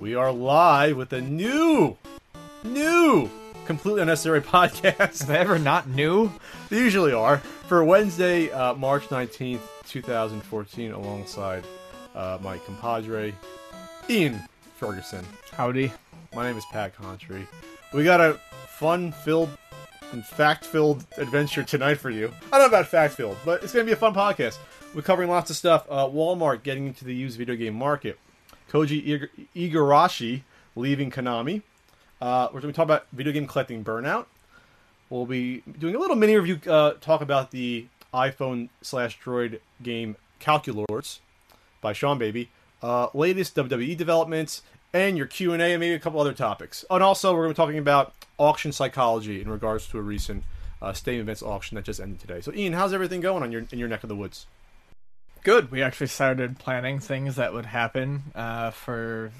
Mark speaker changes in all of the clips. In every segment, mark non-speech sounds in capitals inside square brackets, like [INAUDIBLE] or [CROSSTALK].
Speaker 1: We are live with a new, new, completely unnecessary [LAUGHS] podcast.
Speaker 2: they ever not new?
Speaker 1: They usually are. For Wednesday, uh, March 19th, 2014, alongside uh, my compadre, Ian Ferguson.
Speaker 2: Howdy.
Speaker 1: My name is Pat Contri. We got a fun filled and fact filled adventure tonight for you. I don't know about fact filled, but it's going to be a fun podcast. We're covering lots of stuff. Uh, Walmart getting into the used video game market. Koji Igarashi leaving Konami. Uh, we're going to talk about video game collecting burnout. We'll be doing a little mini review, uh, talk about the iPhone slash Droid game Calculords by Seanbaby, uh, latest WWE developments, and your Q and A, and maybe a couple other topics. And also, we're going to be talking about auction psychology in regards to a recent uh, Stadium Events auction that just ended today. So, Ian, how's everything going on your in your neck of the woods?
Speaker 2: Good. We actually started planning things that would happen uh, for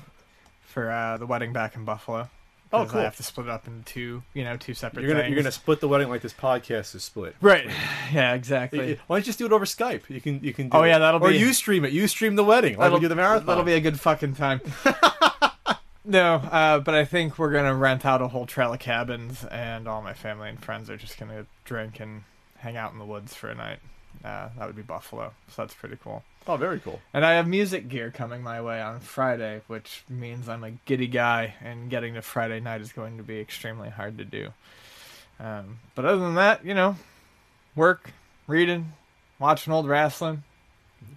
Speaker 2: for uh, the wedding back in Buffalo.
Speaker 1: Oh, cool.
Speaker 2: I have to split it up into two, you know, two separate
Speaker 1: You're gonna
Speaker 2: things.
Speaker 1: you're gonna split the wedding like this podcast is split.
Speaker 2: right. [LAUGHS] Yeah, exactly.
Speaker 1: Why don't you just do it over Skype? You can you can. Do
Speaker 2: Oh,
Speaker 1: it.
Speaker 2: yeah, that'll
Speaker 1: or
Speaker 2: be-
Speaker 1: you stream it. You stream the wedding. Like we do the marathon.
Speaker 2: That'll be a good fucking time. [LAUGHS] no, uh, but I think we're gonna rent out a whole trail of cabins, and all my family and friends are just gonna drink and hang out in the woods for a night. Uh, that would be Buffalo, so that's pretty cool.
Speaker 1: oh, very cool.
Speaker 2: And I have music gear coming my way on Friday, which means I'm a giddy guy, and getting to Friday night is going to be extremely hard to do. Um, but other than that, you know, work, reading, watching old wrestling.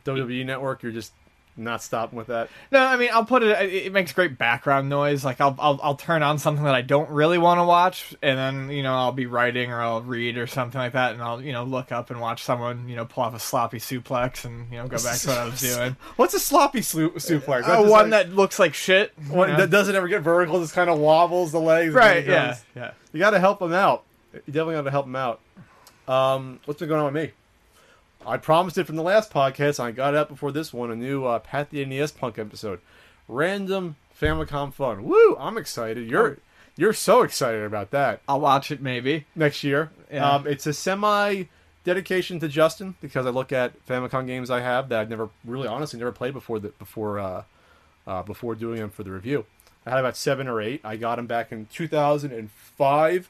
Speaker 1: WWE Network. You're just not stopping with that.
Speaker 2: No, I mean I'll put it. It makes great background noise. Like I'll I'll, I'll turn on something that I don't really want to watch, and then you know I'll be writing or I'll read or something like that, and I'll you know look up and watch someone you know pull off a sloppy suplex and you know go back to what I was [LAUGHS] doing.
Speaker 1: What's a sloppy slu- suplex?
Speaker 2: Uh, one
Speaker 1: like-
Speaker 2: that looks like shit. you
Speaker 1: one
Speaker 2: know?
Speaker 1: that doesn't ever get vertical. Just kind of wobbles the legs.
Speaker 2: right? Yeah, yeah.
Speaker 1: You got to help him out. You definitely got to help him out. Um, what's been going on with me? I promised it from the last podcast. I got it out before this one. A new uh, Pat the NES Punk episode. Random Famicom fun. Woo! I'm excited. You're you're so excited about that.
Speaker 2: I'll watch it maybe.
Speaker 1: next year.
Speaker 2: Yeah.
Speaker 1: Um, it's a semi dedication to Justin because I look at Famicom games I have that I've never really honestly never played before That before uh, uh, before doing them for the review. I had about seven or eight. I got them back in 2005,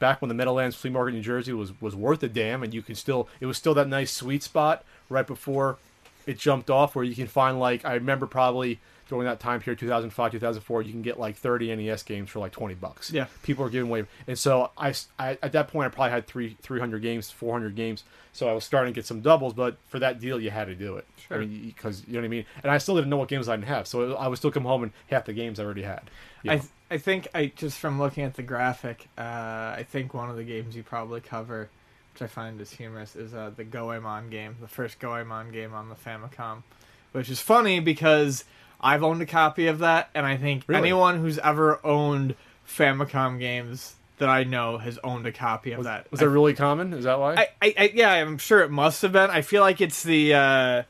Speaker 1: back when the Meadowlands Flea Market in New Jersey was was worth a damn, and you can still it was still that nice sweet spot right before it jumped off where you can find like I remember probably during that time period 2005 2004 you can get like 30 NES games for like 20 bucks.
Speaker 2: Yeah.
Speaker 1: people are giving away and so I, I at that point I probably had three 300 games 400 games so I was starting to get some doubles but for that deal you had to do it. I mean because you know what I mean? And I still didn't know what games I didn't have so I would still come home and half the games I already had you
Speaker 2: I th- I think I just from looking at the graphic, uh, I think one of the games you probably cover, which I find is humorous, is uh, the Goemon game, the first Goemon game on the Famicom, which is funny because I've owned a copy of that, and I think
Speaker 1: Really?
Speaker 2: anyone who's ever owned Famicom games that I know has owned a copy of
Speaker 1: was,
Speaker 2: that.
Speaker 1: was
Speaker 2: I
Speaker 1: that really common is that why
Speaker 2: I, I, I yeah, I'm sure it must have been. I feel like it's the uh,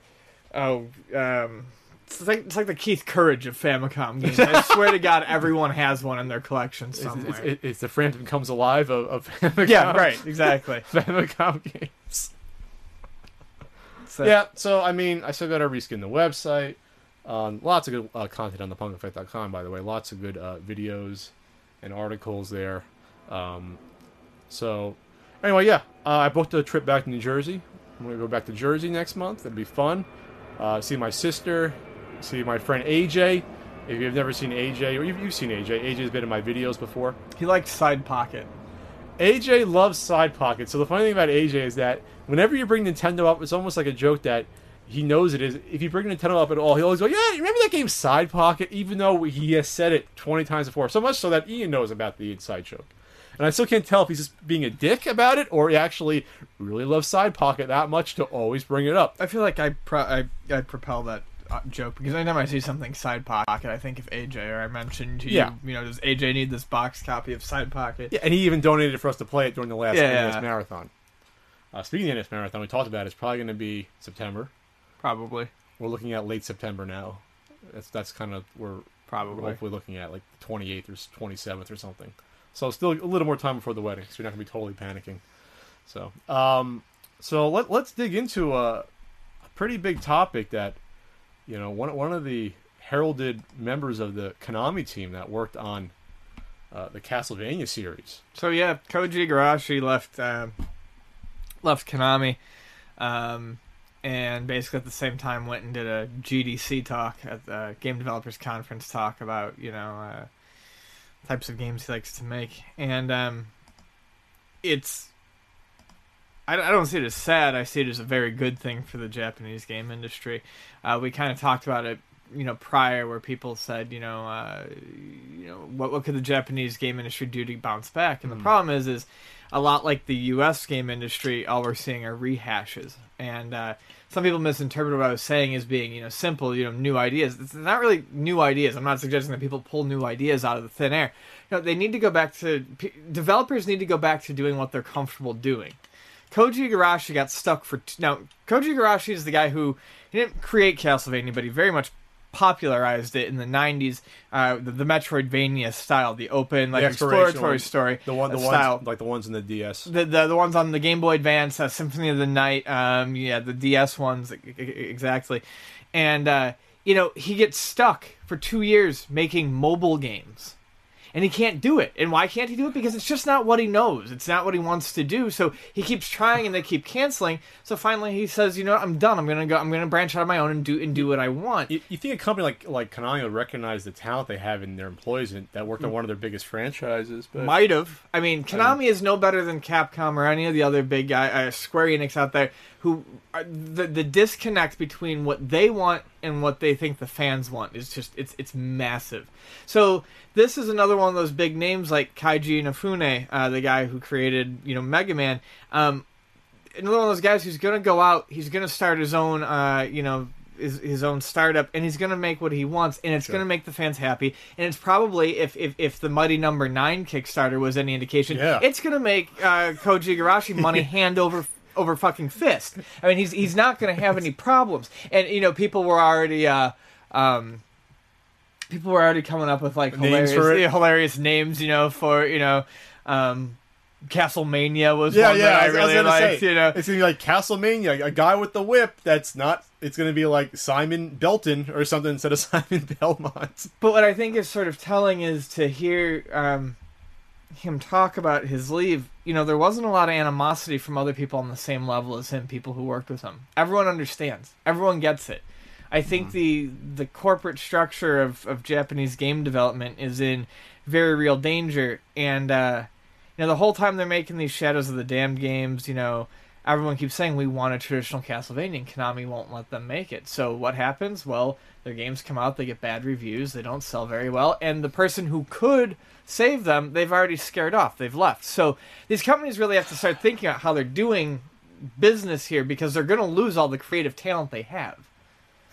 Speaker 2: oh um, it's like it's like the Keith Courage of Famicom games. I [LAUGHS] swear to God, everyone has one in their collection
Speaker 1: it's,
Speaker 2: somewhere.
Speaker 1: it's, it's, it's the Phantom comes alive of, of [LAUGHS] Famicom,
Speaker 2: yeah, right, exactly. [LAUGHS]
Speaker 1: Famicom games
Speaker 2: So,
Speaker 1: yeah, so I mean, I still got to reskin the website. Um, lots of good uh, content on thepunkeffect.com, by the way. Lots of good uh, videos and articles there. Um, so, anyway, yeah, uh, I booked a trip back to New Jersey. I'm going to go back to Jersey next month. It'll be fun. Uh, see my sister, see my friend AJ. If you've never seen AJ, or you've, you've seen AJ, AJ's been in my videos before.
Speaker 2: he likes Side Pocket.
Speaker 1: AJ loves side Pocket. So the funny thing about AJ is that whenever you bring Nintendo up, it's almost like a joke that he knows it is. If you bring Nintendo up at all, he'll always go, "Yeah, remember that game Side Pocket?" Even though he has said it twenty times before, so much so that Ian knows about the inside joke. And I still can't tell if he's just being a dick about it or he actually really loves Side Pocket that much to always bring it up.
Speaker 2: I feel like I pro- I I propel that uh, joke because anytime I see something side pocket, I think of AJ or I mentioned to
Speaker 1: Yeah.
Speaker 2: you, you know, does AJ need this box copy of side pocket?
Speaker 1: Yeah, and he even donated for us to play it during the last
Speaker 2: Yeah,
Speaker 1: NES
Speaker 2: yeah.
Speaker 1: marathon. Uh, speaking of NES marathon, we talked about it, it's probably going to be September.
Speaker 2: Probably,
Speaker 1: We're looking at late September now. That's that's kind of where we're
Speaker 2: probably.
Speaker 1: hopefully looking at like the 28th or 27th or something. So still a little more time before the wedding, so you're not going to be totally panicking. So, um, so let, let's dig into a, a pretty big topic that, you know, one one of the heralded members of the Konami team that worked on uh, the Castlevania series.
Speaker 2: So yeah, Koji Igarashi left um, left Konami, um, and basically at the same time went and did a GDC talk at the Game Developers Conference talk about you know uh, types of games he likes to make, and um, it's. I I don't see it as sad. I see it as a very good thing for the Japanese game industry. Uh, we kind of talked about it, you know, prior, where people said, you know, uh, you know, what what could the Japanese game industry do to bounce back? And the problem is, is a lot like the U.S. game industry, all we're seeing are rehashes. And uh, some people misinterpret what I was saying as being, you know, simple, you know, new ideas. It's not really new ideas. I'm not suggesting that people pull new ideas out of the thin air. You know, they need to go back to p- developers need to go back to doing what they're comfortable doing. Koji Igarashi got stuck for t- now. Koji Igarashi is the guy who he didn't create Castlevania, but he very much popularized it in the '90s. Uh, the, the Metroidvania style, the open, like
Speaker 1: The
Speaker 2: exploratory story,
Speaker 1: The one, the
Speaker 2: uh,
Speaker 1: ones
Speaker 2: style.
Speaker 1: like the ones in the DS.
Speaker 2: The, the the ones on the Game Boy Advance, uh, Symphony of the Night, um, yeah, the DS ones, exactly. And uh, you know, he gets stuck for two years making mobile games, and he can't do it. And why can't he do it? Because it's just not what he knows. It's not what he wants to do. So he keeps trying, and they keep canceling. So finally, he says, "You know, what? I'm done. I'm gonna go. I'm gonna branch out on my own and do and do what I want."
Speaker 1: You, you think a company like like Konami would recognize the talent they have in their employees and that
Speaker 2: Hmm.
Speaker 1: worked on one of their biggest franchises? But
Speaker 2: Might have. I mean, Konami is no better than Capcom or any of the other big guy, uh, Square Enix out there. Who are, the the disconnect between what they want and what they think the fans want is just it's it's massive. So this is another one of those big names like Keiji Inafune, uh, the guy who created you know Mega Man. Um, another one of those guys who's going to go out. He's going to start his own, uh, you know, his, his own startup, and he's going to make what he wants, and it's going to make the fans happy. And it's probably if if, if the Mighty Number Nine Kickstarter was any indication,
Speaker 1: Yeah.
Speaker 2: it's going to make uh, Koji Igarashi money [LAUGHS] hand over. Over fucking fist. I mean, he's he's not going to have any problems. And you know, people were already, uh, um, people were already coming up with like
Speaker 1: Names
Speaker 2: hilarious,
Speaker 1: for it?
Speaker 2: yeah, hilarious names. You know, for you know, um, Castlemania was
Speaker 1: yeah,
Speaker 2: one
Speaker 1: yeah,
Speaker 2: that I
Speaker 1: I, was- I was
Speaker 2: really liked.
Speaker 1: say,
Speaker 2: you know,
Speaker 1: it's gonna be like Castlemania, a guy with the whip. That's not. It's gonna be like Simon Belton or something instead of [LAUGHS] Simon Belmont.
Speaker 2: But what I think is sort of telling is to hear um, him talk about his leave. You know, there wasn't a lot of animosity from other people on the same level as him, people who worked with him. Everyone understands. Everyone gets it. I think the the corporate structure of, of Japanese game development is in very real danger, and uh, you know the whole time they're making these Shadows of the Damned games, you know everyone keeps saying we want a traditional Castlevania, and Konami won't let them make it. So what happens? Well, their games come out, they get bad reviews, they don't sell very well, and the person who could save them, they've already scared off, they've left. So these companies really have to start thinking about how they're doing business here because they're going to lose all the creative talent they have.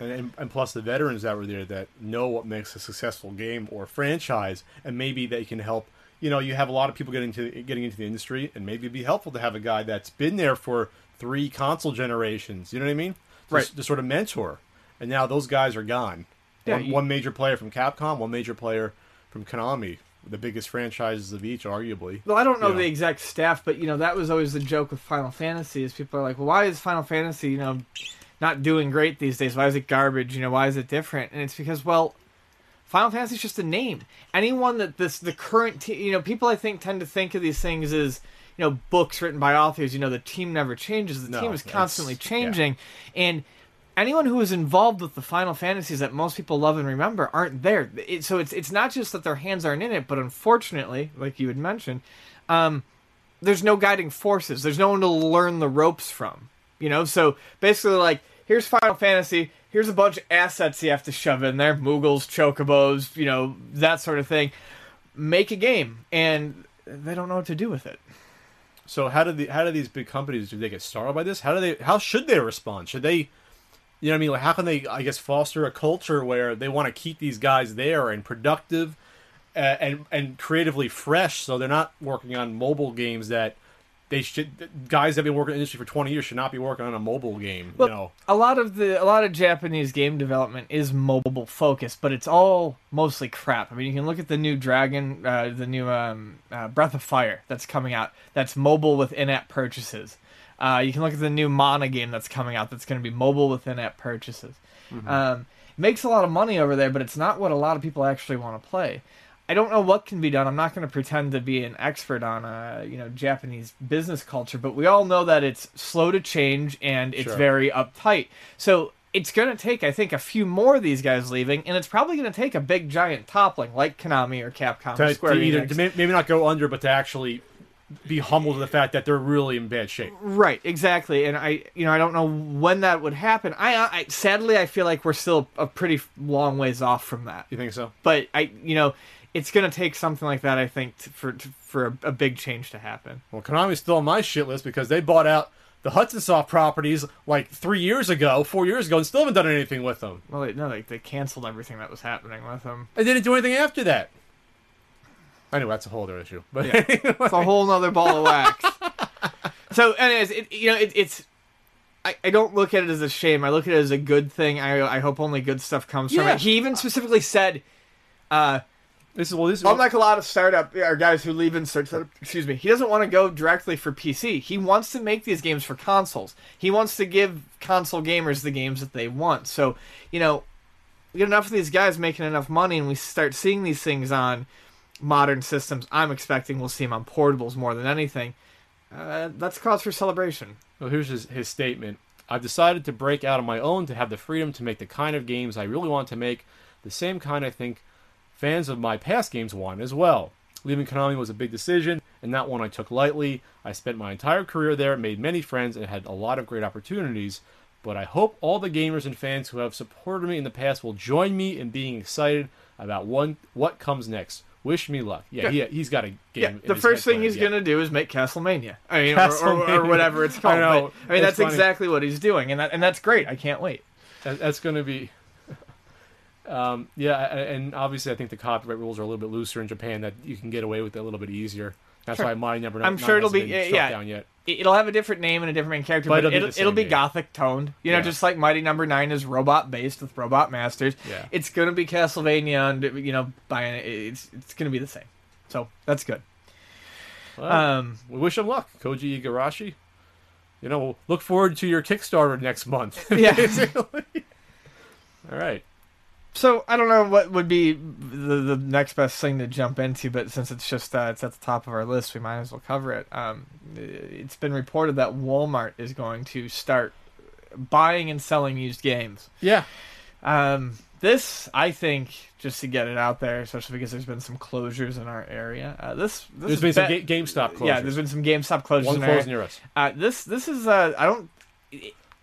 Speaker 1: And, and, plus the veterans that were there that know what makes a successful game or franchise, and maybe they can help. You know, you have a lot of people getting to getting into the industry, and maybe it'd be helpful to have a guy that's been there for three console generations. You know what I mean? To,
Speaker 2: Right.
Speaker 1: To sort of mentor. And now those guys are gone.
Speaker 2: Yeah,
Speaker 1: one,
Speaker 2: you-
Speaker 1: one major player from Capcom, one major player from Konami, the biggest franchises of each, arguably.
Speaker 2: Well, I don't know
Speaker 1: Yeah.
Speaker 2: the exact staff, but you know that was always the joke with Final Fantasy. Is people are like, "Well, why is Final Fantasy, you know, not doing great these days? Why is it garbage? You know, why is it different?" And it's because, well, Final Fantasy is just a name. Anyone that this the current, te- you know, people I think tend to think of these things as you know books written by authors. You know, the team never changes. The
Speaker 1: No,
Speaker 2: team is constantly
Speaker 1: yeah.
Speaker 2: changing, and anyone who is involved with the Final Fantasies that most people love and remember aren't there. It, so it's it's not just that their hands aren't in it, but unfortunately, like you had mentioned, um, there's no guiding forces. There's no one to learn the ropes from. You know, so basically, like here's Final Fantasy. Here's a bunch of assets you have to shove in there: Moogles, Chocobos, you know, that sort of thing. Make a game, and they don't know what to do with it.
Speaker 1: So how do the how do these big companies do they get startled by this? How do they how should they respond? Should they You know what I mean? Like, how can they, I guess, foster a culture where they want to keep these guys there and productive uh, and and creatively fresh, so they're not working on mobile games that they should guys that have been working in the industry for 20 years should not be working on a mobile game.
Speaker 2: Well,
Speaker 1: you know,
Speaker 2: a lot of the a lot of Japanese game development is mobile focused, but it's all mostly crap. I mean, you can look at the new Dragon, uh, the new um, uh, Breath of Fire that's coming out. That's mobile with in-app purchases. Uh, you can look at the new Mana game that's coming out. That's going to be mobile with in-app purchases. Um, makes a lot of money over there, but it's not what a lot of people actually want to play. I don't know what can be done. I'm not going to pretend to be an expert on uh, you know Japanese business culture, but we all know that it's slow to change and it's
Speaker 1: Sure.
Speaker 2: very uptight. So it's going to take, I think, a few more of these guys leaving, and it's probably going to take a big giant toppling like Konami or Capcom or
Speaker 1: to,
Speaker 2: Square
Speaker 1: to either to maybe not go under, but to actually be humble to the fact that they're really in bad shape.
Speaker 2: Right, exactly, and I, you know, I don't know when that would happen. I, I sadly, I feel like we're still a pretty long ways off from that.
Speaker 1: You think so?
Speaker 2: But I, you know, it's going to take something like that, I think, to, for to, for a, a big change to happen.
Speaker 1: Well, Konami's still on my shit list because they bought out the Hudson Soft properties like three years ago, four years ago, and still haven't done anything with them.
Speaker 2: Well, they, no, like they canceled everything that was happening with them.
Speaker 1: And didn't do anything after that. Anyway, that's a whole other issue. But
Speaker 2: Yeah. [LAUGHS] It's a whole other ball of wax. [LAUGHS] so, anyways, it, you know, it, it's. I, I don't look at it as a shame. I look at it as a good thing. I I hope only good stuff comes from it. He even specifically said, uh,
Speaker 1: this is well, this is
Speaker 2: unlike a lot of startup or guys who leave in search. startup, excuse me, he doesn't want to go directly for PC. He wants to make these games for consoles. He wants to give console gamers the games that they want. So, you know, we get enough of these guys making enough money, and we start seeing these things on modern systems. I'm expecting we'll see them on portables more than anything. Uh, that's cause for celebration.
Speaker 1: Well, here's his, his statement. I've decided to break out on my own to have the freedom to make the kind of games I really want to make, the same kind I think fans of my past games want as well. Leaving Konami was a big decision, and not one I took lightly. I spent my entire career there, made many friends, and had a lot of great opportunities. But I hope all the gamers and fans who have supported me in the past will join me in being excited about one what comes next. Wish me luck. Yeah, he, he's got a game.
Speaker 2: Yeah, the first thing he's
Speaker 1: yeah.
Speaker 2: gonna do is make Castlevania. I mean, or, or, or [LAUGHS] whatever it's called.
Speaker 1: I know.
Speaker 2: But, I mean, that's
Speaker 1: funny.
Speaker 2: exactly what he's doing, and that and that's great. I can't wait.
Speaker 1: That, that's going to be. Um, yeah, and obviously, I think the copyright rules are a little bit looser in Japan. That you can get away with it a little bit easier. That's
Speaker 2: Sure.
Speaker 1: why my number.
Speaker 2: I'm sure it'll be- yeah,
Speaker 1: down yet.
Speaker 2: It- It'll have a different name and a different main character,
Speaker 1: But
Speaker 2: but,
Speaker 1: it'll be
Speaker 2: it'll, it'll be gothic toned. You know,
Speaker 1: Yeah.
Speaker 2: just like Mighty Number Nine is robot based with Robot Masters.
Speaker 1: Yeah.
Speaker 2: It's gonna be Castlevania, and you know, by it's it's gonna be the same. So that's good.
Speaker 1: Well,
Speaker 2: Um,
Speaker 1: we wish him luck, Koji Igarashi. You know, look forward to your Kickstarter next month.
Speaker 2: Yeah. [LAUGHS]
Speaker 1: All right.
Speaker 2: So I don't know what would be the, the next best thing to jump into, but since it's just uh, it's at the top of our list, we might as well cover it. Um, it's been reported that Walmart is going to start buying and selling used games.
Speaker 1: Yeah.
Speaker 2: Um, this, I think, just to get it out there, especially because there's been some closures in our area. Uh, this, this
Speaker 1: There's been some
Speaker 2: bet-
Speaker 1: ga- GameStop closures.
Speaker 2: Yeah, there's been some GameStop closures.
Speaker 1: one
Speaker 2: in our
Speaker 1: closed
Speaker 2: area.
Speaker 1: near us.
Speaker 2: Uh, this this is uh, I don't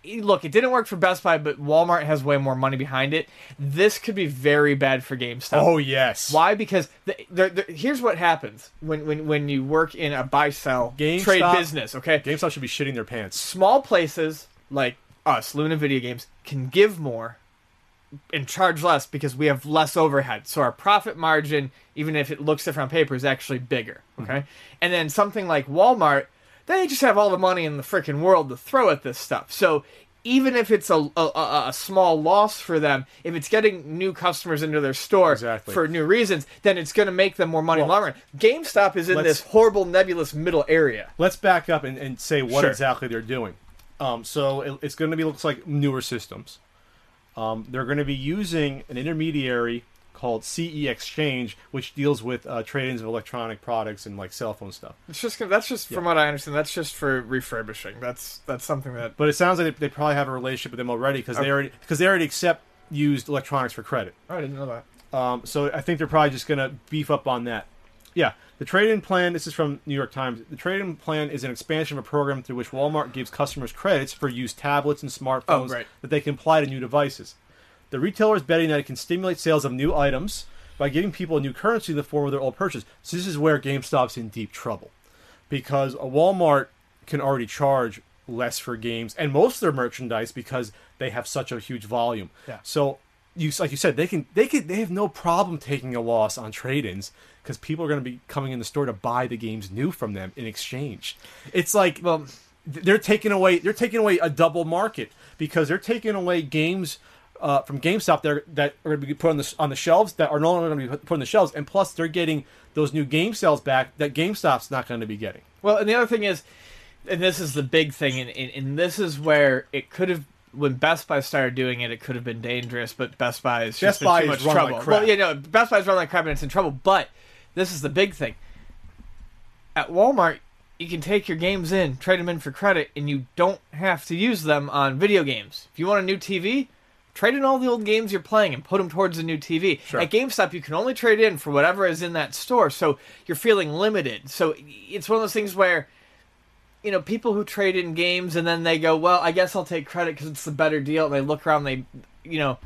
Speaker 2: look. It didn't work for Best Buy, but Walmart has way more money behind it. This could be very bad for GameStop.
Speaker 1: Oh yes.
Speaker 2: Why? Because the, the, the, here's what happens when, when when you work in a buy sell
Speaker 1: GameStop-
Speaker 2: trade business. Okay,
Speaker 1: GameStop should be shitting their pants.
Speaker 2: small places like us, Luna Video Games, can give more and charge less because we have less overhead. So our profit margin, even if it looks different on paper, is actually bigger. Mm-hmm. Okay, and then something like Walmart, they just have all the money in the freaking world to throw at this stuff. So even if it's a, a, a small loss for them, if it's getting new customers into their store
Speaker 1: Exactly.
Speaker 2: for new reasons, then it's going to make them more money in the
Speaker 1: Well,
Speaker 2: long run. GameStop is in this horrible nebulous middle area.
Speaker 1: Let's back up and, and say what
Speaker 2: Sure.
Speaker 1: exactly they're doing. Um, so it, it's going to be looks like newer systems. Um, they're going to be using an intermediary called CE Exchange, which deals with uh, trade-ins of electronic products and like cell phone stuff.
Speaker 2: It's just that's just from what I understand. That's just for refurbishing. That's that's something that
Speaker 1: But it sounds like they, they probably have a relationship with them already because they already because they already accept used electronics for credit.
Speaker 2: oh, I didn't know that.
Speaker 1: Um, so I think they're probably just going to beef up on that. Yeah, the trade-in plan. This is from New York Times. The trade-in plan is an expansion of a program through which Walmart gives customers credits for used tablets and smartphones
Speaker 2: Oh, right.
Speaker 1: that they can apply to new devices. The retailer is betting that it can stimulate sales of new items by giving people a new currency in the form of their old purchase. So this is where GameStop's in deep trouble, because a Walmart can already charge less for games and most of their merchandise because they have such a huge volume.
Speaker 2: Yeah.
Speaker 1: So you like you said they can they can they have no problem taking a loss on trade-ins because people are going to be coming in the store to buy the games new from them in exchange. It's like
Speaker 2: Well,
Speaker 1: they're taking away they're taking away a double market because they're taking away games uh, from GameStop there that are going to be put on the on the shelves that are no longer going to be put on the shelves, and plus they're getting those new game sales back that GameStop's not going to be getting.
Speaker 2: Well, and the other thing is, and this is the big thing, and, and, and this is where it could have. When Best Buy started doing it, it could have been dangerous, but Best Buy is
Speaker 1: Best
Speaker 2: just
Speaker 1: Buy
Speaker 2: too much trouble.
Speaker 1: like.
Speaker 2: Well, you know, Best Buy's run like crap and it's in trouble. But this is the big thing. At Walmart, you can take your games in, trade them in for credit, and you don't have to use them on video games. If you want a new TV, trade in all the old games you're playing and put them towards a new TV.
Speaker 1: Sure.
Speaker 2: At GameStop, you can only trade in for whatever is in that store, so you're feeling limited. So it's one of those things where you know, people who trade in games and then they go, well, I guess I'll take credit because it's the better deal. And they look around, they, you know,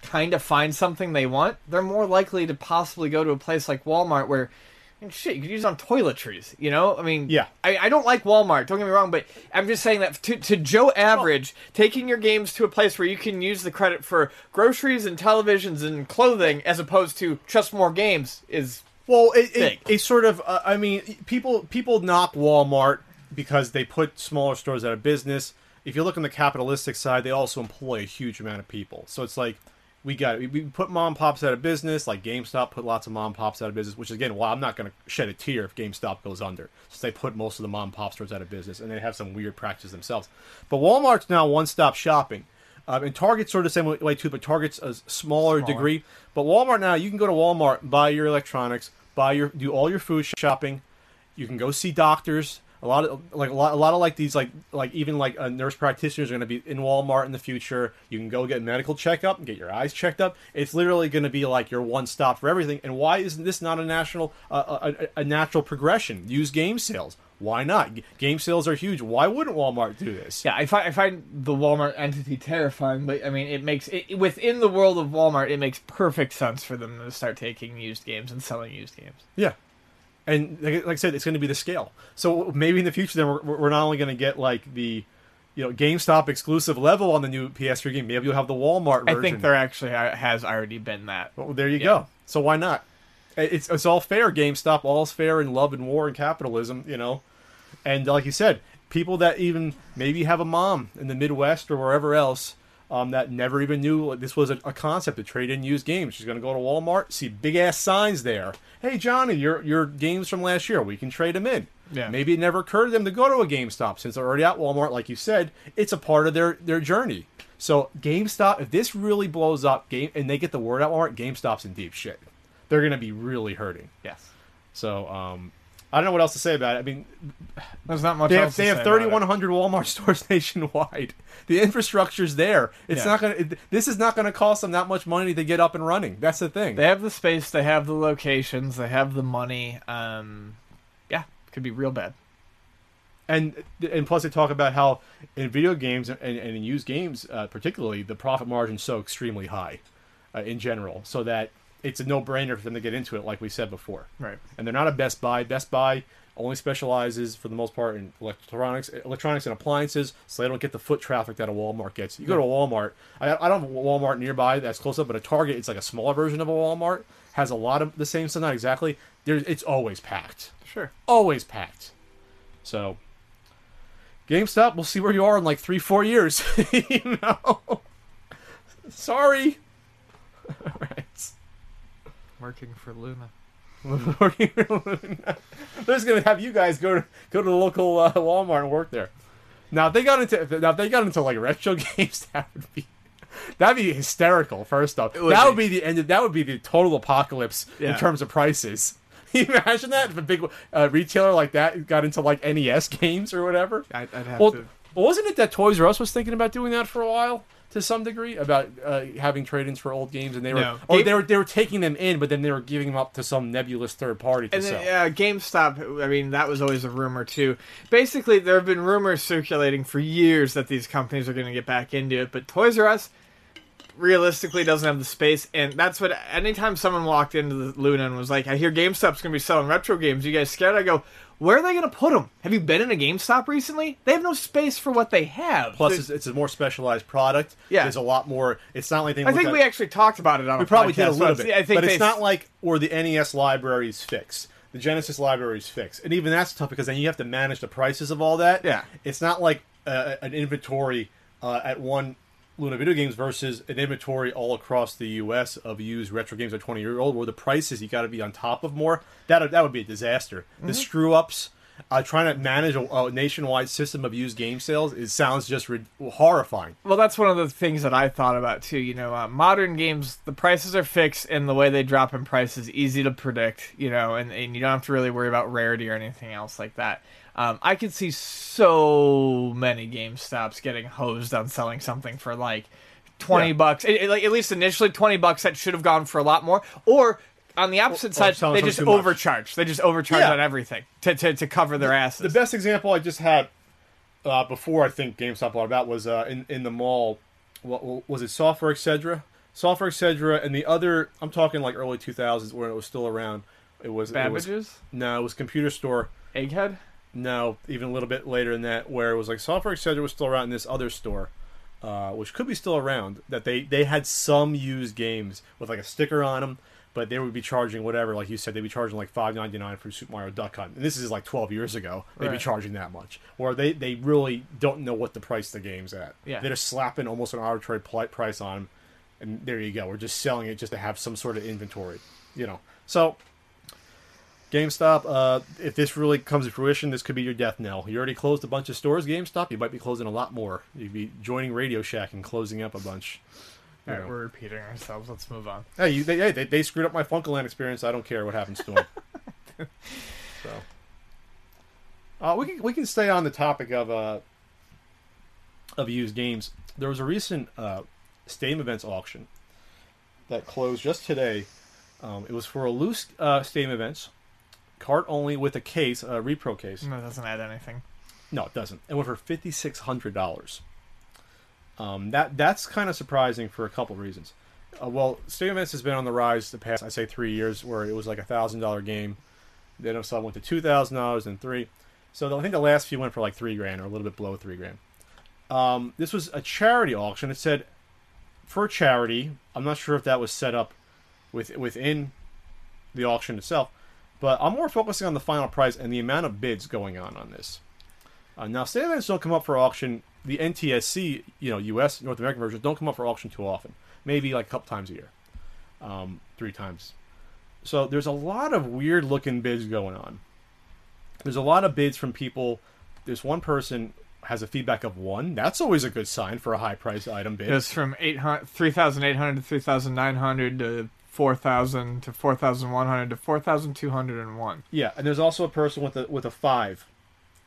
Speaker 2: kind of find something they want. They're more likely to possibly go to a place like Walmart where, shit, you could use on toiletries. You know, I mean,
Speaker 1: Yeah.
Speaker 2: I, I don't like Walmart. Don't get me wrong, but I'm just saying that to, to Joe Average, taking your games to a place where you can use the credit for groceries and televisions and clothing as opposed to just more games is
Speaker 1: Well, it, it, sort of. Uh, I mean, people people knock Walmart because they put smaller stores out of business. If you look on the capitalistic side, they also employ a huge amount of people. So it's like we got we put mom pops out of business, like GameStop put lots of mom pops out of business. Which again, well, I'm not going to shed a tear if GameStop goes under, since they put most of the mom pop stores out of business, and they have some weird practices themselves. But Walmart's now one stop shopping. Um, and Target's sort of the same way too, but Target's a smaller, degree. But Walmart now, you can go to Walmart, buy your electronics, buy your do all your food shopping. You can go see doctors. A lot of like a lot, a lot of like these like like even like uh, nurse practitioners are going to be in Walmart in the future. You can go get a medical checkup and get your eyes checked up. It's literally going to be like your one stop for everything. And why isn't this not a national uh, a, a natural progression? Use game sales. Why not? Game sales are huge. Why wouldn't Walmart do this?
Speaker 2: Yeah, I find I find the Walmart entity terrifying, but I mean, it makes it within the world of Walmart, it makes perfect sense for them to start taking used games and selling used games.
Speaker 1: Yeah. And like, like I said, it's going to be the scale. So maybe in the future, then we're, we're not only going to get like the, you know, GameStop exclusive level on the new PS3 game. Maybe you'll have the Walmart version.
Speaker 2: I think there actually has already been that.
Speaker 1: Well, there you
Speaker 2: Yeah.
Speaker 1: go. So why not? It's it's all fair. GameStop, all's fair in love and war and capitalism. You know, and like you said, people that even maybe have a mom in the Midwest or wherever else. Um, that never even knew this was a, a concept to trade in used games. She's going to go to Walmart, see big ass signs there. Hey Johnny, your your games from last year, we can trade them in.
Speaker 2: Yeah.
Speaker 1: Maybe it never occurred to them to go to a GameStop since they're already at Walmart, like you said. It's a part of their their journey. So GameStop, if this really blows up, game and they get the word out Walmart, GameStop's in deep shit. They're going to be really hurting.
Speaker 2: Yes,
Speaker 1: So um, I don't know what else to say about it. I mean,
Speaker 2: there's not much.
Speaker 1: they
Speaker 2: else
Speaker 1: have
Speaker 2: to
Speaker 1: they
Speaker 2: say
Speaker 1: have
Speaker 2: about it.
Speaker 1: 3,100 Walmart [LAUGHS] stores nationwide. The infrastructure's there. It's
Speaker 2: Yeah.
Speaker 1: not going to. This is not going to cost them that much money to get up and running. That's the thing.
Speaker 2: They have the space, they have the locations, they have the money. Um, yeah, could be real bad.
Speaker 1: and and plus they talk about how in video games and, and in used games uh, particularly the profit margin's so extremely high uh, in general so that it's a no-brainer for them to get into it like we said before
Speaker 2: Right.
Speaker 1: and they're not a best buy best buy only specializes for the most part in electronics electronics and appliances so they don't get the foot traffic that a walmart gets you go to a walmart I, I don't have a walmart nearby that's close up but a target it's like a smaller version of a walmart has a lot of the same stuff not exactly There's, it's always packed
Speaker 2: Sure.
Speaker 1: always packed. So, GameStop, we'll see where you are in like three, four years. [LAUGHS] you know, sorry. All [LAUGHS] right. [LAUGHS]
Speaker 2: Working for Luna.
Speaker 1: They're just gonna have you guys go to go to the local uh, Walmart and work there. Now, if they got into now if they got into like retro [LAUGHS] games, that would be that'd be hysterical. First off,
Speaker 2: would
Speaker 1: that
Speaker 2: be.
Speaker 1: would be the end. Of, that would be the total apocalypse in terms of prices. [LAUGHS] Can you imagine that if a big uh, retailer like that got into like NES games or whatever?
Speaker 2: I'd, I'd have
Speaker 1: Well,
Speaker 2: to.
Speaker 1: wasn't it that Toys R Us was thinking about doing that for a while to some degree about uh, having trade-ins for old games, and they were
Speaker 2: No.
Speaker 1: or
Speaker 2: Game-
Speaker 1: they were they were taking them in, but then they were giving them up to some nebulous third party to
Speaker 2: And
Speaker 1: sell.
Speaker 2: then, uh, GameStop, I mean, that was always a rumor too. Basically, there have been rumors circulating for years that these companies are going to get back into it, but Toys R Us, realistically doesn't have the space, and that's what. Anytime someone walked into the Luna and was like, "I hear GameStop's gonna be selling retro games," you guys scared? I go, "Where are they gonna put them? Have you been in a GameStop recently? They have no space for what they have."
Speaker 1: Plus, it's, it's a more specialized product.
Speaker 2: Yeah.
Speaker 1: there's a lot more. It's not like they.
Speaker 2: I think
Speaker 1: at-
Speaker 2: we actually talked about it on.
Speaker 1: We
Speaker 2: a
Speaker 1: probably
Speaker 2: podcast
Speaker 1: did a little bit,
Speaker 2: I think
Speaker 1: but it's not like or the NES library is fixed. The Genesis library is fixed, and even that's tough because then you have to manage the prices of all that.
Speaker 2: Yeah.
Speaker 1: it's not like uh, an inventory uh, at one Luna Video Games versus an inventory all across the U.S. of used retro games are twenty year old, where the prices you got to be on top of more. That that would be a disaster.
Speaker 2: Mm-hmm.
Speaker 1: The screw ups. Uh, trying to manage a, a nationwide system of used game sales, it sounds just rid- horrifying.
Speaker 2: Well, that's one of the things that I thought about too. You know, uh, modern games, the prices are fixed, and the way they drop in price is easy to predict. You know, and, and you don't have to really worry about rarity or anything else like that. Um, I could see so many GameStops getting hosed on selling something for like twenty
Speaker 1: Yeah.
Speaker 2: bucks. It- it- like at least initially twenty bucks. That should have gone for a lot more. Or on the opposite
Speaker 1: or
Speaker 2: side,
Speaker 1: selling
Speaker 2: they just
Speaker 1: too much.
Speaker 2: overcharge. They just overcharge
Speaker 1: Yeah.
Speaker 2: on everything to, to to cover their asses.
Speaker 1: The best example I just had uh, before I think GameStop bought about was uh, in in the mall. What, was it? Software Etc., Software Etc., and the other. I'm talking like early 2000s when it was still around. It was it was no, it was Computer Store.
Speaker 2: Egghead.
Speaker 1: No, even a little bit later than that, where it was like Software Etc. was still around in this other store, uh, which could be still around. That they they had some used games with like a sticker on them, but they would be charging whatever, like you said, they'd be charging like five ninety nine for Super Mario Duck Hunt. And this is like twelve years ago. They'd be
Speaker 2: Right.
Speaker 1: charging that much, or they they really don't know what the price the games at.
Speaker 2: Yeah.
Speaker 1: they're just slapping almost an arbitrary pli- price on them, and there you go. We're just selling it just to have some sort of inventory, you know. So GameStop, uh, if this really comes to fruition, this could be your death knell. You already closed a bunch of stores, GameStop. You might be closing a lot more. You'd be joining Radio Shack and closing up a bunch.
Speaker 2: All right,
Speaker 1: know.
Speaker 2: we're repeating ourselves. Let's move on.
Speaker 1: Hey, you, they, hey, they, they screwed up my FuncoLand experience. I don't care what happens to them. [LAUGHS] so, uh, we can we can stay on the topic of uh, of used games. There was a recent uh, Stadium Events auction that closed just today. Um, it was for a loose uh, Stadium Events cart only with a case, a repro case.
Speaker 2: No, it doesn't add anything.
Speaker 1: No, it doesn't. It went for fifty six hundred dollars. Um, that that's kind of surprising for a couple reasons. Uh, well, Stadium Events has been on the rise the past, I say, three years, where it was like a thousand dollar game. Then it went to two thousand dollars, and three. So I think the last few went for like three grand or a little bit below three grand. Um, this was a charity auction. It said for charity. I'm not sure if that was set up with within the auction itself, but I'm more focusing on the final price and the amount of bids going on on this. Uh, now, Stadium Events don't come up for auction. The NTSC, you know, U.S. North American versions don't come up for auction too often. Maybe like a couple times a year, um, three times. So there's a lot of weird looking bids going on. There's a lot of bids from people. There's one person has a feedback of one. That's always a good sign for a high price item bid.
Speaker 2: It's from 800 3,800 to 3,900 to 4,000 to 4,100 to 4,201.
Speaker 1: Yeah, and there's also a person with a with a five,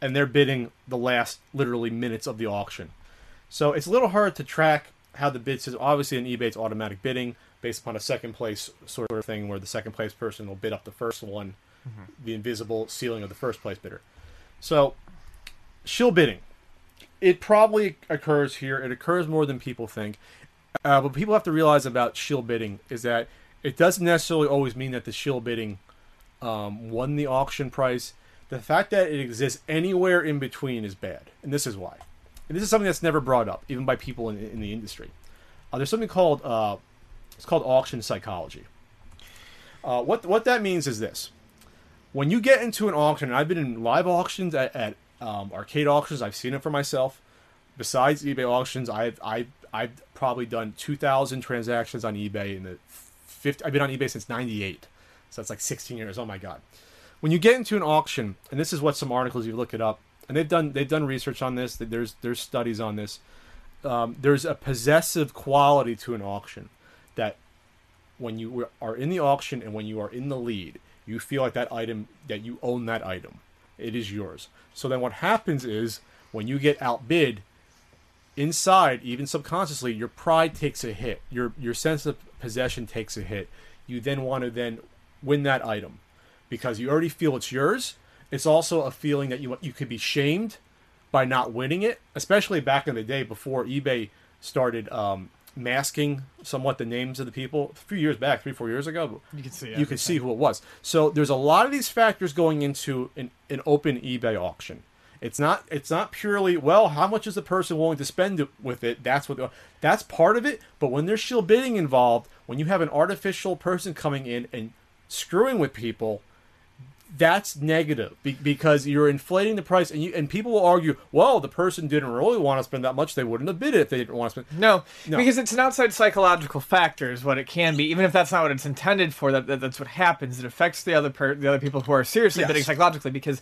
Speaker 1: and they're bidding the last literally minutes of the auction. So it's a little hard to track how the bid system. Obviously, in eBay, it's automatic bidding based upon a second place sort of thing, where the second place person will bid up the first one, the invisible ceiling of the first place bidder. So, shill bidding. It probably occurs here. It occurs more than people think. Uh, what people have to realize about shill bidding is that it doesn't necessarily always mean that the shill bidding um, won the auction price. The fact that it exists anywhere in between is bad, and this is why. And this is something that's never brought up, even by people in, in the industry. Uh, there's something called uh, it's called auction psychology. Uh, what what that means is this: when you get into an auction, and I've been in live auctions at, at um, arcade auctions, I've seen it for myself. Besides eBay auctions, I've I've I've probably done two thousand transactions on eBay in the 50, I've been on eBay since '98, so that's like 16 years. Oh my god! When you get into an auction, and this is what some articles you look it up, and they've done they've done research on this. There's there's studies on this. Um, there's a possessive quality to an auction that when you are in the auction and when you are in the lead, you feel like that item that you own that item. It is yours. So then what happens is when you get outbid inside, even subconsciously, your pride takes a hit. Your your sense of possession takes a hit. You then want to then win that item because you already feel it's yours. It's also a feeling that you you could be shamed by not winning it, especially back in the day before eBay started um, masking somewhat the names of the people. A few years back, three four years ago,
Speaker 2: You can see
Speaker 1: you could see who it was. So there's a lot of these factors going into an, an open eBay auction. It's not it's not purely well how much is the person willing to spend with it. That's what that's part of it. But when there's shill bidding involved, when you have an artificial person coming in and screwing with people, that's negative be- because you're inflating the price and you and people will argue well the person didn't really want to spend that much they wouldn't have bid it if they didn't want to spend
Speaker 2: No,
Speaker 1: No.
Speaker 2: because it's an outside psychological factor is what it can be. Even if that's not what it's intended for, that, that that's what happens. It affects the other per, the other people who are seriously
Speaker 1: Yes.
Speaker 2: bidding psychologically. Because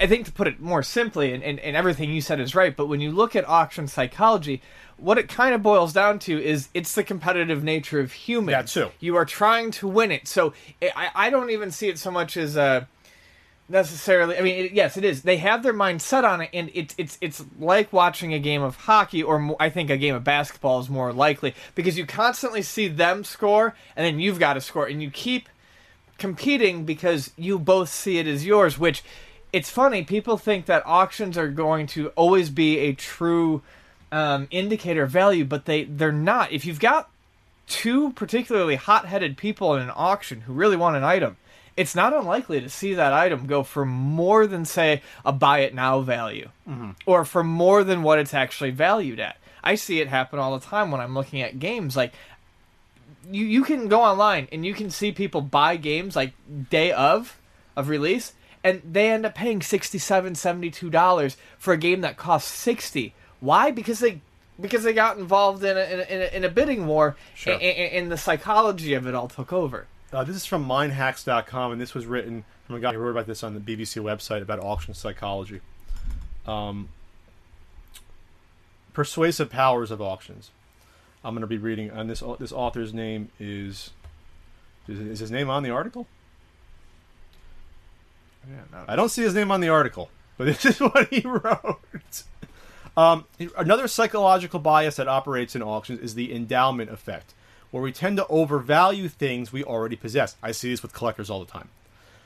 Speaker 2: I think to put it more simply, and, and, and everything you said is right. But when you look at auction psychology, what it kind of boils down to is it's the competitive nature of humans.
Speaker 1: That too.
Speaker 2: You are trying to win it. So I, I don't even see it so much as uh, necessarily. I mean, it, yes, it is. They have their mind set on it, and it's it's it's like watching a game of hockey, or I think a game of basketball is more likely because you constantly see them score, and then you've got to score, and you keep competing because you both see it as yours. Which it's funny. People think that auctions are going to always be a true um, indicator of value, but they they're not. If you've got two particularly hot-headed people in an auction who really want an item, it's not unlikely to see that item go for more than say a buy it now value, or for more than what it's actually valued at. I see it happen all the time when I'm looking at games. Like you, you can go online and you can see people buy games like day of of release, and they end up paying 67 72 dollars for a game that costs 60 why because they because they got involved in a, in a, in a, bidding war
Speaker 1: Sure.
Speaker 2: and, and, and the psychology of it all took over
Speaker 1: Uh, this is from mindhacks.com, and this was written from a guy who wrote about this on the BBC website about auction psychology. Um, persuasive powers of auctions. I'm going to be reading, and this this author's name is is, is his name on the article? I don't see his name on the article, but [LAUGHS] this is what he wrote. Um, another psychological bias that operates in auctions is the endowment effect, where we tend to overvalue things we already possess. I see this with collectors all the time.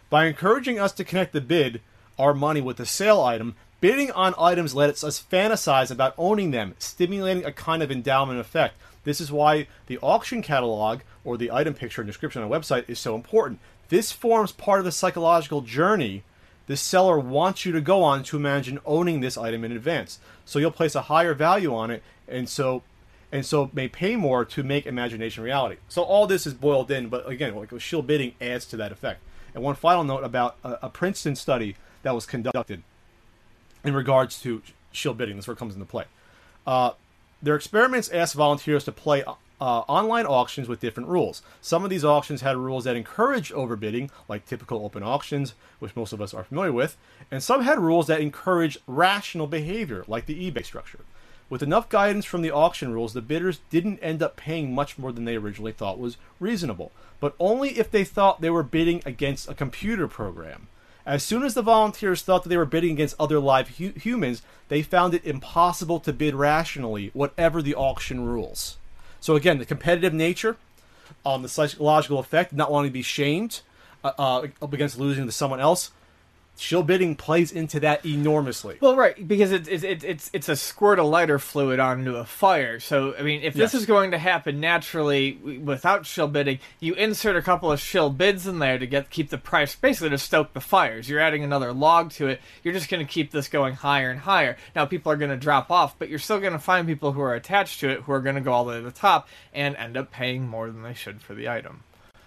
Speaker 1: By encouraging us to connect the bid, our money, with the sale item, bidding on items lets us fantasize about owning them, stimulating a kind of endowment effect. This is why the auction catalog or the item picture and description on a website is so important. This forms part of the psychological journey the seller wants you to go on to imagine owning this item in advance. So you'll place a higher value on it, and so and so may pay more to make imagination reality. So all this is boiled in, but again, like shill bidding adds to that effect. And one final note about a, a Princeton study that was conducted in regards to shill bidding. This is where it comes into play. Uh, their experiments asked volunteers to play uh, online auctions with different rules. Some of these auctions had rules that encouraged overbidding, like typical open auctions, which most of us are familiar with, and some had rules that encouraged rational behavior, like the eBay structure. With enough guidance from the auction rules, the bidders didn't end up paying much more than they originally thought was reasonable, but only if they thought they were bidding against a computer program. As soon as the volunteers thought that they were bidding against other live hu- humans, they found it impossible to bid rationally, whatever the auction rules. So again, the competitive nature, um, the psychological effect, not wanting to be shamed uh, uh, up against losing to someone else, shill bidding plays into that enormously.
Speaker 2: Well, right, because it's it's it's it's, it's a squirt of lighter fluid onto a fire. So, I mean, if this is going to happen naturally without shill bidding, you insert a couple of shill bids in there to get keep the price basically to stoke the fires. You're adding another log to it. You're just going to keep this going higher and higher. Now, people are going to drop off, but you're still going to find people who are attached to it who are going to go all the way to the top and end up paying more than they should for the item.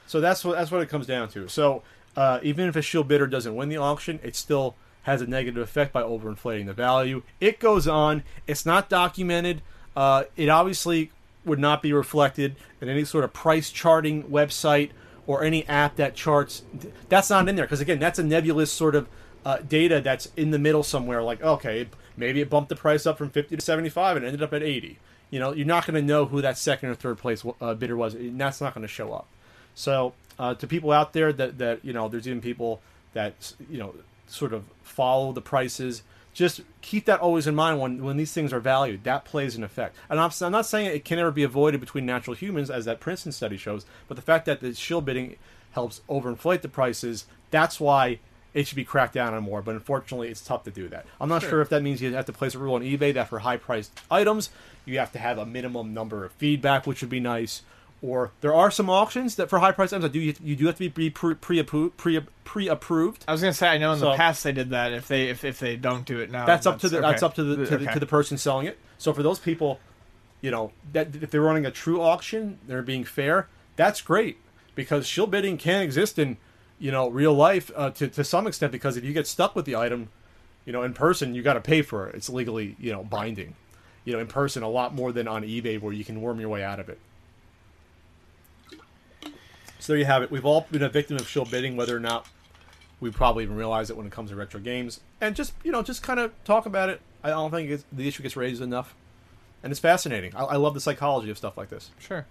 Speaker 1: So that's what that's what it comes down to. So uh, even if a shill bidder doesn't win the auction, it still has a negative effect by overinflating the value. It goes on. It's not documented. Uh, it obviously would not be reflected in any sort of price charting website or any app that charts. That's not in there because again, that's a nebulous sort of uh, data that's in the middle somewhere. Like okay, maybe it bumped the price up from fifty to seventy-five and ended up at eighty. You know, you're not going to know who that second or third place uh, bidder was. And that's not going to show up. So uh, to people out there that that you know, there's even people that you know sort of follow the prices. Just keep that always in mind when when these things are valued. That plays an effect. And I'm, I'm not saying it can never be avoided between natural humans, as that Princeton study shows, but the fact that the shill bidding helps overinflate the prices. That's why it should be cracked down on more. But unfortunately, it's tough to do that. I'm not sure, if that means you have to place a rule on eBay that for high priced items you have to have a minimum number of feedback, which would be nice. Or there are some auctions that for high priced items I do you, you do have to be pre pre pre pre approved.
Speaker 2: I was gonna say I know in the past they did that. If they if, if they don't do it now,
Speaker 1: That's up to the
Speaker 2: okay.
Speaker 1: that's up to the to, the to the person selling it. So for those people, you know, that if they're running a true auction, they're being fair. That's great because shill bidding can exist in you know real life uh, to to some extent because if you get stuck with the item, you know, in person, you got to pay for it. It's legally you know binding. You know, in person, a lot more than on eBay where you can worm your way out of it. So there you have it. We've all been a victim of shill bidding, whether or not we probably even realize it when it comes to retro games. And just you know, just kind of talk about it. I don't think it's, the issue gets raised enough, and it's fascinating. I, I love the psychology of stuff like this.
Speaker 2: Sure.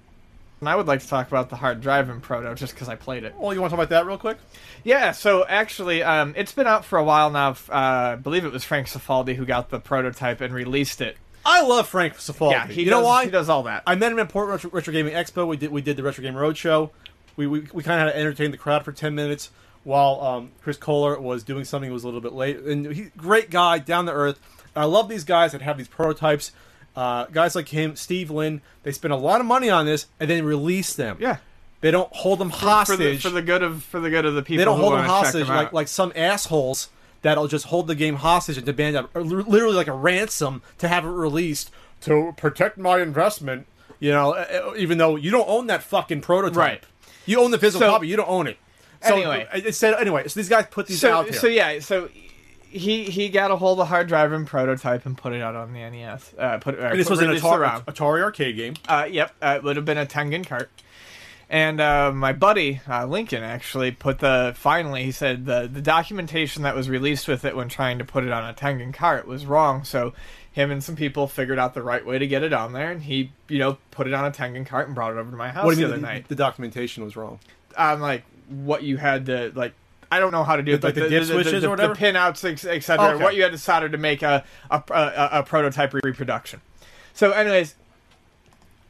Speaker 2: And I would like to talk about the hard driving proto just because I played it.
Speaker 1: Oh, you want to talk about that real quick?
Speaker 2: Yeah, so actually, um, it's been out for a while now. Uh, I believe it was Frank Cifaldi who got the prototype and released it.
Speaker 1: I love Frank Cifaldi.
Speaker 2: Yeah, he
Speaker 1: you
Speaker 2: does,
Speaker 1: know why?
Speaker 2: He does all that.
Speaker 1: I met him at Port Retro, Retro Gaming Expo. We did we did the Retro Game Roadshow. We we, we kind of had to entertain the crowd for ten minutes while um, Chris Kohler was doing something. Who was a little bit late. And he great guy, down to earth. And I love these guys that have these prototypes. Uh, guys like him, Steve Lynn. They spend a lot of money on this and then release them.
Speaker 2: yeah,
Speaker 1: They don't hold them
Speaker 2: for
Speaker 1: hostage.
Speaker 2: the, for the good of for the good of the people.
Speaker 1: they don't
Speaker 2: who
Speaker 1: hold them hostage
Speaker 2: them
Speaker 1: like like some assholes that'll just hold the game hostage and demand a, literally like a ransom to have it released to protect my investment. You know, even though you don't own that fucking prototype,
Speaker 2: Right.
Speaker 1: You own the physical
Speaker 2: So-
Speaker 1: copy, you don't own it. So,
Speaker 2: Anyway.
Speaker 1: uh, it said anyway. So these guys put these
Speaker 2: so
Speaker 1: out there.
Speaker 2: so yeah so. He he got a hold of the Hard Drivin' prototype and put it out on the NES. Uh, put, uh,
Speaker 1: this was an Atari. Atari arcade game.
Speaker 2: Uh, yep, uh, it would have been a Tengen cart. And uh, my buddy uh, Lincoln actually put the finally he said the the documentation that was released with it when trying to put it on a Tengen cart was wrong. So him and some people figured out the right way to get it on there, and he you know put it on a Tengen cart and brought it over to my house
Speaker 1: What do
Speaker 2: the
Speaker 1: you
Speaker 2: other?
Speaker 1: The,
Speaker 2: night.
Speaker 1: the documentation was wrong.
Speaker 2: I'm like what you had to like. I don't know how to do it,
Speaker 1: Like
Speaker 2: but
Speaker 1: the dip switches
Speaker 2: the,
Speaker 1: or whatever?
Speaker 2: the pinouts, ex- et
Speaker 1: Okay.
Speaker 2: what you had to solder to make a a, a, a prototype reproduction. So, anyways,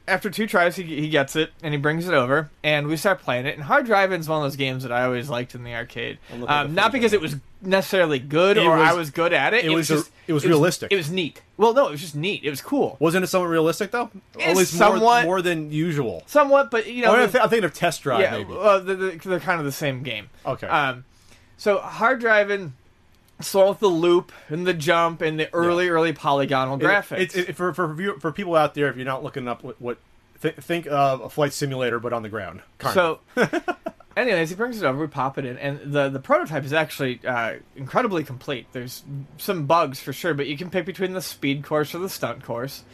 Speaker 2: after two tries, he, he gets it and he brings it over, and we start playing it. And Hard Driving is one of those games that I always liked in the arcade.
Speaker 1: I'm looking at
Speaker 2: Um, not because it was necessarily good
Speaker 1: It
Speaker 2: or I
Speaker 1: was-
Speaker 2: was good at it.
Speaker 1: it was a-
Speaker 2: just
Speaker 1: it was realistic.
Speaker 2: It was neat. Well, no, it was just neat. It was cool,
Speaker 1: Wasn't it somewhat realistic though?
Speaker 2: It's
Speaker 1: At least more,
Speaker 2: somewhat-
Speaker 1: more than usual.
Speaker 2: somewhat, but you know,
Speaker 1: Oh, I'm,
Speaker 2: the-
Speaker 1: I'm thinking of Test Drive,
Speaker 2: yeah,
Speaker 1: maybe.
Speaker 2: well, they're, they're kind of the same game.
Speaker 1: Okay.
Speaker 2: Um, so hard driving, slow with the loop and the jump and the early, early polygonal graphics.
Speaker 1: It, it, it- for for view- for people out there, if you're not looking up what, what th- think of a flight simulator but on the ground. kind.
Speaker 2: So, [LAUGHS] anyways, he brings it over. We pop it in, and the the prototype is actually uh, incredibly complete. There's some bugs for sure, but you can pick between the speed course or the stunt course.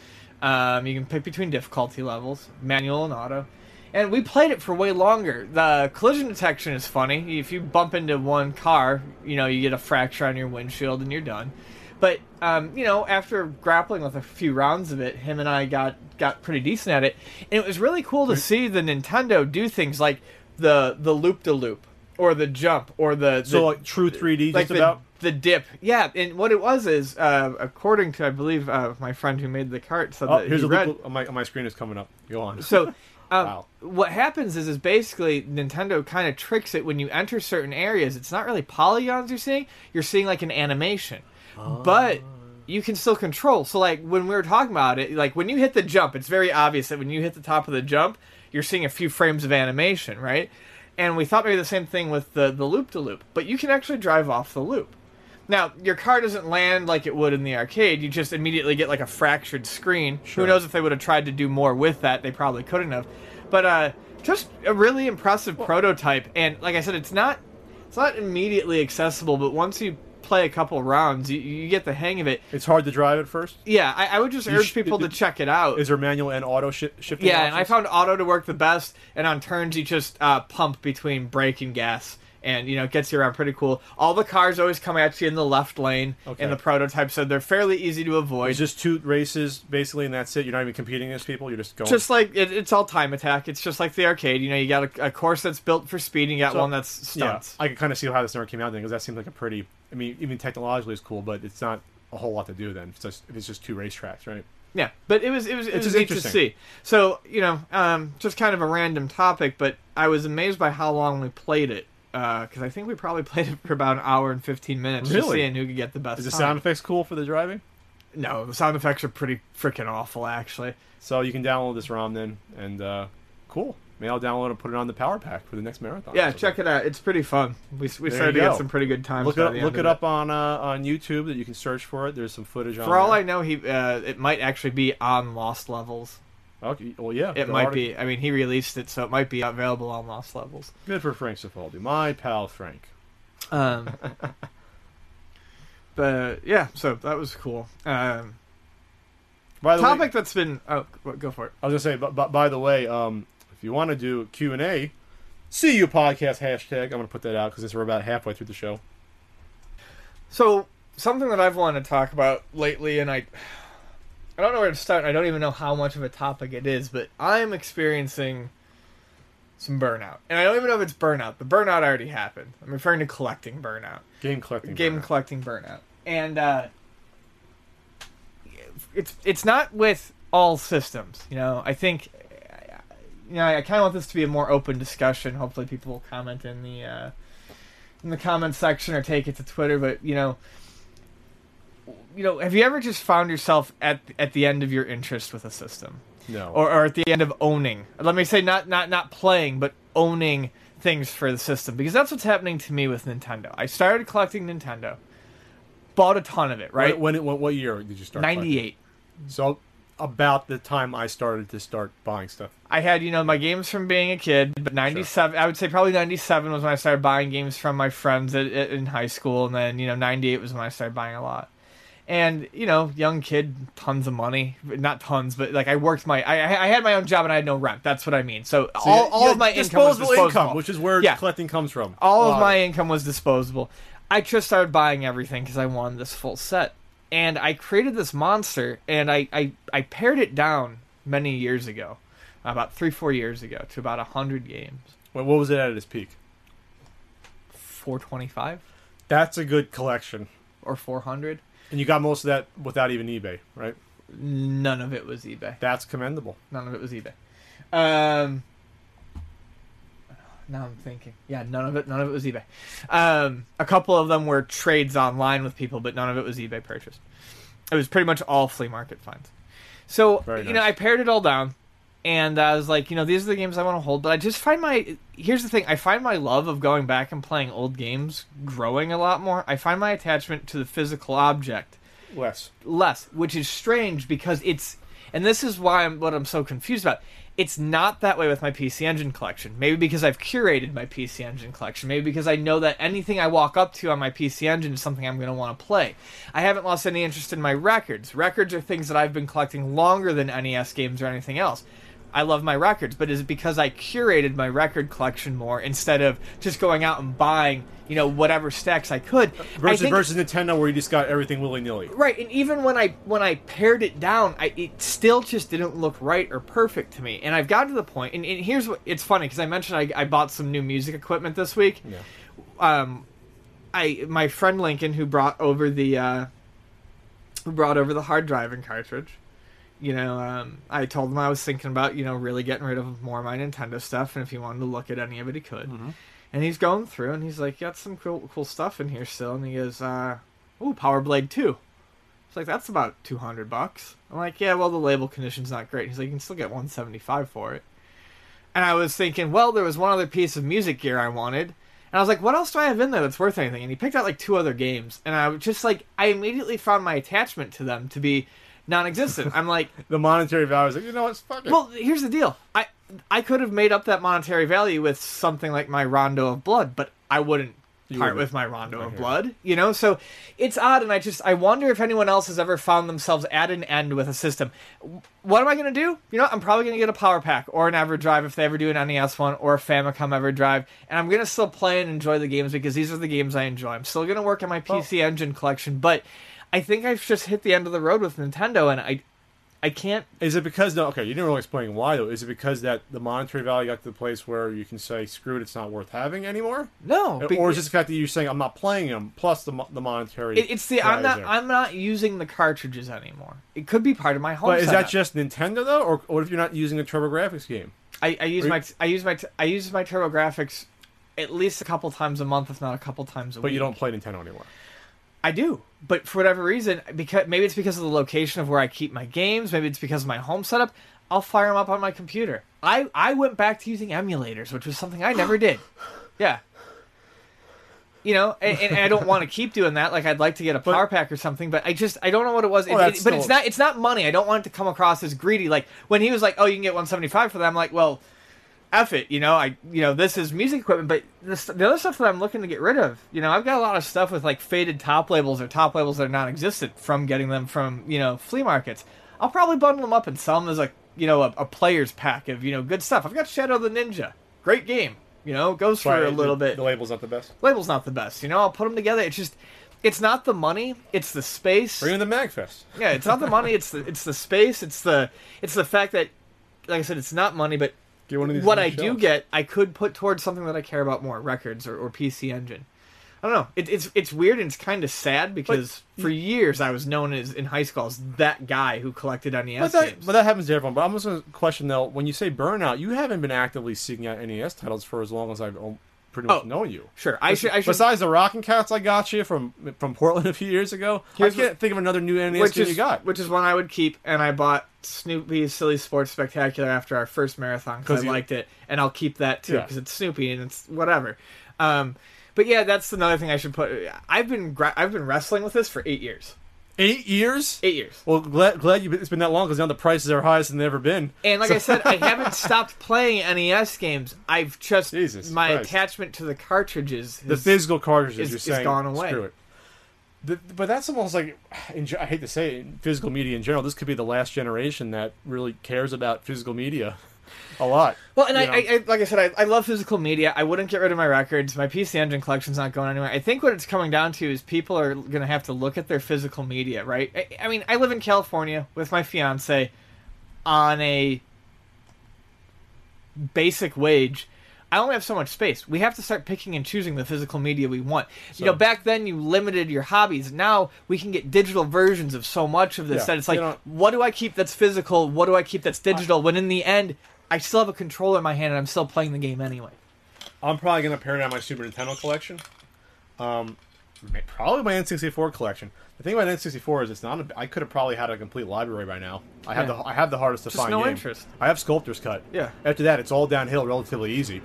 Speaker 2: Um, you can pick between difficulty levels, manual and auto. And we played it for way longer. The collision detection is funny. If you bump into one car, you know you get a fracture on your windshield and you're done. But um, you know, after grappling with a few rounds of it, him and I got got pretty decent at it, and it was really cool to see the Nintendo do things like the the loop de loop or the jump or the,
Speaker 1: so like true 3D,
Speaker 2: like
Speaker 1: just
Speaker 2: the,
Speaker 1: about.
Speaker 2: the dip. Yeah, and what it was is, uh, according to I believe uh, my friend who made the cart said
Speaker 1: Oh,
Speaker 2: that
Speaker 1: here's
Speaker 2: he
Speaker 1: a
Speaker 2: read.
Speaker 1: loop my my screen is coming up. Go on.
Speaker 2: So, um, [LAUGHS]
Speaker 1: Wow.
Speaker 2: what happens is, is basically Nintendo kind of tricks it when you enter certain areas. It's not really polygons you're seeing; you're seeing like an animation, but you can still control. So, like when we were talking about it, like when you hit the jump, it's very obvious that when you hit the top of the jump, you're seeing a few frames of animation, right? And we thought maybe the same thing with the the loop to loop, but you can actually drive off the loop. Now, your car doesn't land like it would in the arcade. You just immediately get like a fractured screen.
Speaker 1: Sure.
Speaker 2: Who knows if they would have tried to do more with that? They probably couldn't have. But uh, just a really impressive prototype. And like I said, it's not it's not immediately accessible, but once you play a couple rounds, you, you get the hang of it.
Speaker 1: It's hard to drive at first.
Speaker 2: Yeah, I, I would just
Speaker 1: You
Speaker 2: urge
Speaker 1: sh-
Speaker 2: people to check it out.
Speaker 1: Is there manual and auto shi shifting?
Speaker 2: Yeah, and I
Speaker 1: options?
Speaker 2: found auto to work the best, and on turns you just uh, pump between brake and gas, and you know it gets you around pretty cool. All the cars always come at you in the left lane,
Speaker 1: Okay.
Speaker 2: and the prototype said they're fairly easy to avoid.
Speaker 1: It's just two races basically, and that's it. You're not even competing against people. You're just going.
Speaker 2: Just like it, it's all time attack. It's just like the arcade. You know, you got a, a course that's built for speed, and you got
Speaker 1: So,
Speaker 2: one that's
Speaker 1: yeah,
Speaker 2: stunts.
Speaker 1: I can kind of see how this never came out then because that seems like a pretty. I mean, even technologically it's cool, but it's not a whole lot to do then. It's just if it's just two racetracks, right?
Speaker 2: Yeah, but it was it was it
Speaker 1: It's
Speaker 2: was
Speaker 1: just
Speaker 2: neat to
Speaker 1: interesting.
Speaker 2: see. So you know, um, just kind of a random topic, but I was amazed by how long we played it because I think we probably [LAUGHS] played it for about an hour and fifteen minutes, just
Speaker 1: Really?
Speaker 2: seeing who could get the best.
Speaker 1: Is the
Speaker 2: time.
Speaker 1: sound effects cool for the driving?
Speaker 2: No, the sound effects are pretty freaking awful, actually.
Speaker 1: So you can download this ROM then, and uh, cool. Maybe I'll download and put it on the PowerPak for the next marathon.
Speaker 2: Yeah, check it out. It's pretty fun. We, we started to
Speaker 1: go.
Speaker 2: get some pretty good times.
Speaker 1: Look it up, look it up on uh, on YouTube. That you can search for it. There's some footage on.
Speaker 2: For all
Speaker 1: there.
Speaker 2: I know, he uh, it might actually be on Lost Levels.
Speaker 1: Okay, well, yeah,
Speaker 2: It might be. I mean, he released it, so it might be available on Lost Levels.
Speaker 1: good for Frank Cifaldi, my pal Frank.
Speaker 2: Um, [LAUGHS] but yeah, so that was cool. Um,
Speaker 1: By the
Speaker 2: topic
Speaker 1: way,
Speaker 2: that's been oh, go- go for it.
Speaker 1: I was gonna say, but, but by the way, um, if you want to do Q and A, see you podcast hashtag. I'm gonna put that out because we're about halfway through the show.
Speaker 2: So something that I've wanted to talk about lately, and I, I don't know where to start. I don't even know how much of a topic it is, but I'm experiencing some burnout, and I don't even know if it's burnout. The burnout already happened. I'm referring to collecting burnout,
Speaker 1: Game collecting.
Speaker 2: game
Speaker 1: burnout.
Speaker 2: collecting burnout, and uh, it's it's not with all systems. You know, I think. You know, I kind of want this to be a more open discussion. Hopefully, people will comment in the uh, in the comment section or take it to Twitter. But you know, you know, have you ever just found yourself at at the end of your interest with a system,
Speaker 1: no.
Speaker 2: or, or at the end of owning? Let me say, not not not playing, but owning things for the system, because that's what's happening to me with Nintendo. I started collecting Nintendo, bought a ton of it. Right,
Speaker 1: When, when, what, what year did you start?
Speaker 2: ninety eight.
Speaker 1: So about the time I started to start buying stuff.
Speaker 2: I had, you know, my games from being a kid, but 97, I would say probably 97 was when I started buying games from my friends at, at, in high school. And then, you know, 98 was when I started buying a lot. And, you know, young kid, tons of money. Not tons, but like I worked my, I, I had my own job and I had no rent. That's what I mean. So,
Speaker 1: So
Speaker 2: all,
Speaker 1: you-
Speaker 2: all
Speaker 1: you-
Speaker 2: of my income was
Speaker 1: disposable
Speaker 2: disposable.
Speaker 1: income, which is where
Speaker 2: Yeah.
Speaker 1: collecting comes from.
Speaker 2: all of my income was disposable. I just started buying everything because I wanted this full set, and I created this monster, and I, I I pared it down many years ago, about three four years ago, to about hundred games,
Speaker 1: What, what was it at its peak?
Speaker 2: four twenty five
Speaker 1: That's a good collection,
Speaker 2: or four hundred.
Speaker 1: and you got most of that without even eBay, right?
Speaker 2: None of it was eBay.
Speaker 1: That's commendable.
Speaker 2: None of it was eBay. Um, now I'm thinking. Yeah, none of it. None of it was eBay. Um, a couple of them were trades online with people, but none of it was eBay purchased. It was pretty much all flea market finds. So
Speaker 1: Very
Speaker 2: you know. I pared it all down, and I was like, you know, these are the games I want to hold. But I just find my here's the thing: I find my love of going back and playing old games growing a lot more. I find my attachment to the physical object
Speaker 1: Less.
Speaker 2: less, which is strange because it's, and this is why I'm what I'm so confused about. It's not that way with my PC Engine collection. Maybe because I've curated my PC Engine collection. Maybe because I know that anything I walk up to on my PC Engine is something I'm going to want to play. I haven't lost any interest in my records. Records are things that I've been collecting longer than NES games or anything else. I love my records, but is it because I curated my record collection more instead of just going out and buying, you know, whatever stacks I could? I
Speaker 1: Versus
Speaker 2: think-
Speaker 1: versus Nintendo, where you just got everything willy nilly.
Speaker 2: Right, and even when I when I pared it down, I, it still just didn't look right or perfect to me. And I've gotten to the point, and, and here's what it's funny because I mentioned I, I bought some new music equipment this week.
Speaker 1: Yeah.
Speaker 2: Um, I my friend Lincoln who brought over the uh, who brought over the Hard Drivin' cartridge. You know, um, I told him I was thinking about you know really getting rid of more of my Nintendo stuff, and if he wanted to look at any of it, he could. And he's going through, and he's like, "Got some cool cool stuff in here still." And he goes, uh, "Ooh, Power Blade 2. It's like that's about two hundred bucks. I'm like, yeah, well the label condition's not great. He's like, you can still get one seventy five for it. And I was thinking, well, there was one other piece of music gear I wanted, and I was like, what else do I have in there that's worth anything? And he picked out like two other games, and I was just like, I immediately found my attachment to them to be non-existent. I'm like, [LAUGHS]
Speaker 1: The monetary value is like, you know what? Fuck it.
Speaker 2: well, here's the deal. I I could have made up that monetary value with something like my Rondo of Blood, but I wouldn't part
Speaker 1: wouldn't.
Speaker 2: with my Rondo of Blood. You know, so it's odd, and I just I wonder if anyone else has ever found themselves at an end with a system. What am I going to do? You know, I'm probably going to get a PowerPak or an EverDrive if they ever do an NES one or a Famicom EverDrive, and I'm going to still play and enjoy the games because these are the games I enjoy. I'm still going to work on my PC Engine collection, but I think I've just hit the end of the road with Nintendo, and I I can't
Speaker 1: Is it because no? Okay, you didn't really explain why though. Is it because that the monetary value got to the place where you can say, "Screw it, it's not worth having anymore,"
Speaker 2: no, be-
Speaker 1: or is it the fact that you're saying, "I'm not playing them," plus the the monetary?
Speaker 2: It, it's the I'm not
Speaker 1: there?
Speaker 2: I'm not using the cartridges anymore. It could be part of my home.
Speaker 1: But is that just Nintendo though, or what if you're not using a TurboGrafx game?
Speaker 2: I, I use my
Speaker 1: you-
Speaker 2: I use my I use my TurboGrafx at least a couple times a month, if not a couple times a
Speaker 1: But
Speaker 2: week.
Speaker 1: But you don't play Nintendo anymore.
Speaker 2: I do, but for whatever reason, because maybe it's because of the location of where I keep my games, maybe it's because of my home setup. I'll fire them up on my computer. I I went back to using emulators, which was something I never did. [GASPS] Yeah. You know, and, and I don't want to keep doing that. Like I'd like to get a PowerPak or something, but I just I don't know what it was. Oh, it-
Speaker 1: Well, that's
Speaker 2: it- but it's not it's not money. I don't want it to come across as greedy. Like when he was like, "Oh, you can get 175 for that," I'm like, "Well, F it, you know, I you know, this is music equipment, but this, the other stuff that I'm looking to get rid of, you know, I've got a lot of stuff with like faded top labels or top labels that are non-existent from getting them from you know flea markets. I'll probably bundle them up and sell them as a you know a, a player's pack of you know good stuff. I've got Shadow the Ninja, great game, you know, goes for a little
Speaker 1: the,
Speaker 2: bit.
Speaker 1: The label's not the best.
Speaker 2: Label's not the best, you know. I'll put them together. It's just, it's not the money, it's the space.
Speaker 1: Bring in the Magfest.
Speaker 2: Yeah, it's not the money. It's the it's the space. It's the it's the fact that, like I said, it's not money, but
Speaker 1: Get one of these
Speaker 2: what I do get, I could put towards something that I care about more: records or, or PC Engine. I don't know. It, it's it's weird and it's kind of sad because for years I was known as in high school as that guy who collected NES
Speaker 1: But that,
Speaker 2: games.
Speaker 1: but that happens to everyone. But I'm just going to question though. When you say burnout, you haven't been actively seeking out NES titles for as long as I've pretty much
Speaker 2: Oh,
Speaker 1: known you.
Speaker 2: sure, I should. I should.
Speaker 1: Besides the Rockin' Kats I got you from from Portland a few years ago,
Speaker 2: Here's
Speaker 1: I can't think of another new NES
Speaker 2: which
Speaker 1: game
Speaker 2: is
Speaker 1: you got.
Speaker 2: which is one I would keep, and I bought Snoopy's Silly Sports Spectacular after our first marathon because I
Speaker 1: you-
Speaker 2: liked it, and I'll keep that too
Speaker 1: Yeah.
Speaker 2: because it's Snoopy and it's whatever. Um, but yeah, that's another thing I should put. I've been I've been wrestling with this for eight years.
Speaker 1: Eight years.
Speaker 2: Eight years.
Speaker 1: Well, glad glad you it's been that long because now the prices are highest than they've ever been.
Speaker 2: And like I said, I [LAUGHS] haven't stopped playing NES games. I've just
Speaker 1: Jesus
Speaker 2: my
Speaker 1: Christ.
Speaker 2: attachment to the cartridges.
Speaker 1: The
Speaker 2: has-
Speaker 1: physical cartridges,
Speaker 2: is-
Speaker 1: you're
Speaker 2: is
Speaker 1: saying,
Speaker 2: gone away.
Speaker 1: Screw it. The, but that's almost like, in, I hate to say it, in physical media in general, this could be the last generation that really cares about physical media a lot.
Speaker 2: Well, and I. I, I, like I said, I, I love physical media. I wouldn't get rid of my records. My PC Engine collection's not going anywhere. I think what it's coming down to is people are going to have to look at their physical media, right? I, I mean, I live in California with my fiance on a basic wage. I only have so much space. We have to start picking and choosing the physical media we want. you know, back then you limited your hobbies. Now we can get digital versions of so much of this
Speaker 1: Yeah,
Speaker 2: that it's like,
Speaker 1: you know-
Speaker 2: what do I keep that's physical? What do I keep that's digital? when in the end, I still have a controller in my hand and I'm still playing the game anyway.
Speaker 1: I'm probably going to pare down my Super Nintendo collection. Um, probably my N64 collection. The thing about N64 is it's not. A, I could have probably had a complete library by now. I have
Speaker 2: Yeah.
Speaker 1: the I have the hardest to
Speaker 2: Just
Speaker 1: find.
Speaker 2: no
Speaker 1: game.
Speaker 2: interest.
Speaker 1: I have Sculptor's Cut.
Speaker 2: Yeah.
Speaker 1: After that, it's all downhill, relatively easy.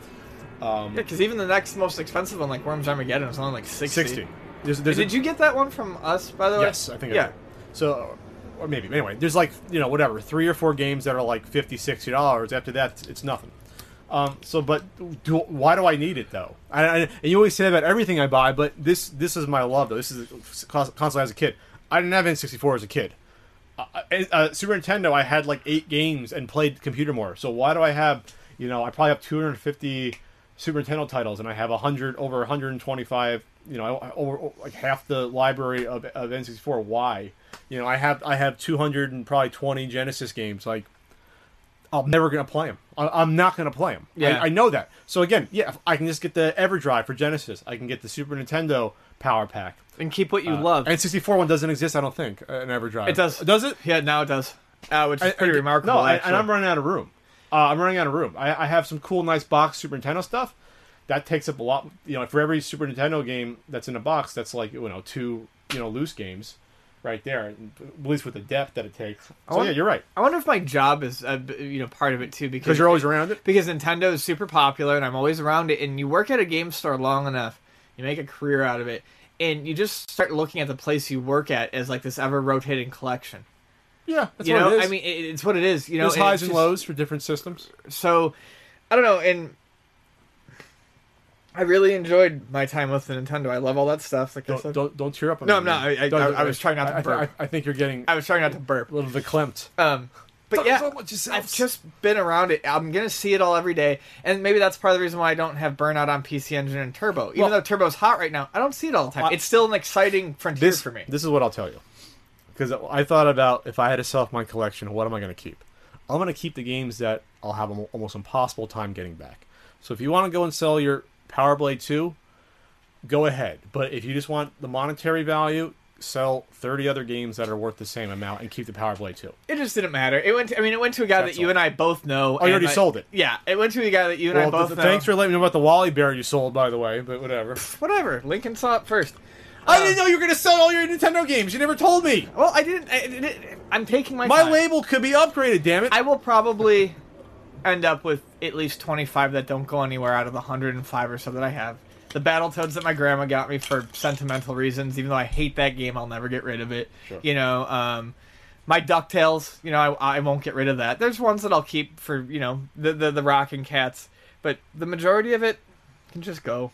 Speaker 2: Yeah, because even the next most expensive one, like Worms Armageddon, is only like sixty.
Speaker 1: Sixty. There's, there's
Speaker 2: Did
Speaker 1: a,
Speaker 2: you get that one from us, by the way?
Speaker 1: Yes, I think. I
Speaker 2: Yeah.
Speaker 1: did. So, or maybe anyway. There's like you know whatever three or four games that are like 50 60 dollars. After that, it's, nothing. Um, so, but do, why do I need it though? I, I, and you always say about everything I buy, but this this is my love though. This is constantly as a kid. I didn't have N64 as a kid. Uh, uh, Super Nintendo, I had like eight games and played computer more. So why do I have? You know, I probably have 250 Super Nintendo titles, and I have 100 over 125. You know, I- over like half the library of, of N64. Why? You know, I have I have 200 and probably 20 Genesis games. Like, I'm never gonna play them. I'm not gonna play them.
Speaker 2: Yeah.
Speaker 1: I, I know that. So again, yeah, I can just get the EverDrive for Genesis. I can get the Super Nintendo PowerPak.
Speaker 2: And keep what you love.
Speaker 1: And 64 one doesn't exist, I don't think. uh, An EverDrive.
Speaker 2: it does.
Speaker 1: Does it?
Speaker 2: Yeah, now it does. Uh, which is
Speaker 1: I-
Speaker 2: pretty
Speaker 1: I-
Speaker 2: remarkable.
Speaker 1: No, I- and I'm running out of room. Uh, I'm running out of room. I, I have some cool, nice box Super Nintendo stuff. That takes up a lot. You know, for every Super Nintendo game that's in a box, that's like you know two you know loose games, right there. At least with the depth that it takes. So
Speaker 2: want-
Speaker 1: yeah, you're right.
Speaker 2: I wonder if my job is, uh, you know, part of it too, because
Speaker 1: you're always around it.
Speaker 2: because Nintendo is super popular and I'm always around it. And you work at a game store long enough, you make a career out of it, and you just start looking at the place you work at as like this ever rotating collection.
Speaker 1: Yeah, that's
Speaker 2: you
Speaker 1: what
Speaker 2: know,
Speaker 1: it is.
Speaker 2: I mean, it, it's what it is. You know,
Speaker 1: there's highs
Speaker 2: it's
Speaker 1: and
Speaker 2: just-
Speaker 1: lows for different systems.
Speaker 2: So, I don't know, and I really enjoyed my time with the Nintendo. I love all that stuff. Like I
Speaker 1: Don't
Speaker 2: said,
Speaker 1: don't, don't cheer up. On
Speaker 2: No,
Speaker 1: me,
Speaker 2: I'm not. I- I- I- I was trying not to
Speaker 1: I, I,
Speaker 2: burp.
Speaker 1: I, I think you're getting
Speaker 2: I was trying not to burp.
Speaker 1: a little verklempt.
Speaker 2: Um, but
Speaker 1: Don't-
Speaker 2: yeah,
Speaker 1: don't let yourself-
Speaker 2: I've just been around it. I'm gonna see it all every day, and maybe that's part of the reason why I don't have burnout on PC Engine and Turbo. Even
Speaker 1: Well-
Speaker 2: though Turbo's hot right now, I don't see it all the time.
Speaker 1: I-
Speaker 2: it's still an exciting frontier
Speaker 1: this
Speaker 2: for me.
Speaker 1: This is what I'll tell you. Because I thought about if I had to sell off my collection, what am I going to keep? I'm going to keep the games that I'll have almost impossible time getting back. So if you want to go and sell your Power Blade 2, go ahead. But if you just want the monetary value, sell 30 other games that are worth the same amount and keep the Power Blade 2.
Speaker 2: It just didn't matter. It went. To, I mean, it went to a guy
Speaker 1: That's
Speaker 2: that you
Speaker 1: all.
Speaker 2: and I both know.
Speaker 1: Oh, you already
Speaker 2: I-
Speaker 1: sold it?
Speaker 2: Yeah, it went to a guy that you and I both
Speaker 1: th-
Speaker 2: know.
Speaker 1: thanks for letting me know about the Wally Bear you sold, by the way, but whatever. [LAUGHS]
Speaker 2: Whatever. Lincoln saw it first.
Speaker 1: I didn't um, know you were going to sell all your Nintendo games. You never told me.
Speaker 2: Well, I didn't. I, I'm taking my
Speaker 1: My
Speaker 2: time.
Speaker 1: label could be upgraded, damn it.
Speaker 2: I will probably end up with at least 25 that don't go anywhere out of the 105 or so that I have. The Battletoads that my grandma got me for sentimental reasons, even though I hate that game, I'll never get rid of it.
Speaker 1: Sure.
Speaker 2: You know, um, my DuckTales, you know, I, I won't get rid of that. There's ones that I'll keep for, you know, the, the, the Rockin' Kats, but the majority of it can just go.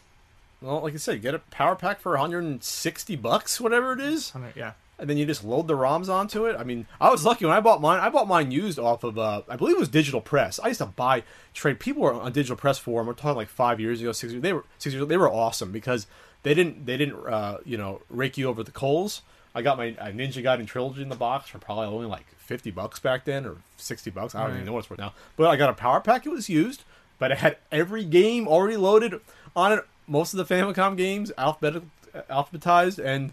Speaker 1: well, like I said, get a PowerPak for 160 bucks, whatever it is.
Speaker 2: Yeah.
Speaker 1: And then you just load the ROMs onto it. I mean, I was lucky when I bought mine. I bought mine used off of, uh, I believe it was Digital Press. I used to buy trade. People were on Digital Press forum. We're talking like five years ago, six years. They were six years. They were awesome because they didn't they didn't uh, you know rake you over the coals. I got my uh, Ninja Gaiden trilogy in the box for probably only like fifty bucks back then, or sixty bucks. I don't even know what it's worth now. But I got a PowerPak. It was used, but it had every game already loaded on it. Most of the Famicom games alphabetic, alphabetized, and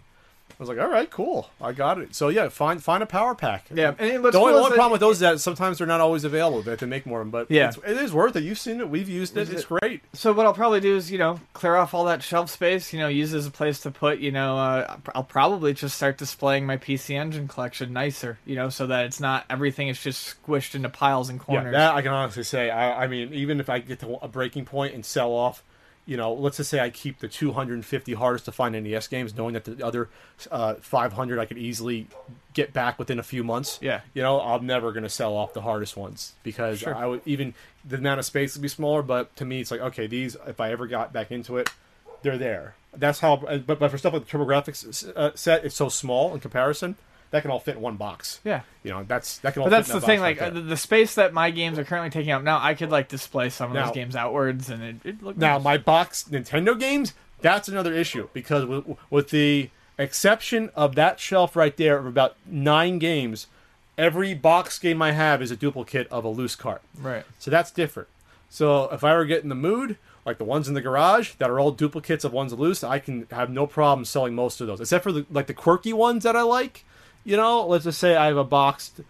Speaker 1: I was like, all right, cool, I got it. So yeah, find find a PowerPak.
Speaker 2: Yeah, and it-
Speaker 1: the only, only problem with those is that sometimes they're not always available. They have to make more of them, but
Speaker 2: Yeah.
Speaker 1: it's, it is worth it. You've seen it, we've used it. It's great.
Speaker 2: So what I'll probably do is, you know, clear off all that shelf space. You know, use it as a place to put. You know, uh, I'll probably just start displaying my PC Engine collection nicer. You know, so that it's not everything is just squished into piles and corners.
Speaker 1: Yeah, that I can honestly say. I, I mean, even if I get to a breaking point and sell off, you know, let's just say I keep the 250 hardest to find NES games, knowing that the other uh, 500 I could easily get back within a few months.
Speaker 2: Yeah.
Speaker 1: you know, I'm never going to sell off the hardest ones because
Speaker 2: Sure.
Speaker 1: I would even the amount of space would be smaller. But to me, it's like okay, these if I ever got back into it, they're there. That's how. But but for stuff like the TurboGrafx uh, set, it's so small in comparison. That can all fit in one box.
Speaker 2: Yeah.
Speaker 1: You know, that's that can all
Speaker 2: But that's the thing, like
Speaker 1: right
Speaker 2: the, the space that my games are currently taking up now, I could like display some of
Speaker 1: Now-
Speaker 2: those games outwards, and it, it
Speaker 1: Now,
Speaker 2: nice.
Speaker 1: my box Nintendo games, that's another issue because with, with the exception of that shelf right there of about nine games, every box game I have is a duplicate of a loose cart.
Speaker 2: right.
Speaker 1: So that's different. So if I were getting the mood, like the ones in the garage that are all duplicates of ones loose, I can have no problem selling most of those, except for the, like the quirky ones that I like. You know, let's just say I have a boxed.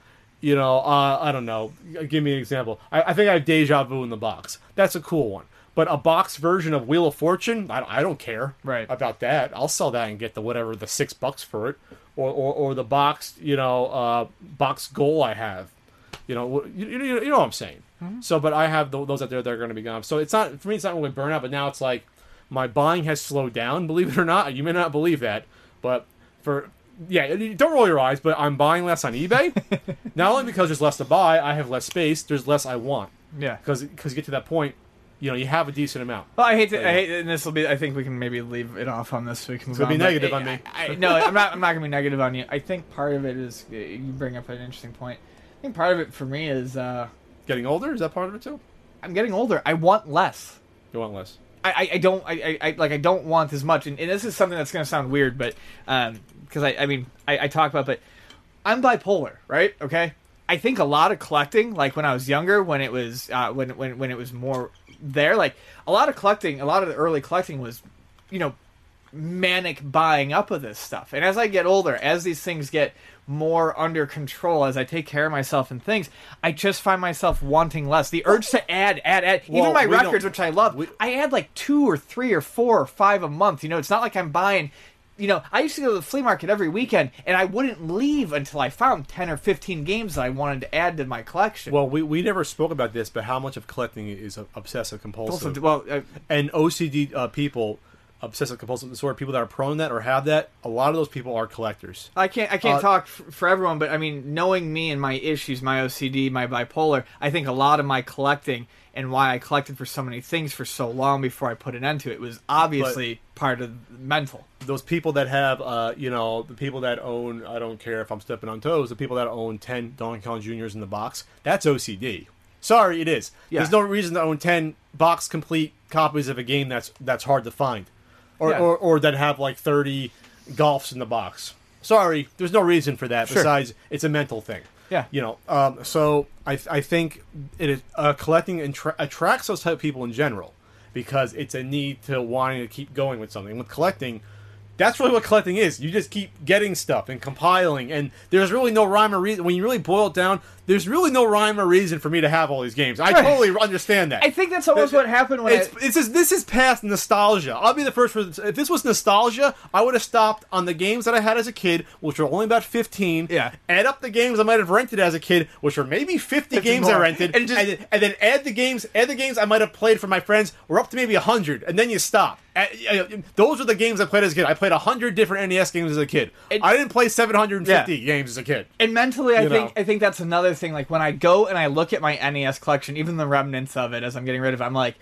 Speaker 1: You know, uh, I don't know. Give me an example. I, I think I have Deja Vu in the box. That's a cool one. But a box version of Wheel of Fortune, I, I don't care
Speaker 2: Right.
Speaker 1: about that. I'll sell that and get the whatever the six bucks for it, or or, or the boxed you know uh, box goal I have. You know, you, you, you know what I'm saying. So, but I have tho- those out there that are going to be gone. So it's not for me. It's not really burnout, but now it's like my buying has slowed down. Believe it or not, you may not believe that, but for yeah, don't roll your eyes. But I'm buying less on eBay. [LAUGHS] not only because there's less to buy, I have less space. There's less I want
Speaker 2: Yeah.
Speaker 1: because because you get to that point, you know, you have a decent amount.
Speaker 2: Well, I hate to. I hate, and this will be. I think we can maybe leave it off on this. So we can. Move
Speaker 1: gonna be
Speaker 2: on, but
Speaker 1: negative on me.
Speaker 2: I, I, no, I'm not. I'm not gonna be negative on you. I think part of it is uh, you bring up an interesting point. I think part of it for me is uh,
Speaker 1: Getting older is that part of it too?
Speaker 2: I'm getting older. I want less.
Speaker 1: You want less.
Speaker 2: I, I, don't I, I, like I don't want as much and, and this is something that's gonna sound weird but um because I, I mean I, I talk about but I'm bipolar right? Okay? I think a lot of collecting like when I was younger when it was uh, when when when it was more there like a lot of collecting a lot of the early collecting was you know manic buying up of this stuff. And as I get older, as these things get more under control, as I take care of myself and things, I just find myself wanting less. The urge to add, add, add.
Speaker 1: Well,
Speaker 2: Even my records, which I love,
Speaker 1: we-
Speaker 2: I add like two or three or four or five a month. You know, it's not like I'm buying. You know, I used to go to the flea market every weekend, and I wouldn't leave until I found ten or fifteen games that I wanted to add to my collection.
Speaker 1: Well, we, we never spoke about this, but how much of collecting is obsessive compulsive?
Speaker 2: well, uh,
Speaker 1: and OCD uh, people, obsessive compulsive disorder, people that are prone to that or have that, a lot of those people are collectors.
Speaker 2: I can't I can't
Speaker 1: Uh,
Speaker 2: talk f- for everyone, but I mean, knowing me and my issues, my OCD, my bipolar, I think a lot of my collecting and why I collected for so many things for so long before I put an end to it was obviously part of mental.
Speaker 1: Those people that have, uh, you know, the people that own, I don't care if I'm stepping on toes, the people that own 10 Donkey Kong Juniors in the box, that's OCD. Sorry, it is.
Speaker 2: Yeah.
Speaker 1: There's no reason to own 10 box complete copies of a game that's that's hard to find. Or,
Speaker 2: Yeah.
Speaker 1: or, or that have like 30 golfs in the box. Sorry, there's no reason for that
Speaker 2: Sure.
Speaker 1: besides it's a mental thing.
Speaker 2: Yeah.
Speaker 1: You know, um, so I, I think it is, uh, collecting attra- attracts those type of people in general because it's a need to wanting to keep going with something. With collecting, That's really what collecting is. You just keep getting stuff and compiling, and there's really no rhyme or reason. When you really boil it down, there's really no rhyme or reason for me to have all these games. I totally understand that.
Speaker 2: I think that's almost what happened when
Speaker 1: It's,
Speaker 2: I,
Speaker 1: it's just, this is past nostalgia. I'll be the first. For, if this was nostalgia, I would have stopped on the games that I had as a kid, which were only about fifteen.
Speaker 2: Yeah.
Speaker 1: Add up the games I might have rented as a kid, which were maybe fifty,
Speaker 2: 50
Speaker 1: games I rented,
Speaker 2: And just-
Speaker 1: and, and then add the games, add the games I might have played for my friends. We're up to maybe hundred, and then you stop. Those were the games I played as a kid. I played hundred different NES games as a kid.
Speaker 2: It-
Speaker 1: I didn't play seven hundred and fifty
Speaker 2: Yeah.
Speaker 1: games as a kid.
Speaker 2: and mentally I
Speaker 1: You
Speaker 2: think
Speaker 1: know.
Speaker 2: I think that's another thing. Like when I go and I look at my NES collection, even the remnants of it as I'm getting rid of it, I'm like,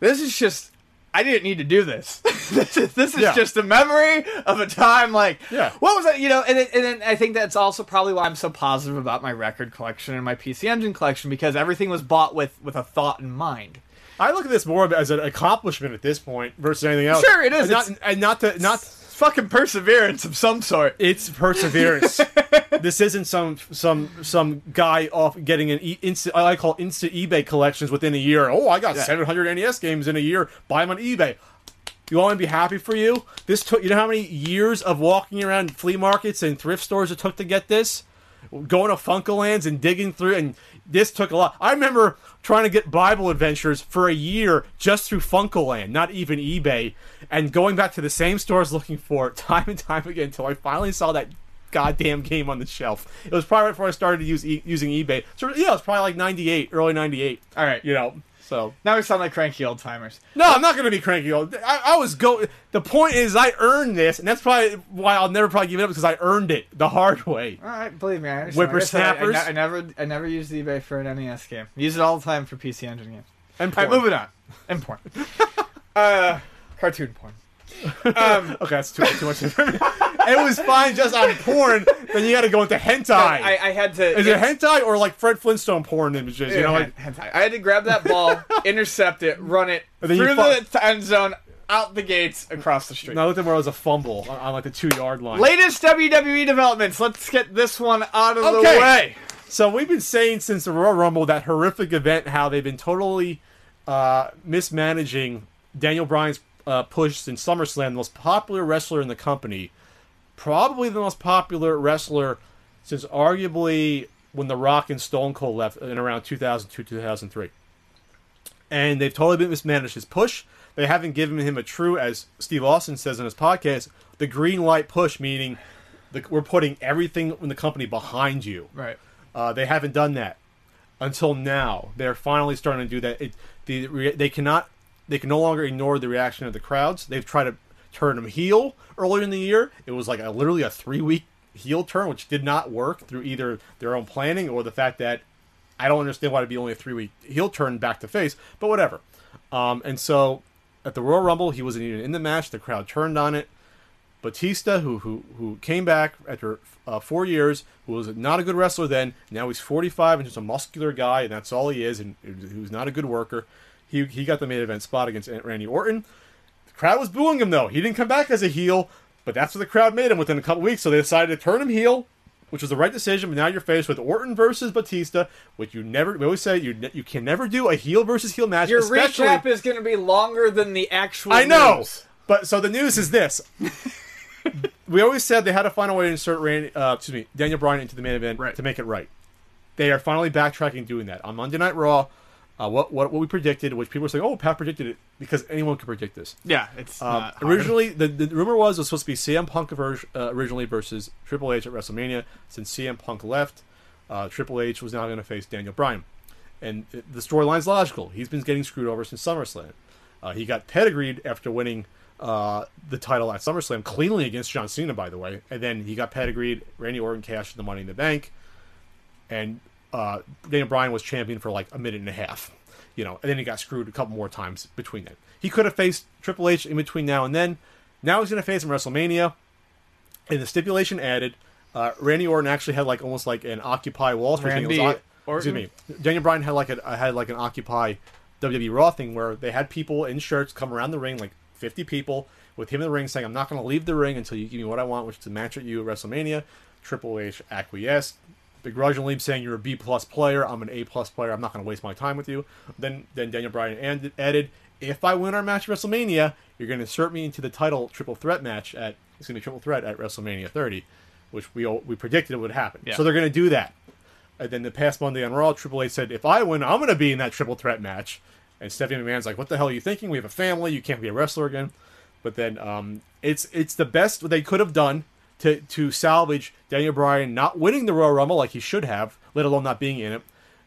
Speaker 2: this is just. I didn't need to do this. [LAUGHS] this is, this is
Speaker 1: Yeah.
Speaker 2: just a memory of a time like
Speaker 1: Yeah.
Speaker 2: what was that? You know, and then, and then I think that's also probably why I'm so positive about my record collection and my PC Engine collection because everything was bought with with a thought in mind.
Speaker 1: I look at this more as an accomplishment at this point versus anything else.
Speaker 2: Sure, it is.
Speaker 1: And not, and not to not
Speaker 2: Fucking perseverance of some sort.
Speaker 1: It's perseverance. [LAUGHS] this isn't some some some guy off getting an e- instant. I call instant eBay collections within a year. Oh, I got
Speaker 2: Yeah.
Speaker 1: 700 NES games in a year. Buy them on eBay. You want me to be happy for you? This took. You know how many years of walking around flea markets and thrift stores it took to get this? Going to FuncoLands and digging through, and this took a lot. I remember trying to get Bible Adventures for a year just through FuncoLand, not even eBay, and going back to the same stores looking for it [LAUGHS] time and time again until I finally saw that goddamn game on the shelf. It was probably right before I started to use e- using eBay. So yeah, it was probably like '98, early '98.
Speaker 2: All right.
Speaker 1: you know. So
Speaker 2: Now we sound like cranky old timers.
Speaker 1: no, I'm not gonna be cranky. I, I was go. The point is, I earned this, and that's probably why I'll never probably give it up because I earned it the hard way.
Speaker 2: All right, believe me, I understand. Like I I-
Speaker 1: Whippersnappers?
Speaker 2: I, ne- I never, I never used eBay for an NES game. Use it all the time for PC Engine games.
Speaker 1: And
Speaker 2: All right,
Speaker 1: porn.
Speaker 2: moving on. And porn. [LAUGHS] uh, cartoon porn. [LAUGHS] Um,
Speaker 1: Okay, that's too, too much information. It was fine just on porn. Then you got to go into hentai.
Speaker 2: I, I had to.
Speaker 1: is it hentai or like Fred Flintstone porn images? You know, like
Speaker 2: hentai. I had to grab that ball, [LAUGHS] intercept it, run it through the end zone, out the gates, across the street.
Speaker 1: no, I looked at where it was a fumble on, on like the two yard line.
Speaker 2: Latest WWE developments. Let's get this one out of
Speaker 1: Okay.
Speaker 2: the way.
Speaker 1: So we've been saying since the Royal Rumble that horrific event how they've been totally uh, mismanaging Daniel Bryan's uh, push in SummerSlam, the most popular wrestler in the company, probably the most popular wrestler since arguably when The Rock and Stone Cold left in around 2002 2003. And they've totally been mismanaged his push. They haven't given him a true, as Steve Austin says in his podcast, the green light push, meaning the, we're putting everything in the company behind you.
Speaker 2: Right.
Speaker 1: Uh, they haven't done that until now. They're finally starting to do that. It, the, they cannot, they can no longer ignore the reaction of the crowds. They've tried to turn him heel earlier in the year. It was like a literally a three week heel turn, which did not work through either their own planning or the fact that I don't understand why it'd be only a three week heel turn back to face, but whatever. Um, and so at the Royal Rumble, he wasn't even in the match. The crowd turned on it. Batista, who who who came back after uh, four years, who was not a good wrestler then. Now he's 45 and just a muscular guy, and that's all he is. And who's not a good worker. He he got the main event spot against Randy Orton. Crowd was booing him though. He didn't come back as a heel, but that's what the crowd made him within a couple weeks. So they decided to turn him heel, which was the right decision. But now you're faced with Orton versus Batista, which you never. We always say you ne- you can never do a heel versus heel match.
Speaker 2: Your recap is going to be longer than the actual.
Speaker 1: I know.
Speaker 2: news.
Speaker 1: But so the news is this. [LAUGHS] we always said they had to find a way to insert Randy, uh, excuse me, Daniel Bryan into the main event
Speaker 2: Right.
Speaker 1: to make it right. They are finally backtracking doing that. On Monday Night Raw, uh, what, what what we predicted, which people were saying, oh, Pat predicted it, because anyone could predict this.
Speaker 2: Yeah, it's
Speaker 1: Um, originally, the, the rumor was it was supposed to be CM Punk uh, originally versus Triple H at WrestleMania. Since CM Punk left, uh, Triple H was now going to face Daniel Bryan. And the storyline's logical. He's been getting screwed over since SummerSlam. Uh, he got pedigreed after winning uh, the title at SummerSlam cleanly against John Cena, by the way. And then he got pedigreed. Randy Orton cashed the Money in the Bank. And uh, Daniel Bryan was champion for like a minute and a half. You know, and then he got screwed a couple more times between them. He could have faced Triple H in between now and then. Now he's going to face him WrestleMania. And the stipulation added, uh, Randy Orton actually had like almost like an Occupy Wall Street thing. It was
Speaker 2: Orton?
Speaker 1: Excuse me. Daniel Bryan had like a had like an Occupy WWE Raw thing where they had people in shirts come around the ring, like 50 people, with him in the ring saying, "I'm not going to leave the ring until you give me what I want, which is to match at you at WrestleMania." Triple H acquiesced, begrudgingly saying, "You're a B plus player. I'm an A plus player. I'm not going to waste my time with you." Then then Daniel Bryan added, "If I win our match at WrestleMania, you're going to insert me into the title triple threat match at it's going to be triple threat at WrestleMania 30, which we all, we predicted it would happen.
Speaker 2: Yeah.
Speaker 1: So they're going to do that. And then the past Monday on Raw, Triple H said, if I win, I'm going to be in that triple threat match. And Stephanie McMahon's like, what the hell are you thinking? We have a family. You can't be a wrestler again. But then um, it's it's the best they could have done to to salvage Daniel Bryan not winning the Royal Rumble like he should have, let alone not being in it.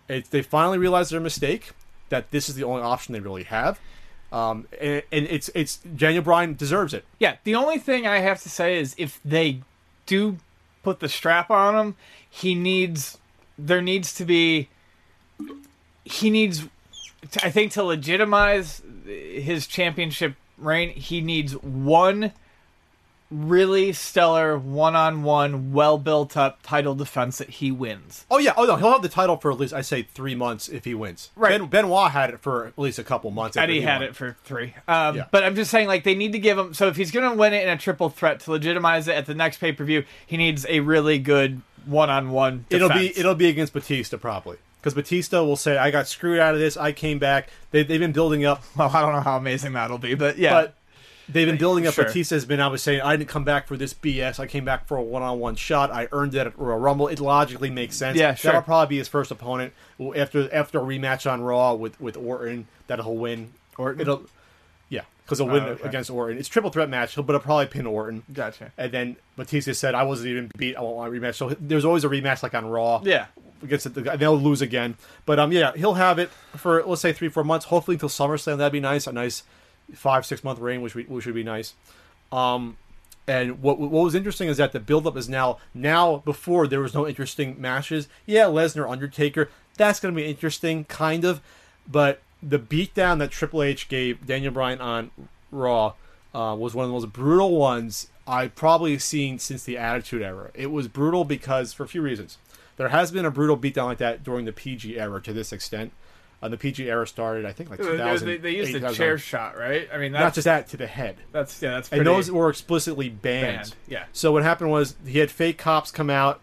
Speaker 1: It's, they finally realize their mistake that this is the only option they really have. Um, and, and it's it's Daniel Bryan deserves it.
Speaker 2: Yeah, the only thing I have to say is if they do put the strap on him, he needs there needs to be he needs I think to legitimize his championship reign, he needs one really stellar one-on-one well built up title defense that he wins.
Speaker 1: Oh yeah, oh no, he'll have the title for at least I say three months if he wins.
Speaker 2: Right.
Speaker 1: Ben, Benoit had it for at least a couple months.
Speaker 2: Eddie
Speaker 1: he
Speaker 2: had
Speaker 1: won.
Speaker 2: it for three. Um,
Speaker 1: Yeah.
Speaker 2: But I'm just saying, like, they need to give him. So if he's going to win it in a triple threat to legitimize it at the next pay per view, he needs a really good one on one.
Speaker 1: It'll be it'll be against Batista probably because Batista will say I got screwed out of this. I came back. They, they've been building up, [LAUGHS]
Speaker 2: Well, I don't know how amazing that'll be, but yeah.
Speaker 1: but they've been building up.
Speaker 2: Sure.
Speaker 1: Batista's been always saying I didn't come back for this BS. I came back for a one on one shot. I earned it at Royal Rumble. It logically makes sense.
Speaker 2: Yeah, sure.
Speaker 1: That'll probably be his first opponent after after a rematch on Raw with with Orton. That he'll win.
Speaker 2: Orton?
Speaker 1: It'll yeah because he'll win
Speaker 2: Oh, okay.
Speaker 1: against Orton. It's triple threat match. He'll but he'll probably pin Orton.
Speaker 2: Gotcha.
Speaker 1: And then Batista said, "I wasn't even beat. I want my rematch." So there's always a rematch, like on Raw.
Speaker 2: Yeah.
Speaker 1: against the guy. They'll lose again. But um, yeah, he'll have it for let's say three, four months. Hopefully until SummerSlam. That'd be nice. A nice five, six month reign, which we, which would be nice. Um, and what what was interesting is that the buildup is now now before there was no interesting matches. Yeah, Lesnar Undertaker. That's going to be interesting, kind of. But the beatdown that Triple H gave Daniel Bryan on Raw uh, was one of the most brutal ones I've probably seen since the Attitude Era. It was brutal because for a few reasons. There has been a brutal beatdown like that during the PG era to this extent. The PG era started, I think, like 2000.
Speaker 2: they, they used a chair shot, right? I mean, that's
Speaker 1: Not just that, to the head.
Speaker 2: that's yeah, that's
Speaker 1: And those were explicitly banned.
Speaker 2: banned. Yeah.
Speaker 1: So what happened was he had fake cops come out.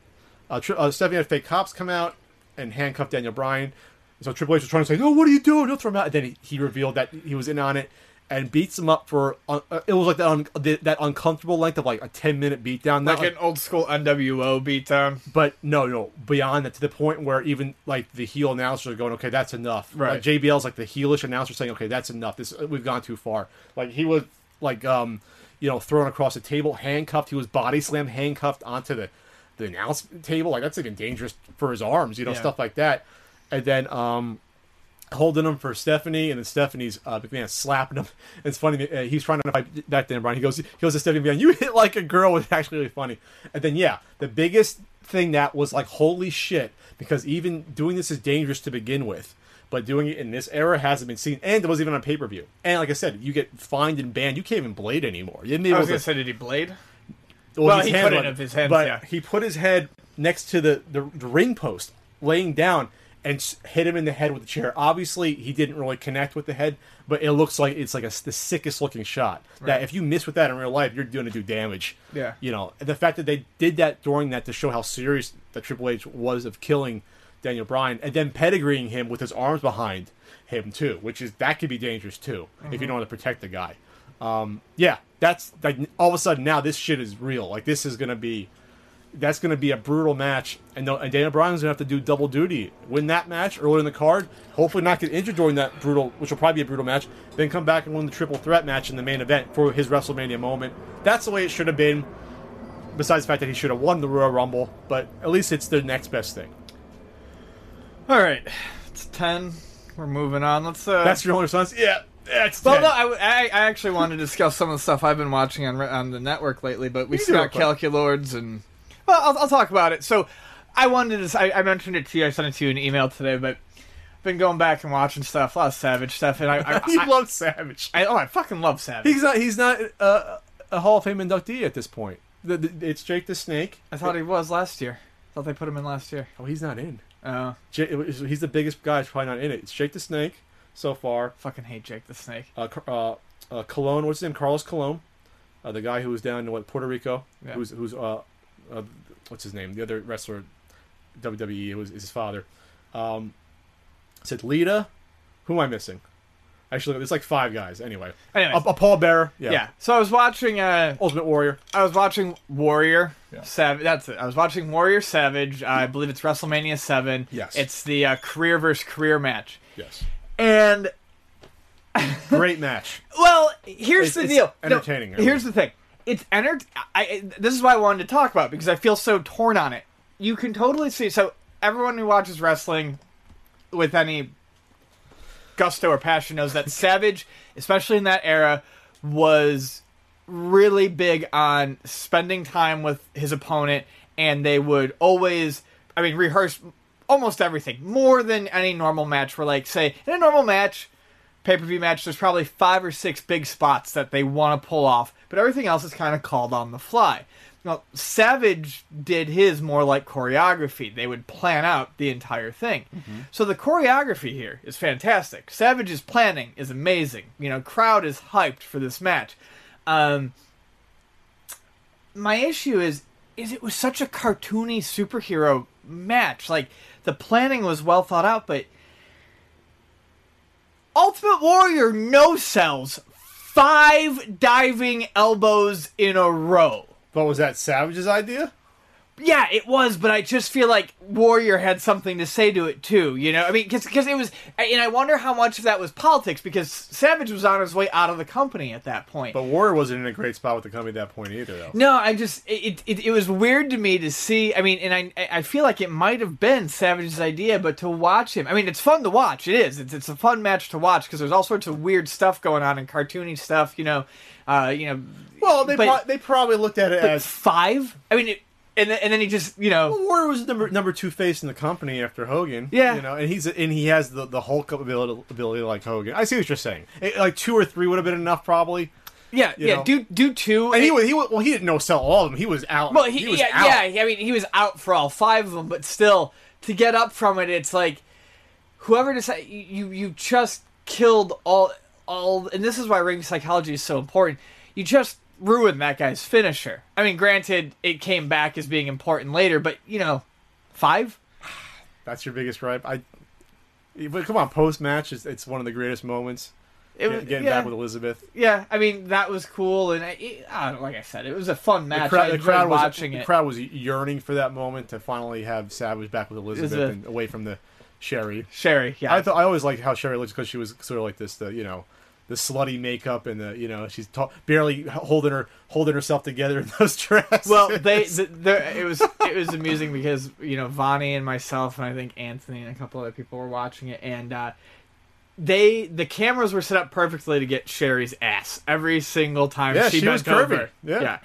Speaker 1: Uh, tri- uh, Stephanie had fake cops come out and handcuff Daniel Bryan. So Triple H was trying to say, "No, what are you doing? Don't throw him out." And then he, he revealed that he was in on it and beats him up for. Uh, uh, it was like that un- the, that uncomfortable length of like a ten minute beatdown.
Speaker 2: Like an old school NWO beatdown.
Speaker 1: but no, no, beyond that to the point where even like the heel announcers are going, okay, that's enough.
Speaker 2: Right.
Speaker 1: Like JBL's like the heelish announcer saying, okay, that's enough. This we've gone too far. Like he was like, um, you know, thrown across the table, handcuffed. He was body slammed, handcuffed onto the the announce table. Like that's even dangerous for his arms, you know,
Speaker 2: Yeah.
Speaker 1: stuff like that. And then um, holding him for Stephanie, and then Stephanie's uh, McMahon slapping him. [LAUGHS] It's funny. Uh, he's trying to fight back then, Bryan. He goes, he goes to Stephanie McMahon. You hit like a girl. [LAUGHS] It's actually really funny. And then yeah, the biggest thing that was like holy shit because even doing this is dangerous to begin with. But doing it in this era hasn't been seen, and it wasn't even on pay per view. And like I said, you get fined and banned. You can't even blade anymore. You didn't
Speaker 2: I was gonna say, did he blade?
Speaker 1: well,
Speaker 2: Well, he put it of his hands,
Speaker 1: but
Speaker 2: yeah.
Speaker 1: he put his head next to the, the, the ring post, laying down, and hit him in the head with the chair. Obviously, he didn't really connect with the head, but it looks like it's like a, the sickest looking shot. That if you miss with that in real life, you're going to do damage.
Speaker 2: Yeah.
Speaker 1: You know, the fact that they did that during that to show how serious the Triple H was of killing Daniel Bryan, and then pedigreeing him with his arms behind him too, which is that could be dangerous too if
Speaker 2: Mm-hmm.
Speaker 1: you don't want to protect the guy. Um, yeah, that's like all of a sudden now this shit is real. Like this is gonna be, that's gonna be a brutal match, and, and Daniel Bryan's gonna have to do double duty, win that match early in the card, hopefully not get injured during that brutal, which will probably be a brutal match, then come back and win the triple threat match in the main event for his WrestleMania moment. That's the way it should have been. Besides the fact that he should have won the Royal Rumble, but at least it's the next best thing.
Speaker 2: All right, it's ten. We're moving on. Let's. Uh,
Speaker 1: That's your only response. Yeah, that's
Speaker 2: Well,
Speaker 1: 10.
Speaker 2: no, I, I, actually want to discuss some of the stuff I've been watching on on the network lately, but we still got. Calculords and well, I'll, I'll talk about it. So, I wanted to. I, I mentioned it to you. I sent it to you in an email today, but I've been going back and watching stuff, a lot of Savage stuff, and I, I, [LAUGHS]
Speaker 1: he
Speaker 2: I,
Speaker 1: loves Savage.
Speaker 2: I- oh, I fucking love Savage.
Speaker 1: He's not. He's not uh, a Hall of Fame inductee at this point. The, the, it's Jake the Snake.
Speaker 2: I thought he was last year. I thought they put him in last year.
Speaker 1: Oh, he's not in.
Speaker 2: Oh,
Speaker 1: J- he's the biggest guy. He's probably not in it. It's Jake the Snake so far.
Speaker 2: fucking hate Jake the Snake.
Speaker 1: Uh, uh, uh, Colon. What's his name? Carlos Colón, Uh, the guy who was down in what Puerto Rico.
Speaker 2: Yeah.
Speaker 1: Who's who's uh, uh, what's his name? The other wrestler, WWE. It was his father. Um, said Lita. Who am I missing? Actually, it's like five guys. Anyway,
Speaker 2: Anyways.
Speaker 1: a, a Paul Bearer. Yeah.
Speaker 2: Yeah. So I was watching. Uh,
Speaker 1: Ultimate Warrior.
Speaker 2: I was watching Warrior Savage. That's it. I was watching Warrior Savage. I believe it's WrestleMania Seven.
Speaker 1: Yes.
Speaker 2: It's the uh, career versus career match.
Speaker 1: Yes.
Speaker 2: And
Speaker 1: Great match. [LAUGHS]
Speaker 2: well, here's
Speaker 1: It's-
Speaker 2: the deal. No,
Speaker 1: entertaining.
Speaker 2: here's the thing. It's enter. I. This is why I wanted to talk about because I feel so torn on it. You can totally see. So everyone who watches wrestling with any gusto or passion knows that Savage, especially in that era, was really big on spending time with his opponent, and they would always, I mean, rehearse almost everything more than any normal match. Where, like, say, in a normal match, pay per view match, there's probably five or six big spots that they want to pull off, but everything else is kind of called on the fly. Now, Savage did his more like choreography. They would plan out the entire thing. So the choreography here is fantastic. Savage's planning is amazing. You know, crowd is hyped for this match. Um, my issue is is it was such a cartoony superhero match. Like the planning was well thought out, but Ultimate Warrior no sells five diving elbows in a row.
Speaker 1: But was that Savage's idea?
Speaker 2: Yeah, it was, but I just feel like Warrior had something to say to it too. You know, I mean, because it was, and I wonder how much of that was politics because Savage was on his way out of the company at that point.
Speaker 1: But Warrior wasn't in a great spot with the company at that point either, though.
Speaker 2: No, I just it, it it was weird to me to see. I mean, and I I feel like it might have been Savage's idea, but to watch him, I mean, it's fun to watch. It is. It's it's a fun match to watch because there's all sorts of weird stuff going on and cartoony stuff. You know, uh, you know.
Speaker 1: Well, they
Speaker 2: but,
Speaker 1: pro- they probably looked at it as
Speaker 2: five. I mean, it, and then, and then he just you know.
Speaker 1: Warrior was number number two face in the company after Hogan.
Speaker 2: Yeah.
Speaker 1: you know, and he's and he has the the Hulk ability, ability like Hogan. I see what you're saying. It- like two or three would have been enough, probably.
Speaker 2: Yeah, yeah.
Speaker 1: know.
Speaker 2: Do do two.
Speaker 1: And he was he was, well, he didn't know sell all of them. He was out.
Speaker 2: Well, he,
Speaker 1: was
Speaker 2: yeah,
Speaker 1: out.
Speaker 2: yeah. I mean, he was out for all five of them, but still, to get up from it, it's like whoever decided you you just killed all all, and this is why ring psychology is so important. You just ruined that guy's finisher. I mean, granted, it came back as being important later, but you know, five.
Speaker 1: That's your biggest gripe. I. But come on, post match, it's, it's one of the greatest moments.
Speaker 2: It was,
Speaker 1: getting
Speaker 2: yeah,
Speaker 1: back with Elizabeth.
Speaker 2: yeah. I mean, that was cool, and I, I know, like I said, it was a fun match.
Speaker 1: the crowd, the crowd was
Speaker 2: watching
Speaker 1: the
Speaker 2: it.
Speaker 1: crowd was yearning for that moment to finally have Savage back with Elizabeth
Speaker 2: a-
Speaker 1: and away from the Sherri.
Speaker 2: Sherri, yeah.
Speaker 1: I thought I always liked how Sherri looks because she was sort of like this, the you know, the slutty makeup and the you know she's ta- barely holding her holding herself together in those [LAUGHS] dresses.
Speaker 2: Well, they the, the, it was it was amusing because you know Vonnie and myself and I think Anthony and a couple other people were watching it and uh, they the cameras were set up perfectly to get Sherri's ass every single time
Speaker 1: Yeah,
Speaker 2: she,
Speaker 1: she was
Speaker 2: over.
Speaker 1: curvy. Yeah.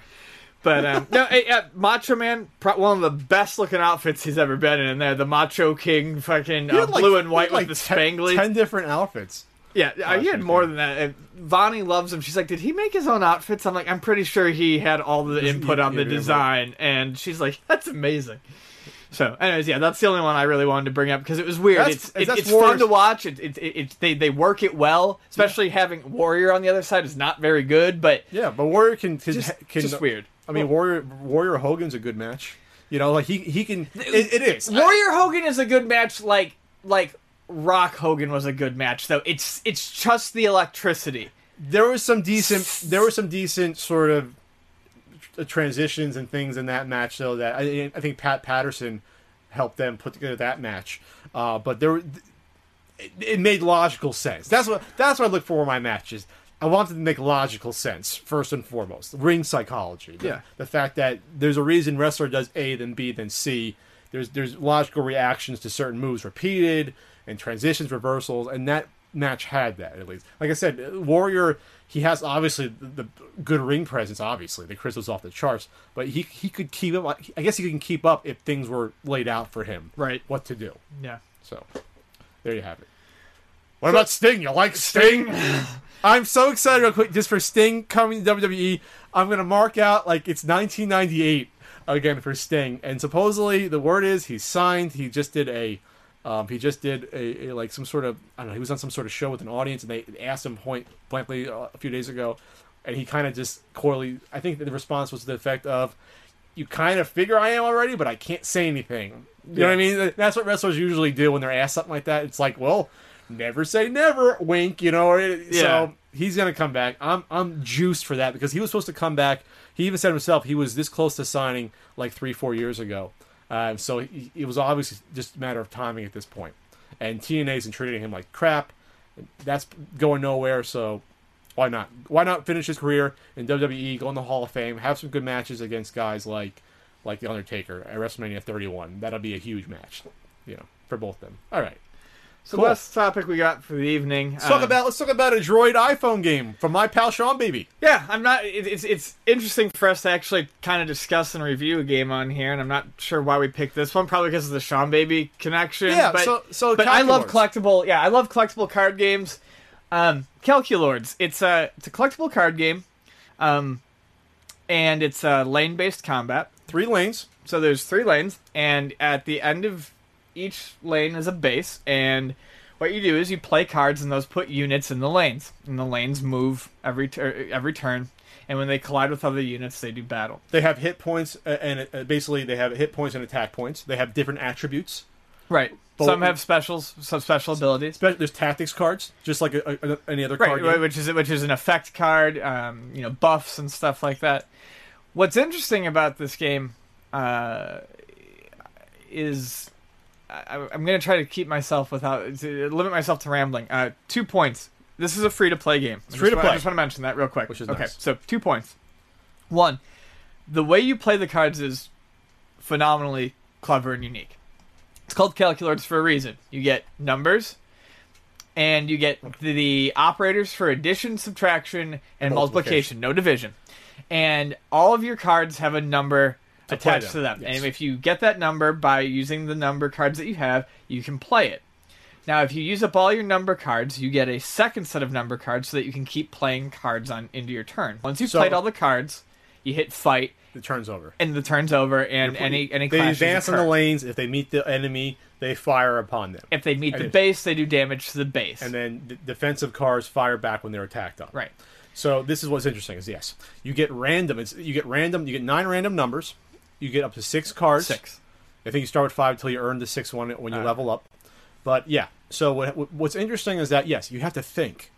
Speaker 2: But um, no, uh, Macho Man, pro- one of the best looking outfits he's ever been in. There, the Macho King, fucking uh,
Speaker 1: like-
Speaker 2: blue and white
Speaker 1: like,
Speaker 2: with the
Speaker 1: ten-
Speaker 2: spangly.
Speaker 1: ten different outfits.
Speaker 2: Yeah, uh, he had more than that. And Vonnie loves him. She's like, did he make his own outfits? I'm like, I'm pretty sure he had all the input
Speaker 1: yeah,
Speaker 2: on the
Speaker 1: yeah, yeah.
Speaker 2: design. And she's like, [LAUGHS] that's amazing. So, anyways, yeah, that's the only one I really wanted to bring up because it was weird.
Speaker 1: That's-
Speaker 2: it's it, it's fun to watch. It, it, it, it- they they work it well. Especially having Warrior on the other side is not very good, but
Speaker 1: Yeah, but Warrior can can,
Speaker 2: just,
Speaker 1: can
Speaker 2: just weird.
Speaker 1: I mean, Warrior Warrior Hogan's a good match. You know, like he he can. It, it is.
Speaker 2: Warrior Hogan is a good match, like like Rock Hogan was a good match. Though. It's it's just the electricity.
Speaker 1: there was some decent there were some decent sort of transitions and things in that match though that I, I think Pat Patterson helped them put together that match. Uh, but there it, it made logical sense. That's what that's what I look for in my matches. I wanted to make logical sense first and foremost. Ring psychology. The,
Speaker 2: Yeah.
Speaker 1: the fact that there's a reason wrestler does A then B then C. There's there's logical reactions to certain moves repeated and transitions reversals and that match had that at least. Like i said warrior he has obviously the, the good ring presence obviously. The crystal's off the charts. But he he could keep up i guess he can keep up if things were laid out for him.
Speaker 2: Right.
Speaker 1: what to do.
Speaker 2: Yeah.
Speaker 1: so there you have it. What about sting? You like sting? [LAUGHS] I'm so excited real quick just for sting coming to wwe i'm gonna mark out like it's 1998 again for sting. And supposedly the word is he's signed. He just did a um, he just did a, a like some sort of I don't know. He was on some sort of show with an audience, and they asked him point blankly uh, a few days ago, and he kind of just coyly. I think the response was the effect of, "You kind of figure I am already, but I can't say anything." You know what I mean? That's what wrestlers usually do when they're asked something like that. It's like, well, never say never, wink, you know.
Speaker 2: Yeah.
Speaker 1: So he's gonna come back. I'm I'm juiced for that because he was supposed to come back. He even said himself he was this close to signing like three four years ago. Uh, so he, it was obviously just a matter of timing at this point. And TNA's been treating him like crap. That's going nowhere. So why not? Why not finish his career in WWE, go in the Hall of Fame, have some good matches against guys like like the Undertaker at WrestleMania 31. That'll be a huge match, you know, for both of them. All right.
Speaker 2: So
Speaker 1: Cool.
Speaker 2: last topic we got for the evening.
Speaker 1: Let's talk
Speaker 2: um,
Speaker 1: about let's talk about a Droid iPhone game from my pal Seanbaby.
Speaker 2: Yeah, I'm not. It, it's it's interesting for us to actually kind of discuss and review a game on here, and I'm not sure why we picked this one. Probably because of the Seanbaby connection.
Speaker 1: Yeah,
Speaker 2: but,
Speaker 1: so- so
Speaker 2: but I love collectible. Yeah, I love collectible card games. Um, Calculords. It's a it's a collectible card game, um, and it's a lane based combat.
Speaker 1: Three lanes.
Speaker 2: So there's three lanes, and at the end of each lane is a base, and what you do is you play cards, and those put units in the lanes, and the lanes move every tur- every turn, and when they collide with other units, they do battle.
Speaker 1: They have hit points, uh, and uh, basically they have hit points and attack points. They have different attributes.
Speaker 2: Right.
Speaker 1: But-
Speaker 2: some have specials, some special abilities.
Speaker 1: Spe- There's tactics cards, just like a, a, any other
Speaker 2: Right,
Speaker 1: card.
Speaker 2: right,
Speaker 1: game.
Speaker 2: which is which is an effect card, um, you know, buffs and stuff like that. What's interesting about this game uh, is I, I'm going to try to keep myself without to limit myself to rambling. Uh, two points. This is a free to play game. It's
Speaker 1: free to play.
Speaker 2: I just want to mention that real quick.
Speaker 1: Which is
Speaker 2: okay.
Speaker 1: nice.
Speaker 2: So two points. One, the way you play the cards is phenomenally clever and unique. It's called Calculords for a reason. You get numbers, and you get the, the operators for addition, subtraction, and multiplication. No division. And all of your cards have a number
Speaker 1: To
Speaker 2: attached to them.
Speaker 1: yes.
Speaker 2: And if you get that number by using the number cards that you have, you can play it. Now, if you use up all your number cards, you get a second set of number cards so that you can keep playing cards on into your turn. Once you've
Speaker 1: So-
Speaker 2: played all the cards, you hit fight,
Speaker 1: The turns over.
Speaker 2: and the turn's over, and any any
Speaker 1: they advance on
Speaker 2: occur.
Speaker 1: the lanes. If they meet the enemy, they fire upon them.
Speaker 2: If they meet the
Speaker 1: And-
Speaker 2: base, they do damage to the base.
Speaker 1: and then d- defensive cards fire back when they're attacked on.
Speaker 2: right.
Speaker 1: So this is what's interesting is yes, you get random. It's you get random. You get nine random numbers. You get up to six cards.
Speaker 2: Six.
Speaker 1: I think you start with five until you earn the sixth one when you
Speaker 2: Uh.
Speaker 1: level up. But yeah, so what, what's interesting is that yes, you have to think.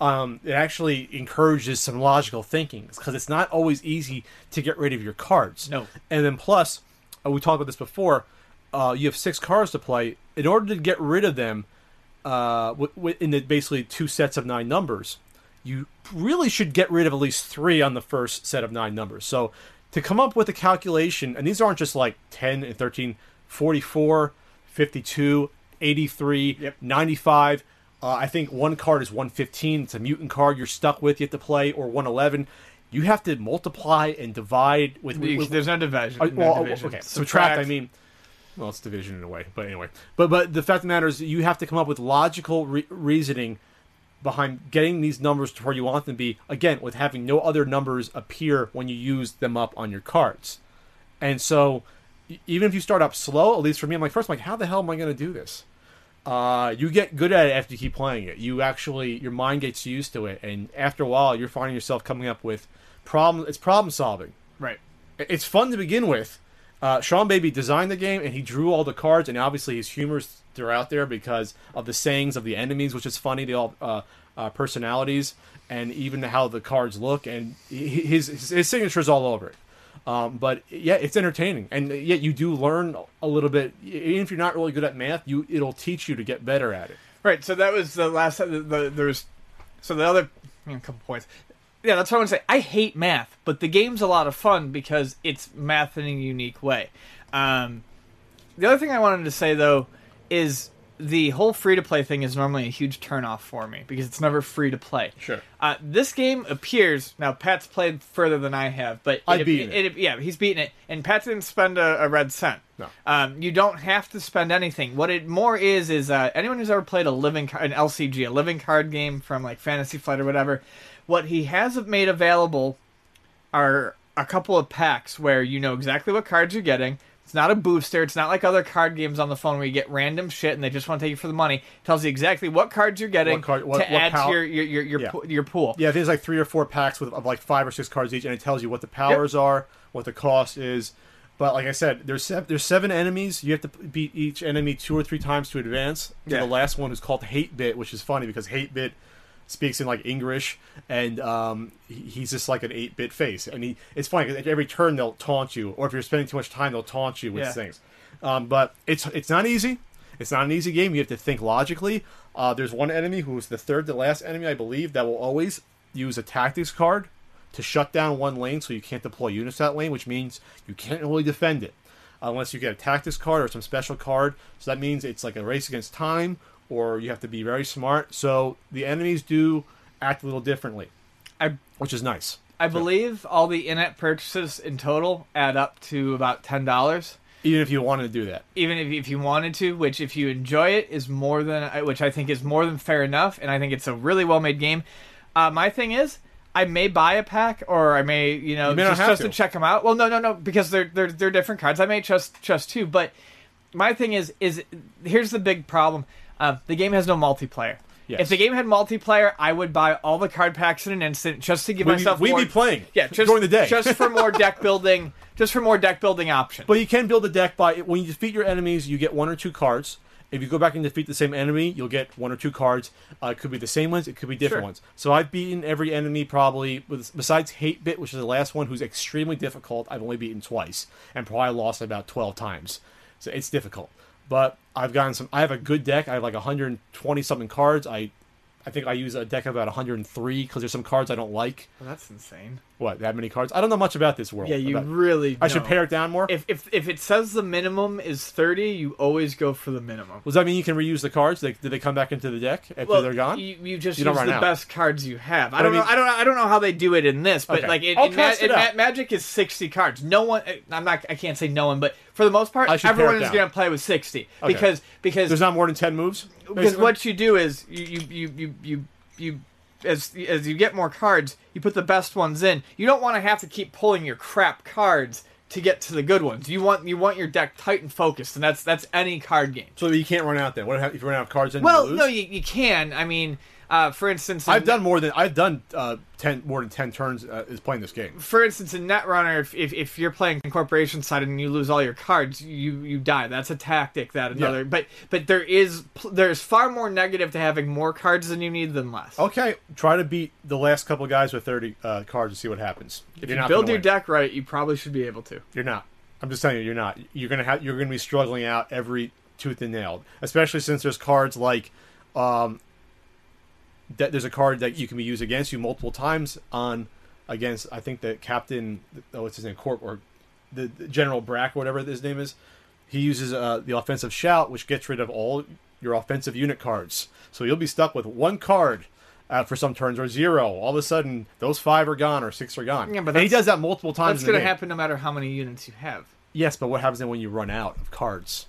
Speaker 1: Um, it actually encourages some logical thinking because it's not always easy to get rid of your cards.
Speaker 2: No.
Speaker 1: And then plus, uh, we talked about this before. Uh, you have six cards to play. In order to get rid of them, uh, in the basically two sets of nine numbers, you really should get rid of at least three on the first set of nine numbers. So to come up with a calculation, and these aren't just like 10 and 13, 44, 52, 83,
Speaker 2: Yep.
Speaker 1: 95. Uh, I think one card is 115. It's a mutant card you're stuck with. You have to play, or 111. You have to multiply and divide with.
Speaker 2: You-
Speaker 1: with-
Speaker 2: There's no division.
Speaker 1: uh,
Speaker 2: no
Speaker 1: well,
Speaker 2: division.
Speaker 1: okay, subtract. I mean, well, it's division in a way, but anyway. But but the fact of the matter is, you have to come up with logical re- reasoning behind getting these numbers to where you want them to be. Again, with having no other numbers appear when you use them up on your cards, and so even if you start up slow, at least for me, I'm like first, I'm like, how the hell am I going to do this? Uh, you get good at it after you keep playing it. You actually, your mind gets used to it, and after a while, you're finding yourself coming up with problem. It's problem solving
Speaker 2: right.
Speaker 1: it's fun to begin with. Uh, Seanbaby designed the game and he drew all the cards, and obviously his humors throughout there because of the sayings of the enemies, which is funny. They all uh, uh, personalities and even how the cards look, and his his, his signature's all over it. Um, but yeah, it's entertaining, and yet you do learn a little bit. Even if you're not really good at math, you it'll teach you to get better at it.
Speaker 2: Right. So that was the last. The, the, there's so the other a couple points. Yeah, that's what I want to say. I hate math, but the game's a lot of fun because it's math in a unique way. Um, the other thing I wanted to say though is the whole free to play thing is normally a huge turnoff for me because it's never free to play.
Speaker 1: Sure.
Speaker 2: Uh, this game appears now. Pat's played further than I have, but
Speaker 1: I've beaten
Speaker 2: it, Yeah, he's beaten it, and Pat didn't spend a, a red cent.
Speaker 1: No.
Speaker 2: Um, you don't have to spend anything. What it more is is uh, anyone who's ever played a living an LCG, a living card game from like Fantasy Flight or whatever. What he has made available are a couple of packs where you know exactly what cards you're getting. It's not a booster. It's not like other card games on the phone where you get random shit and they just want to take you for the money. It tells you exactly what cards you're getting
Speaker 1: What card- what-
Speaker 2: to
Speaker 1: what
Speaker 2: add
Speaker 1: pow-
Speaker 2: to your your your your,
Speaker 1: Yeah.
Speaker 2: po- your pool.
Speaker 1: Yeah, there's like three or four packs with of like five or six cards each, and it tells you what the powers are, what the cost is, But like I said, there's seven, there's seven enemies. You have to beat each enemy two or three times to advance. To
Speaker 2: Yeah.
Speaker 1: the last one is called Hate Bit, which is funny because Hate Bit speaks in like English, and um, he's just like an eight bit face. And he it's funny 'cause at every turn they'll taunt you, or if you're spending too much time, they'll taunt you with
Speaker 2: Yeah.
Speaker 1: things. Um, but it's it's not easy. It's not an easy game. You have to think logically. Uh, there's one enemy who's the third to last enemy, I believe, that will always use a tactics card to shut down one lane so you can't deploy units that lane, which means you can't really defend it unless you get a tactics card or some special card. So that means it's like a race against time, or you have to be very smart. So the enemies do act a little differently,
Speaker 2: I
Speaker 1: which is nice.
Speaker 2: I believe all the in-app purchases in total add up to about ten dollars.
Speaker 1: Even if you wanted to do that.
Speaker 2: Even if, if you wanted to, which if you enjoy it is more than which I think is more than fair enough, and I think it's a really well made game. Uh, my thing is, I may buy a pack, or I may you know
Speaker 1: You may
Speaker 2: just, just to.
Speaker 1: to.
Speaker 2: check them out. Well, no, no, no, because they're they're they're different cards. I may just just two, but my thing is is here's the big problem. Uh, the game has no multiplayer.
Speaker 1: Yes.
Speaker 2: If the game had multiplayer, I would buy all the card packs in an instant just to give
Speaker 1: be-
Speaker 2: myself
Speaker 1: we'd
Speaker 2: more.
Speaker 1: be playing
Speaker 2: yeah, just
Speaker 1: during the day.
Speaker 2: just for [LAUGHS] more deck building, just for more deck building options.
Speaker 1: But you can build a deck by when you defeat your enemies, you get one or two cards. If you go back and defeat the same enemy, you'll get one or two cards. Uh, it could be the same ones, it could be different
Speaker 2: Sure.
Speaker 1: ones. So I've beaten every enemy probably, with, besides Hate Bit, which is the last one, who's extremely difficult. I've only beaten twice and probably lost about twelve times. So it's difficult. But I've gotten some. I have a good deck. I have like 120 something cards. I, I think I use a deck of about 103 because there's some cards I don't like.
Speaker 2: Well, that's insane.
Speaker 1: What that many cards? I don't know much about this world.
Speaker 2: Yeah, you
Speaker 1: About-
Speaker 2: really.
Speaker 1: I should pare it down more.
Speaker 2: If, if if it says the minimum is thirty, you always go for the minimum.
Speaker 1: Does that mean you can reuse the cards? They, do they come back into the deck after they're gone?
Speaker 2: You, you just
Speaker 1: You
Speaker 2: use the
Speaker 1: out.
Speaker 2: best cards you have. I
Speaker 1: But I
Speaker 2: don't
Speaker 1: mean-
Speaker 2: know. I don't. I don't know how they do it in this, but
Speaker 1: Okay.
Speaker 2: like in, in, Ma- in Ma-. Magic is sixty cards. No one. Uh, I'm not. I can't say no one, but for the most part,
Speaker 1: I
Speaker 2: everyone is going to play with sixty
Speaker 1: Okay.
Speaker 2: because because
Speaker 1: There's not more than ten moves.
Speaker 2: because what you do is you you you you you, you as as you get more cards, you put the best ones in. You don't want to have to keep pulling your crap cards to get to the good ones. You want you want your deck tight and focused, and that's that's any card game.
Speaker 1: So you can't run out then. What if you run out of cards? Then
Speaker 2: Well,
Speaker 1: you lose?
Speaker 2: no, you, you can. I mean, uh, for instance, in-
Speaker 1: I've done more than I've done uh, ten more than ten turns uh, is playing this game.
Speaker 2: For instance, in Netrunner, if, if if you're playing Corporation side and you lose all your cards, you you die. That's a tactic that another.
Speaker 1: Yeah.
Speaker 2: But but there is there's far more negative to having more cards than you need than less.
Speaker 1: Okay, try to beat the last couple guys with thirty uh, cards and see what happens.
Speaker 2: if
Speaker 1: you're
Speaker 2: you build your
Speaker 1: win.
Speaker 2: deck right, you probably should be able to.
Speaker 1: You're not. I'm just telling you, you're not. You're gonna have. You're gonna be struggling out every tooth and nail, especially since there's cards like, um, that there's a card that you can be used against you multiple times on against. I think the captain. Oh, what's his name? Corp or the, the General Brack, whatever his name is. He uses uh, the offensive shout, which gets rid of all your offensive unit cards. So you'll be stuck with one card. Uh, for some turns or zero, all of a sudden those five are gone or six are gone.
Speaker 2: Yeah, but
Speaker 1: and he does that multiple times.
Speaker 2: That's going to happen no matter how many units you have.
Speaker 1: Yes, but what happens then when you run out of cards?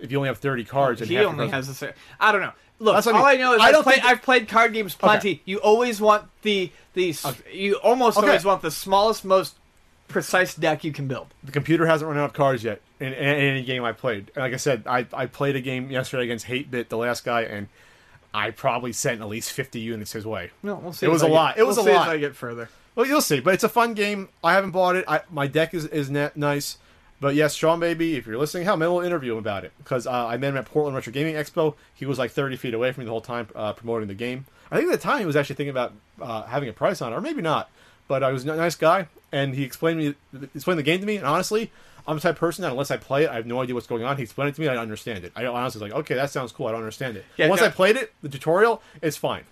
Speaker 1: If you only have thirty cards, and
Speaker 2: He only
Speaker 1: cards-
Speaker 2: has a certain. I don't know. Look,
Speaker 1: That's I
Speaker 2: all I
Speaker 1: mean.
Speaker 2: know is
Speaker 1: I
Speaker 2: I've
Speaker 1: don't
Speaker 2: played,
Speaker 1: think-
Speaker 2: I've played card games plenty. You always want the the s you almost
Speaker 1: Okay.
Speaker 2: always want the smallest, most precise deck you can build.
Speaker 1: the computer hasn't run out of cards yet in, in, in any game I played. Like I said, I, I played a game yesterday against Hate Bit, the last guy, and I probably sent at least fifty units his way.
Speaker 2: No, we'll see.
Speaker 1: It was
Speaker 2: I
Speaker 1: a
Speaker 2: get-
Speaker 1: lot. It was
Speaker 2: we'll
Speaker 1: a lot.
Speaker 2: I get further.
Speaker 1: Well, you'll see, but it's a fun game. I haven't bought it. I, my deck is is net nice. But yes, Seanbaby, if you're listening, hell, maybe we'll interview him about it because uh, I met him at Portland Retro Gaming Expo. He was like 30 feet away from me the whole time uh, promoting the game. I think at the time he was actually thinking about uh, having a price on it, or maybe not. But he was a nice guy, and he explained me explained the game to me. And honestly, I'm the type of person that unless I play it, I have no idea what's going on. He explained it to me, I understand it. I honestly was like, okay, that sounds cool. I don't understand it.
Speaker 2: Yeah,
Speaker 1: Once
Speaker 2: no-
Speaker 1: I played it, the tutorial, it's fine.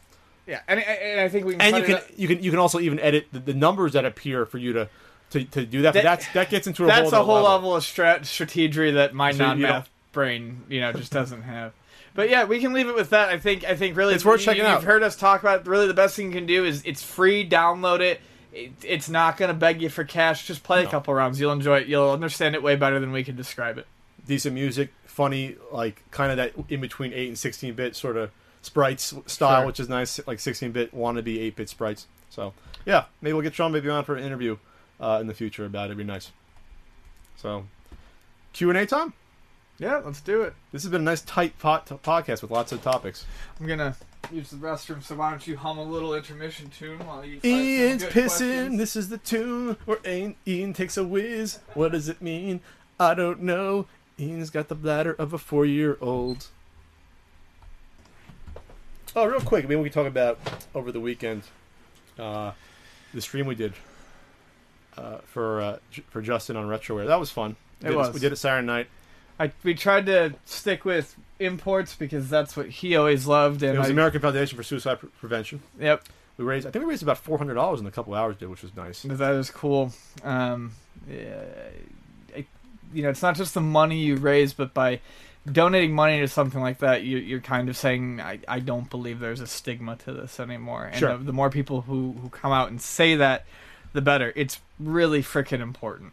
Speaker 2: Yeah, and, and I think we can.
Speaker 1: And you can
Speaker 2: up-
Speaker 1: you can you can also even edit the, the numbers that appear for you to to, to do that.
Speaker 2: That-
Speaker 1: that's that gets into a
Speaker 2: That's
Speaker 1: whole
Speaker 2: a whole
Speaker 1: other
Speaker 2: level, of strat- strategy that my
Speaker 1: So
Speaker 2: non-math brain, you know, just doesn't have. But yeah, we can leave it with that. I think. I think really,
Speaker 1: It's worth
Speaker 2: you-
Speaker 1: checking
Speaker 2: You've
Speaker 1: out.
Speaker 2: heard us talk about. Really, the best thing you can do is it's free. Download it. it it's not going to beg you for cash. Just play a couple rounds. You'll enjoy it. You'll understand it way better than we can describe it.
Speaker 1: decent music, funny, like kind of that in between eight and sixteen bit sort of sprites style,
Speaker 2: Sure.
Speaker 1: which is nice, like sixteen bit wannabe eight bit sprites. So yeah, maybe we'll get Seanbaby on for an interview uh, in the future about it. It'd be nice. So Q and A time.
Speaker 2: Yeah, let's do it.
Speaker 1: This has been a nice tight pot podcast with lots of topics.
Speaker 2: I'm gonna use the restroom, so why don't you hum a little intermission tune while you?
Speaker 1: Ian's pissing.
Speaker 2: questions?
Speaker 1: This is the tune where Ian, Ian takes a whiz. What does it mean? I don't know. Ian's got the bladder of a four-year-old. Oh, real quick, maybe we can talk about over the weekend uh, the stream we did uh, for uh, for Justin on Retroware. That was fun. We
Speaker 2: It
Speaker 1: did
Speaker 2: was.
Speaker 1: We did it Saturday night.
Speaker 2: I we tried to stick with imports because that's what he always loved, and
Speaker 1: It was
Speaker 2: I,
Speaker 1: American Foundation for Suicide Pre- Prevention.
Speaker 2: yep,
Speaker 1: We raised, I think we raised about four hundred dollars in a couple hours, dude, which was nice.
Speaker 2: that is cool. Um, yeah, I, you know, it's not just the money you raise, but by donating money to something like that, you, you're kind of saying, I, I don't believe there's a stigma to this anymore. And
Speaker 1: Sure.
Speaker 2: the, the more people who, who come out and say that, the better. It's really freaking important.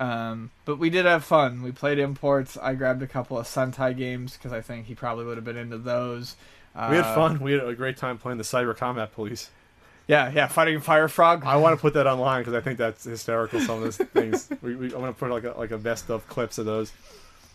Speaker 2: Um, but we did have fun. We played imports. I grabbed a couple of Sentai games because I think he probably would have been into those. Uh,
Speaker 1: We had fun. We had a great time playing the Cyber Combat Police.
Speaker 2: Yeah, yeah, fighting Fire Frog.
Speaker 1: I want to put that online because I think that's hysterical. Some of those things. We, we, I'm going to put like a, like a best of clips of those.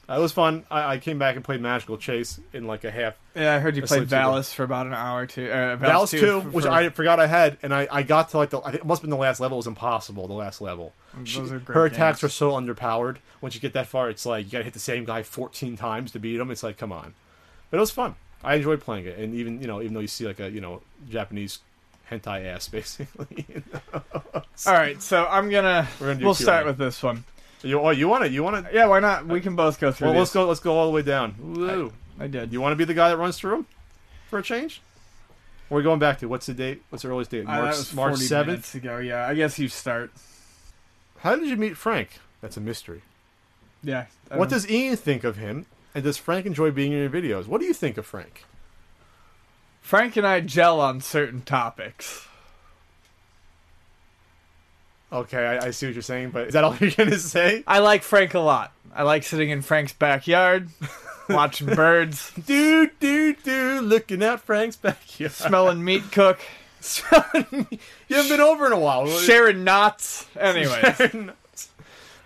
Speaker 1: Uh, it was fun. I, I came back and played Magical Chase in like a half.
Speaker 2: Yeah, I heard you played Valis for about an hour or two. Uh,
Speaker 1: Valis
Speaker 2: 2,
Speaker 1: two,
Speaker 2: for-
Speaker 1: which
Speaker 2: for-
Speaker 1: I forgot I had, and I, I got to like the I think it must have been the last level. It was impossible. The last level. She-
Speaker 2: Those are great
Speaker 1: her attacks are so underpowered. Once you get that far, it's like you got to hit the same guy 14 times to beat him. It's like come on, but it was fun. I enjoyed playing it, and even you know even though you see like a you know Japanese hentai ass [LAUGHS] basically.
Speaker 2: All right, so I'm gonna.
Speaker 1: We're gonna
Speaker 2: we'll start with this one.
Speaker 1: You oh you want it? You want it?
Speaker 2: Yeah, why not? We can both go through.
Speaker 1: Well,
Speaker 2: these.
Speaker 1: let's go. Let's go all the way down. Woo.
Speaker 2: I did.
Speaker 1: You want to be the guy that runs through them for a change? Are we going back to what's the date? What's the earliest date?
Speaker 2: Uh,
Speaker 1: March
Speaker 2: was
Speaker 1: March seventh.
Speaker 2: ago. Yeah, I guess you start.
Speaker 1: How did you meet Frank? That's a mystery.
Speaker 2: Yeah. I
Speaker 1: What does Ian think of him? And does Frank enjoy being in your videos? What do you think of Frank?
Speaker 2: Frank and I gel on certain topics.
Speaker 1: Okay, I, I see what you're saying, but is that all [LAUGHS] you're gonna say?
Speaker 2: I like Frank a lot. I like sitting in Frank's backyard, [LAUGHS] watching birds,
Speaker 1: Dude, dude, dude, looking at Frank's backyard.
Speaker 2: smelling meat cook,
Speaker 1: you haven't been over in a while.
Speaker 2: sharing knots. Anyways, [LAUGHS]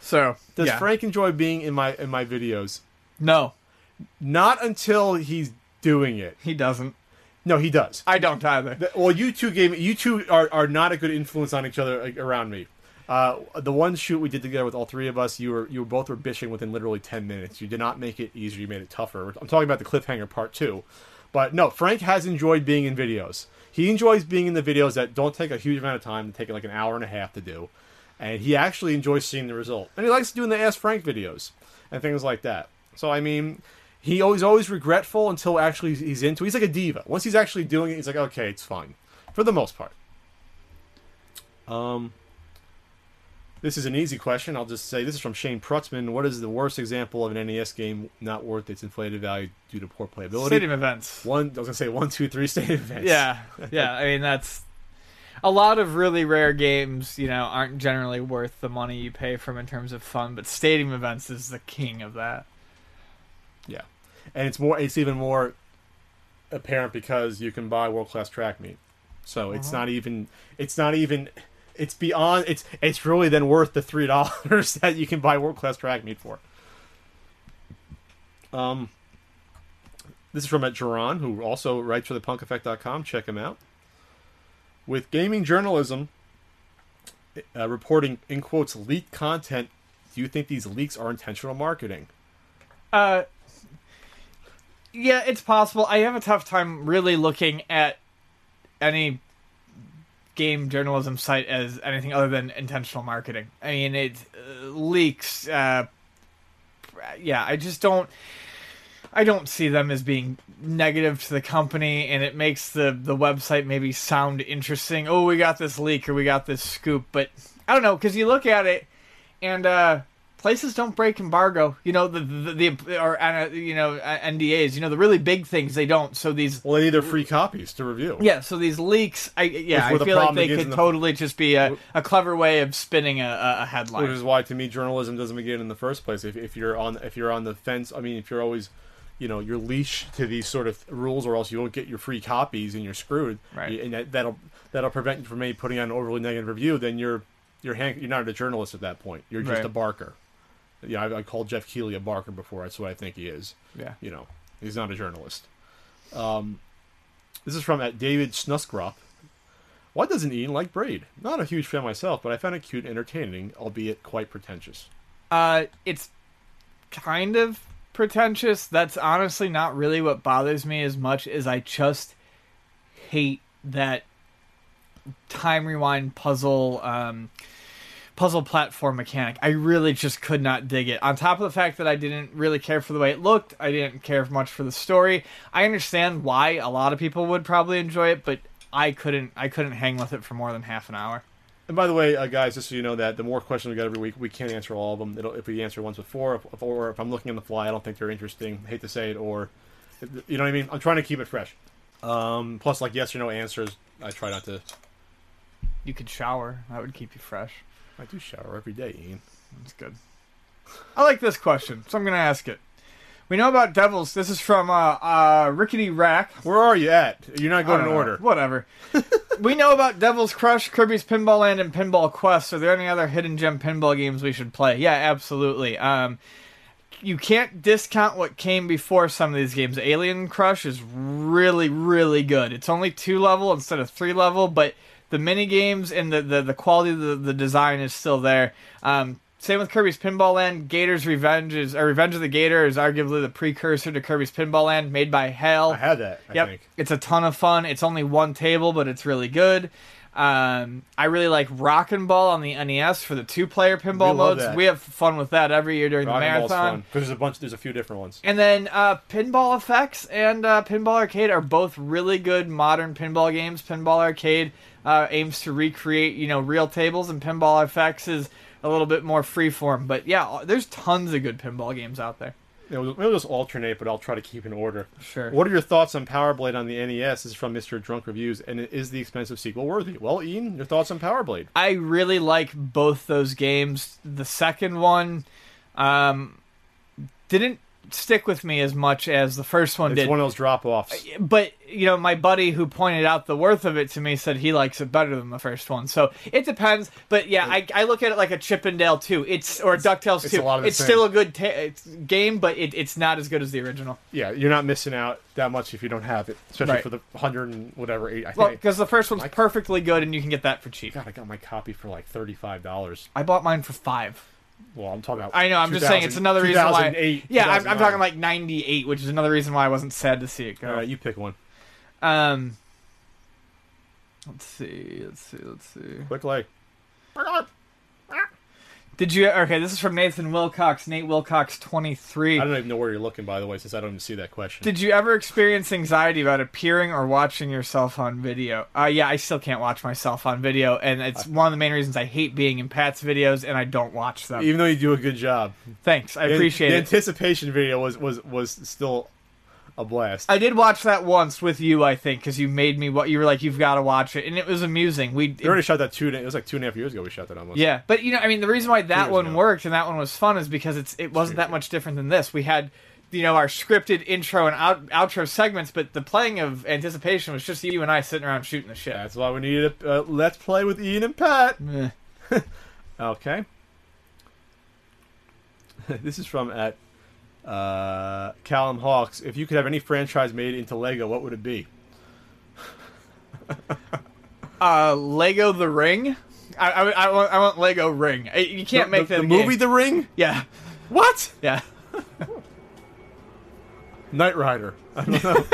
Speaker 2: so
Speaker 1: Does
Speaker 2: yeah.
Speaker 1: Frank enjoy being in my in my videos?
Speaker 2: No,
Speaker 1: Not until he's doing it.
Speaker 2: he doesn't.
Speaker 1: No, he does.
Speaker 2: I don't either.
Speaker 1: Well, you two gave me. You two are, are not a good influence on each other around me. Uh, the one shoot we did together with all three of us, you were you were both were bitching within literally ten minutes. You did not make it easier. You made it tougher. I'm talking about the cliffhanger part two. But no, Frank has enjoyed being in videos. He enjoys being in the videos that don't take a huge amount of time, take like an hour and a half to do, and he actually enjoys seeing the result. And he likes doing the Ask Frank videos and things like that. So I mean, he always always regretful until actually he's into. He's like a diva. Once he's actually doing it, he's like, okay, it's fine, for the most part. Um, this is an easy question. I'll just say this is from Shane Prutzman. What is the worst example of an NES game not worth its inflated value due to poor playability?
Speaker 2: Stadium events.
Speaker 1: One, I was gonna say one, two, three stadium events.
Speaker 2: Yeah, yeah. I mean, that's a lot of really rare games. You know, aren't generally worth the money you pay for in terms of fun. But stadium events is the king of that.
Speaker 1: yeah, and it's more. It's even more apparent because you can buy world class track meet. So it's uh-huh. not even. It's not even. It's beyond. It's it's really then worth the three dollars [LAUGHS] that you can buy world class track meet for. Um. This is from Ed Geron, who also writes for the punkeffect.com. Check him out. With gaming journalism uh, reporting, in quotes, leaked content, do you think these leaks are intentional marketing?
Speaker 2: Uh, yeah, it's possible. I have a tough time really looking at any game journalism site as anything other than intentional marketing. I mean, it uh, leaks. Uh, yeah, I just don't. I don't see them as being negative to the company, and it makes the the website maybe sound interesting. Oh, we got this leak or we got this scoop, but I don't know because you look at it, and uh, places don't break embargo. You know the the, the or uh, you know uh, NDAs. You know the really big things they don't. So these
Speaker 1: Well, they need their free copies to review.
Speaker 2: yeah, so these leaks, I yeah, I feel like they could
Speaker 1: the-
Speaker 2: totally just be a, a clever way of spinning a, a, headline.
Speaker 1: Which is why, to me, journalism doesn't begin in the first place. If, if you're on if you're on the fence, I mean, if you're always, you know, you're leash to these sort of rules, or else you won't get your free copies and you're screwed.
Speaker 2: Right.
Speaker 1: And that, that'll that'll prevent you from maybe putting out an overly negative review. Then you're you're hand, you're not a journalist at that point. You're just
Speaker 2: Right.
Speaker 1: a barker. Yeah, I, I called Geoff Keighley a barker before. That's what I think he is.
Speaker 2: yeah.
Speaker 1: you know he's not a journalist um This is from at David Snuskrop. Why doesn't Ian like Braid? Not a huge fan myself, but I found it cute and entertaining, albeit quite pretentious.
Speaker 2: Uh, it's kind of pretentious. That's honestly not really what bothers me as much as I just hate that time rewind puzzle um, puzzle platform mechanic. I really just could not dig it. On top of the fact that I didn't really care for the way it looked, I didn't care much for the story. I understand why a lot of people would probably enjoy it, but I couldn't I couldn't hang with it for more than half an hour.
Speaker 1: And by the way, uh, guys, just so you know that the more questions we get every week, we can't answer all of them. It'll, if we answer once before, if, or if I'm looking on the fly, I don't think they're interesting. hate to say it, or you know what I mean. I'm trying to keep it fresh. Um, plus, like yes or no answers, I try not to.
Speaker 2: You could shower. That would keep you fresh.
Speaker 1: I do shower every day, Ian.
Speaker 2: That's good. I like this question, so I'm going to ask it. We know about devils. This is from uh, uh, Rickety Rack.
Speaker 1: Where are you at? You're not going in
Speaker 2: know.
Speaker 1: order.
Speaker 2: Whatever. [LAUGHS] we know about Devil's Crush, Kirby's Pinball Land, and Pinball Quest. Are there any other hidden gem pinball games we should play? Yeah, absolutely. Um, you can't discount what came before some of these games. Alien Crush is really, really good. It's only two level instead of three level, but the mini games and the, the, the quality of the, the design is still there. Um, same with Kirby's Pinball Land. Gator's Revenge is or Revenge of the Gator is arguably the precursor to Kirby's Pinball Land, made by HAL.
Speaker 1: I had that. I
Speaker 2: Yep,
Speaker 1: think.
Speaker 2: it's a ton of fun. It's only one table, but it's really good. Um, I really like Rockin' Ball on the NES for the two-player pinball
Speaker 1: We
Speaker 2: modes.
Speaker 1: that.
Speaker 2: We have fun with that every year during
Speaker 1: Rock
Speaker 2: the marathon.
Speaker 1: because there's a bunch. There's a few different ones.
Speaker 2: And then uh, Pinball Effects and uh, Pinball Arcade are both really good modern pinball games. Pinball Arcade uh, aims to recreate, you know, real tables, and Pinball Effects is a little bit more freeform. But yeah, there's tons of good pinball games out there.
Speaker 1: You know, we'll just alternate, but I'll try to keep in order.
Speaker 2: Sure.
Speaker 1: What are your thoughts on Power Blade on the NES? This is from Mr. Drunk Reviews, and is the expensive sequel worthy? Well, Ian, your thoughts on Power Blade?
Speaker 2: I really like both those games. The second one um, didn't stick with me as much as the first one
Speaker 1: It's
Speaker 2: did.
Speaker 1: one of those drop offs.
Speaker 2: but you know, my buddy who pointed out the worth of it to me said he likes it better than the first one. So it depends. But yeah, I, I look at it like a Chip 'n Dale too. It's or Ducktales
Speaker 1: it's
Speaker 2: too.
Speaker 1: a lot of the
Speaker 2: it's still a good ta- it's game, but it, it's not as good as the original.
Speaker 1: Yeah, you're not missing out that much if you don't have it, especially
Speaker 2: Right.
Speaker 1: for the hundred and whatever eight. I
Speaker 2: Well, because the first one's perfectly good, and you can get that for cheap.
Speaker 1: God, I got my copy for like thirty five dollars.
Speaker 2: I bought mine for five.
Speaker 1: Well, I'm talking about.
Speaker 2: I know. I'm just saying it's another reason why. Yeah, I'm, I'm talking like '98, which is another reason why I wasn't sad to see it go.
Speaker 1: All right, you pick one.
Speaker 2: Um, let's see, let's see, let's see.
Speaker 1: Quick lay.
Speaker 2: Did you? Okay, this is from Nathan Wilcox. Nate Wilcox, 23.
Speaker 1: I don't even know where you're looking, by the way, since I don't even see that question.
Speaker 2: Did you ever experience anxiety about appearing or watching yourself on video? Uh, yeah, I still can't watch myself on video, and it's one of the main reasons I hate being in Pat's videos, and I don't watch them.
Speaker 1: even though you do a good job,
Speaker 2: Thanks, I
Speaker 1: The-
Speaker 2: appreciate
Speaker 1: the
Speaker 2: it.
Speaker 1: The anticipation video was was was still a blast.
Speaker 2: I did watch that once with you, I think, because you made me. What you were like, you've got to watch it, and it was amusing. We
Speaker 1: we already shot that two. It was like two and a half years ago. We shot that almost.
Speaker 2: Yeah, but you know, I mean, the reason why that one
Speaker 1: ago.
Speaker 2: worked and that one was fun is because it's it wasn't that much different than this. We had, you know, our scripted intro and out, outro segments, but the playing of anticipation was just you and I sitting around shooting the shit.
Speaker 1: That's why we needed a uh, let's play with Ian and Pat. [LAUGHS] Okay. [LAUGHS] this is from at uh, Callum Hawks. If you could have any franchise made into Lego, what would it be? [LAUGHS]
Speaker 2: Uh, Lego The Ring. I, I, I want I want Lego Ring. You can't
Speaker 1: the,
Speaker 2: make
Speaker 1: the, the movie The Ring.
Speaker 2: Yeah,
Speaker 1: What?
Speaker 2: yeah. [LAUGHS]
Speaker 1: Knight Rider. I don't know.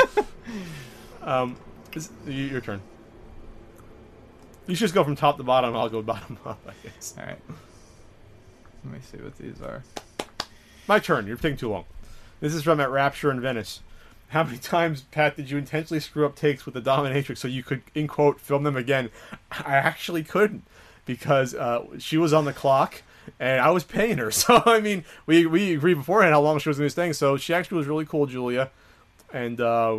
Speaker 1: [LAUGHS] um, y- your turn. You should just go from top to bottom. I'll go bottom up. I guess.
Speaker 2: All right. Let me see what these are.
Speaker 1: My turn. You're taking too long. This is from at Rapture in Venice. How many times, Pat, did you intentionally screw up takes with the dominatrix so you could, in quote, film them again? I actually couldn't because uh, she was on the clock and I was paying her. [LAUGHS] So I mean, we we agreed beforehand how long she was going to stay. So she actually was really cool, Julia, and uh,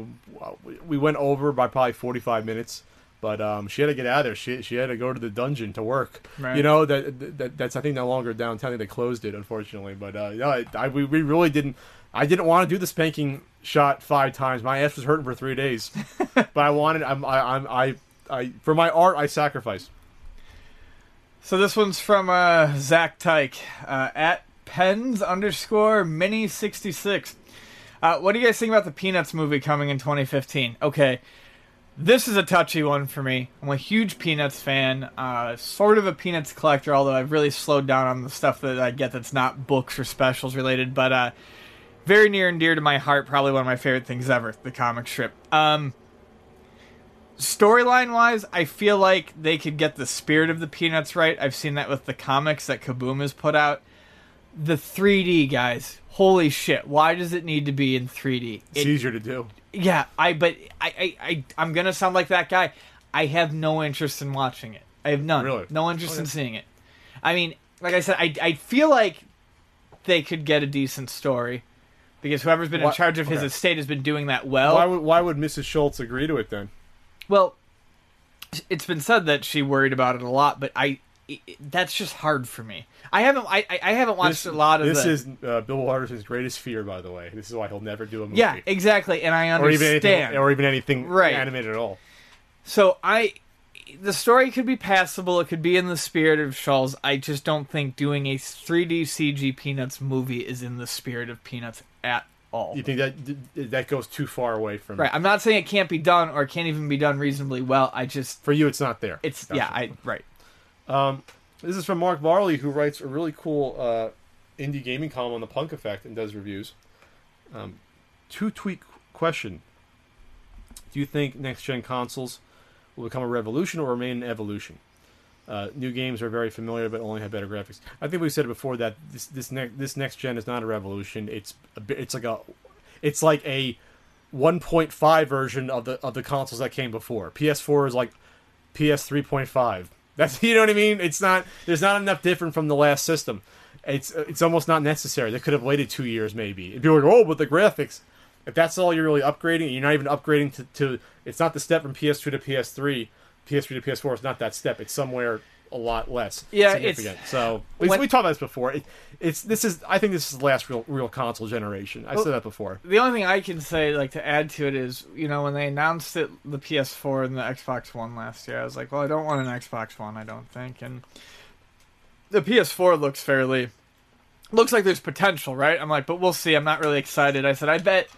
Speaker 1: we- we went over by probably forty five minutes. But um, she had to get out of there. She she had to go to the dungeon to work.
Speaker 2: Right.
Speaker 1: You know that, that that's I think no longer downtown. They closed it unfortunately. But uh, yeah, I, I we, we really didn't. I didn't want to do the spanking shot five times. My ass was hurting for three days. [LAUGHS] but I wanted. I'm I, I'm I I for my art I sacrifice.
Speaker 2: So this one's from uh, Zach Tyke uh, at pens underscore mini sixty six. Uh, what do you guys think about the Peanuts movie coming in 2015? Okay, This is a touchy one for me. I'm a huge Peanuts fan, uh, sort of a Peanuts collector, although I've really slowed down on the stuff that I get that's not books or specials related. But uh, very near and dear to my heart, probably one of my favorite things ever, the comic strip. Um, storyline wise, I feel like they could get the spirit of the Peanuts right. I've seen that with the comics that Kaboom has put out. The 3D guys, holy shit! Why does it need to be in 3D?
Speaker 1: It's
Speaker 2: It-
Speaker 1: easier to do.
Speaker 2: Yeah, I but I, I I I'm gonna sound like that guy. I have no interest in watching it. I have none.
Speaker 1: Really?
Speaker 2: No interest in seeing it. I mean, like I said, I I feel like they could get a decent story because whoever's been
Speaker 1: Why-
Speaker 2: in charge of his
Speaker 1: okay.
Speaker 2: estate has been doing that well.
Speaker 1: why would why would Mrs. Schulz agree to it then?
Speaker 2: Well, it's been said that she worried about it a lot, but I it, it- that's just hard for me. I haven't I I- haven't watched a lot of
Speaker 1: this
Speaker 2: the
Speaker 1: is uh, Bill Watterson's greatest fear, by the way. This is why he'll never do a movie.
Speaker 2: yeah exactly, and I
Speaker 1: or even
Speaker 2: understand.
Speaker 1: anything, or even anything
Speaker 2: Right.
Speaker 1: animated at all.
Speaker 2: So I, the story could be passable. It could be in the spirit of Schulz. I just don't think doing a 3D CG Peanuts movie is in the spirit of Peanuts at all.
Speaker 1: You think that that goes too far away from
Speaker 2: Right. I'm not saying it can't be done or it can't even be done reasonably well. I just
Speaker 1: For you, it's not there.
Speaker 2: it's
Speaker 1: Gotcha.
Speaker 2: yeah. I right.
Speaker 1: This is from Mark Varley, who writes a really cool uh, indie gaming column on the Punk Effect and does reviews. Um, two tweet question: Do you think next gen consoles will become a revolution or remain an evolution? Uh, new games are very familiar, but only have better graphics. I think we said before that this this next this next gen is not a revolution. It's a bit, it's like a it's like a 1.5 version of the of the consoles that came before. PS4 is like PS 3.5. That's [LAUGHS] you know what I mean. It's not there's not enough different from the last system. It's uh, it's almost not necessary. They could have waited two years maybe. And people are like, oh, but the graphics. If that's all you're really upgrading, you're not even upgrading to, to it's not the step from PS2 to PS3, PS3 to PS4 is not that step. It's somewhere a lot less.
Speaker 2: Yeah, it's-
Speaker 1: significant. so we,
Speaker 2: when-
Speaker 1: we talked about this before. It, it's this is I think this is the last real real console generation. I said that before.
Speaker 2: The only thing I can say, like to add to it, is you know when they announced it, the PS4 and the Xbox One last year, I was like, well, I don't want an Xbox One, I don't think, and the PS4 looks fairly, looks like there's potential, right? I'm like, but we'll see. I'm not really excited. I said, I bet,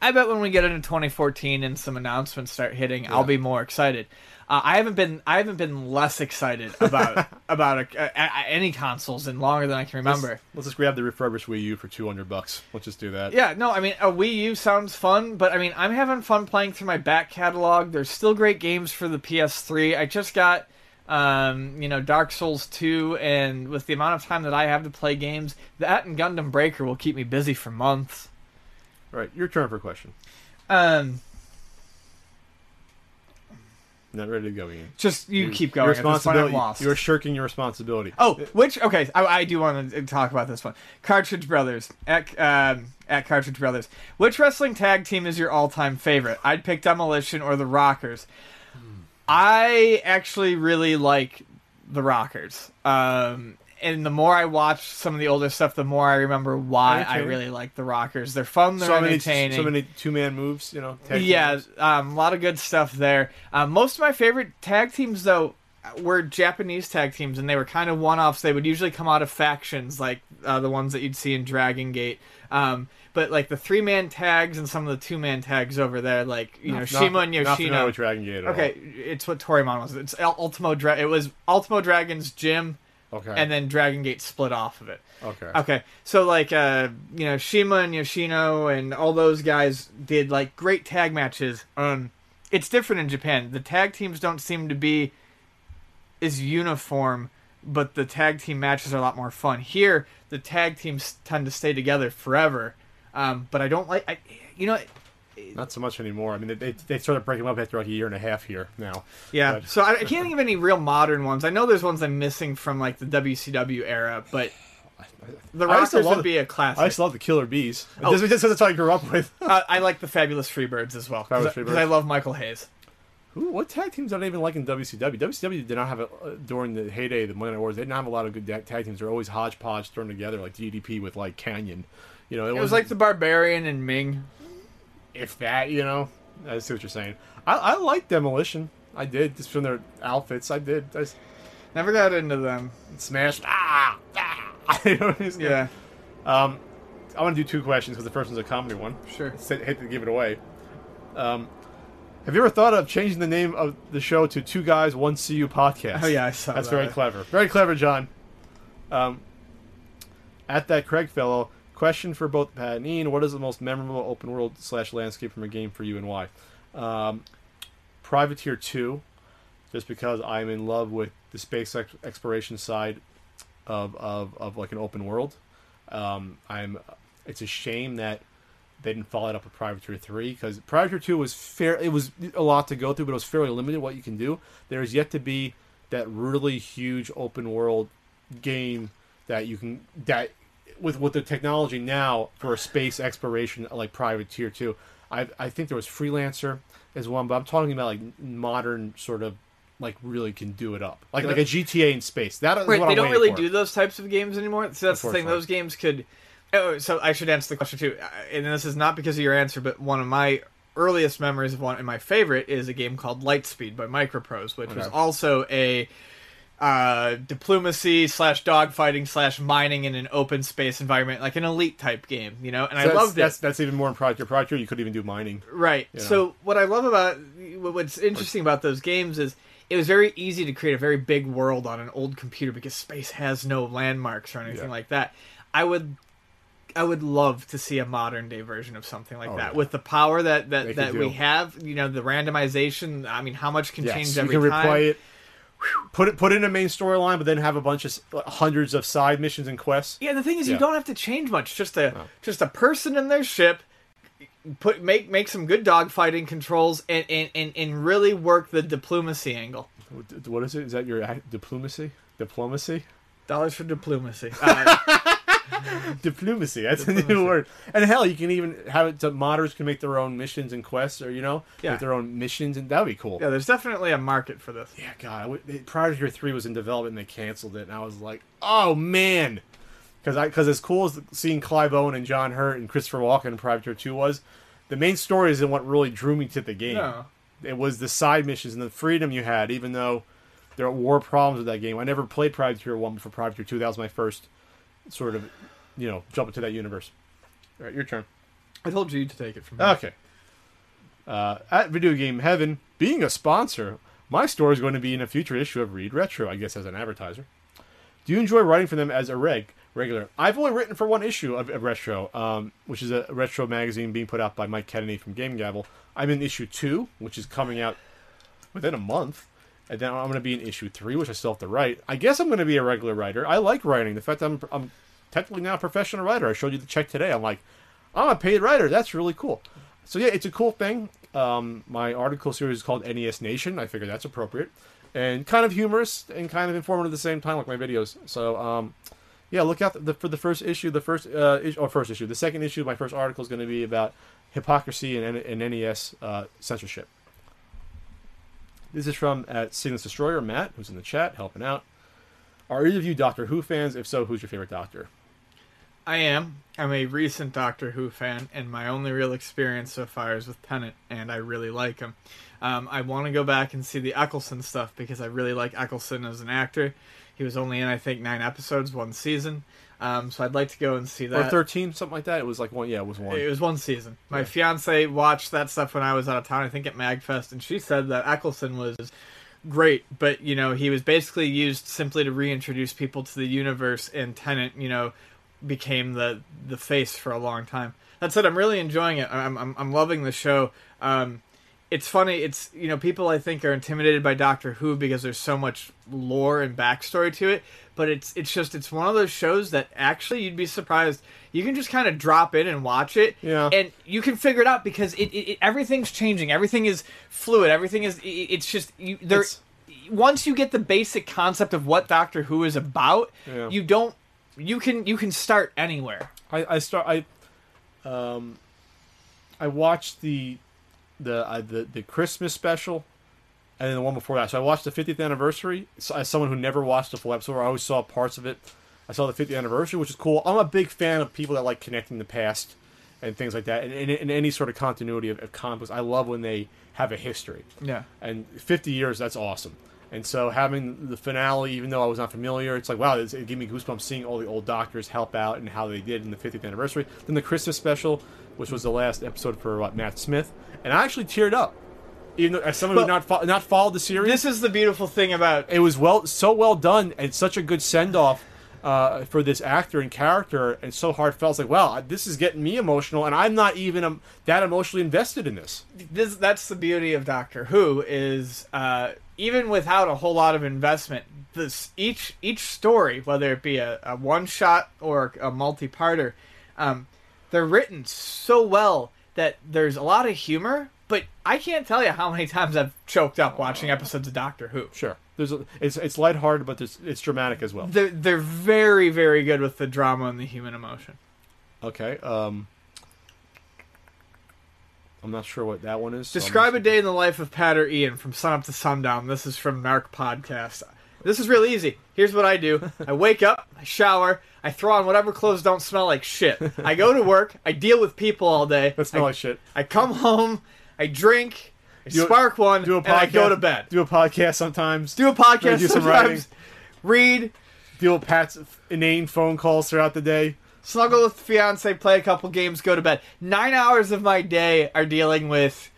Speaker 2: I bet when we get into 2014 and some announcements start hitting, I'll be more excited. Uh, I haven't been, I haven't been less excited about [LAUGHS] about a, a, a- any consoles in longer than I can remember.
Speaker 1: Let's, let's just grab the refurbished Wii U for two hundred bucks. Let's just do that.
Speaker 2: Yeah, no, I mean a Wii U sounds fun, but I mean I'm having fun playing through my back catalog. There's still great games for the PS3. I just got um, you know, Dark Souls 2 and with the amount of time that I have to play games, that and Gundam Breaker will keep me busy for months.
Speaker 1: All right, your turn for a question.
Speaker 2: Um,
Speaker 1: Not ready to go, Ian.
Speaker 2: just you keep
Speaker 1: Your
Speaker 2: going. At this point, I'm
Speaker 1: responsibility.
Speaker 2: lost.
Speaker 1: You're shirking your responsibility.
Speaker 2: Oh, which okay, I, I do want to talk about this one. Cartridge Brothers at um, at Cartridge Brothers. Which wrestling tag team is your all-time favorite? I'd pick Demolition or the Rockers. I actually really like the Rockers. Um, and the more I watch some of the older stuff, the more I remember why I really like the Rockers. They're fun. They're
Speaker 1: so many,
Speaker 2: entertaining.
Speaker 1: so many two man moves. You know.
Speaker 2: Yeah, um, a lot of good stuff there. Um, most of my favorite tag teams, though, were Japanese tag teams, and they were kind of one-offs. They would usually come out of factions, like uh, the ones that you'd see in Dragon Gate. Um, but like the three-man tags and some of the two-man tags over there, like you know
Speaker 1: Not-
Speaker 2: CIMA and Yoshino.
Speaker 1: Dragon Gate at all.
Speaker 2: Okay, it's what Toryumon was. It's Ultimo. Dra- it was Ultimo Dragon's gym,
Speaker 1: Okay.
Speaker 2: and then Dragon Gate split off of it.
Speaker 1: okay.
Speaker 2: Okay, so like uh, you know CIMA and Yoshino and all those guys did like great tag matches. Um, it's different in Japan. The tag teams don't seem to be as uniform, but the tag team matches are a lot more fun. Here, the tag teams tend to stay together forever. Um, but I don't like I, you know,
Speaker 1: Not so much anymore. I mean, they, they, they started breaking them up after like a year and a half here now.
Speaker 2: yeah.
Speaker 1: But-
Speaker 2: So I, I can't think of any real modern ones. I know there's ones I'm missing from like the WCW era, but the
Speaker 1: I
Speaker 2: Rockers
Speaker 1: love-
Speaker 2: would be a classic.
Speaker 1: I used to love the Killer Bees.
Speaker 2: Oh.
Speaker 1: This is just that's what I grew up with.
Speaker 2: Uh, I like the Fabulous Freebirds as well
Speaker 1: Fabulous Freebirds.
Speaker 2: I love Michael Hayes.
Speaker 1: Who, what tag teams are they even like in WCW? WCW did not have a uh, during the heyday of the Monday Night Wars. They didn't have a lot of good tag teams. They're always hodgepodge thrown together, like DDP with like Kanyon. You know, it,
Speaker 2: It was like the Barbarian and Meng.
Speaker 1: If that. You know, I see what you're saying. I, I like Demolition. I did just from their outfits. I did. I
Speaker 2: Never got into them.
Speaker 1: smash. Ah, ah. [LAUGHS] You know I?
Speaker 2: Yeah,
Speaker 1: Um, I want to do two questions because the first one's a comedy one.
Speaker 2: sure.
Speaker 1: Say- hate to give it away. Um, Have you ever thought of changing the name of the show to Two Guys One CU Podcast?
Speaker 2: Oh, yeah, I saw
Speaker 1: That's
Speaker 2: that.
Speaker 1: very clever. Very clever, John. Um, at that Craig fellow, question for both Pat and Ian: What is the most memorable open world slash landscape from a game for you, and why? Um, Privateer Two, just because I'm in love with the space ex- exploration side of, of, of like an open world. Um, I'm. It's a shame that they didn't follow it up with Privateer Three because Privateer Two was fair. It was a lot to go through, but it was fairly limited what you can do. There is yet to be that really huge open world game that you can that with with the technology now for a space exploration like Privateer Two. I I think there was Freelancer as one, but I'm talking about like modern sort of like really can do it up like like a GTA in space. That is
Speaker 2: Right, they
Speaker 1: I'm
Speaker 2: don't really
Speaker 1: for.
Speaker 2: do those types of games anymore. So that's the thing; those games could. Oh, so I should answer the question too, Uh, and this is not because of your answer, but one of my earliest memories of one, and my favorite is a game called Lightspeed by Microprose, which was also a uh, diplomacy slash dogfighting slash mining in an open space environment, like an elite type game, you know. And I love it.
Speaker 1: that's that's even more in Privateer. Privateer, you could even do mining.
Speaker 2: Right.
Speaker 1: know.
Speaker 2: So what I love about what's interesting about those games is it was very easy to create a very big world on an old computer because space has no landmarks or anything
Speaker 1: Yeah.
Speaker 2: like that. I would I would love to see a modern day version of something like
Speaker 1: Oh,
Speaker 2: that
Speaker 1: yeah.
Speaker 2: with the power that that, that we have. You know, the randomization. I mean, how much can change
Speaker 1: you
Speaker 2: every
Speaker 1: can
Speaker 2: time?
Speaker 1: replay it. Put it put in a main storyline, but then have a bunch of s- hundreds of side missions and quests.
Speaker 2: Yeah, the thing is,
Speaker 1: Yeah.
Speaker 2: you don't have to change much. Just a just a person in their ship. Put make make some good dogfighting controls and, and, and, and really work the diplomacy angle.
Speaker 1: What- What is it? Is that your diplomacy? Diplomacy?
Speaker 2: Dollars for diplomacy. [LAUGHS] Uh, [LAUGHS]
Speaker 1: Diplomacy. That's a new word. And hell, you can even have it. So modders can make their own missions and quests, or you know,
Speaker 2: Yeah.
Speaker 1: make their own missions, and that would be cool.
Speaker 2: yeah, there's definitely a market for this.
Speaker 1: Yeah, God. I would- they- Privateer Three was in development, and they canceled it, and I was like, oh man, because I because as cool as seeing Clive Owen and John Hurt and Christopher Walken in Privateer Two was, the main story isn't what really drew me to the game.
Speaker 2: No.
Speaker 1: It was the side missions and the freedom you had, even though there were problems with that game. I never played Privateer One before Privateer Two. That was my first sort of, you know, jump into that universe. All right, your turn.
Speaker 2: I told you to take it from me.
Speaker 1: Okay. Uh, at Video Game Heaven, being a sponsor, my store is going to be in a future issue of Read Retro, I guess, as an advertiser. Do you enjoy writing for them as a reg regular? I've only written for one issue of, of Retro, um, which is a retro magazine being put out by Mike Kennedy from Game Gavel. I'm in issue two, which is coming out within a month. And then I'm going to be in issue three, which I still have to write. I guess I'm going to be a regular writer. I like writing. The fact that I'm, I'm technically now a professional writer. I showed you the check today. I'm like, I'm a paid writer. That's really cool. So yeah, it's a cool thing. Um, my article series is called NES Nation. I figure that's appropriate and kind of humorous and kind of informative at the same time, like my videos. So um, yeah, look out the, for the first issue. The first uh, issue, or first issue. The second issue, my first article is going to be about hypocrisy and, and NES uh, censorship. This is from at Signus Destroyer Matt, who's in the chat helping out. Are either of you Doctor Who fans? If so, who's your favorite Doctor?
Speaker 2: I am. I'm a recent Doctor Who fan, and my only real experience so far is with Tennant, and I really like him. Um, I want to go back and see the Eccleston stuff because I really like Eccleston as an actor. He was only in, I think, nine episodes, one season. Um, so I'd like to go and see that.
Speaker 1: Or thirteen, something like that. It was like one. Yeah, it was one.
Speaker 2: It was one season. My
Speaker 1: Yeah.
Speaker 2: fiance watched that stuff when I was out of town. I think at Magfest, and she said that Eccleston was great, but you know he was basically used simply to reintroduce people to the universe. And Tennant, you know, became the the face for a long time. That said, I'm really enjoying it. I'm I'm, I'm loving the show. Um, it's funny. It's you know people I think are intimidated by Doctor Who because there's so much lore and backstory to it. But it's it's just it's one of those shows that actually you'd be surprised. You can just kind of drop in and watch it,
Speaker 1: Yeah.
Speaker 2: and you can figure it out because it, it, it everything's changing. Everything is fluid. Everything is it, it's just you there.
Speaker 1: It's-
Speaker 2: once you get the basic concept of what Doctor Who is about,
Speaker 1: Yeah.
Speaker 2: you don't you can you can start anywhere.
Speaker 1: I, I start I um I watched the the uh, the the Christmas special and then the one before that. So I watched the 50th anniversary. So as someone who never watched the full episode, I always saw parts of it. I saw the 50th anniversary, which is cool. I'm a big fan of people that like connecting the past and things like that, and, and, and any sort of continuity of, of comics. I love when they have a history
Speaker 2: Yeah.
Speaker 1: and 50 years that's awesome and so having the finale even though i was not familiar it's like wow it gave me goosebumps seeing all the old doctors help out and how they did in the 50th anniversary then the christmas special which was the last episode for what, matt smith and i actually teared up Even though, as someone who not fo- not followed the series,
Speaker 2: This is the beautiful thing about
Speaker 1: it was well so well done and such a good send off uh, for this actor and character and so heartfelt. It's like, wow, this is getting me emotional, and I'm not even um, that emotionally invested in this.
Speaker 2: this that's the beauty of Doctor Who is uh, even without a whole lot of investment, this each each story, whether it be a, a one shot or a multi parter, um, they're written so well that there's a lot of humor. But I can't tell you how many times I've choked up watching episodes of Doctor Who.
Speaker 1: Sure, there's a, it's it's lighthearted, but there's, it's dramatic as well.
Speaker 2: They're they're very very good with the drama and the human emotion.
Speaker 1: Okay, um, I'm not sure what that one is. so
Speaker 2: Describe a day in the life of Pat or Ian from sunup to sundown. This is from Narc Podcast. This is real easy. Here's what I do. I [LAUGHS] wake up, I shower, I throw on whatever clothes don't smell like shit. I go to work, I deal with people all day.
Speaker 1: That smell
Speaker 2: I,
Speaker 1: like shit.
Speaker 2: I come home, I drink, I
Speaker 1: Do a-
Speaker 2: spark one,
Speaker 1: Do a
Speaker 2: and. I go to bed.
Speaker 1: Do a podcast sometimes.
Speaker 2: Do a podcast
Speaker 1: do some
Speaker 2: sometimes, read,
Speaker 1: Deal with Pat's inane phone calls throughout the day.
Speaker 2: snuggle with the fiance, play a couple games, go to bed. Nine hours of my day are dealing with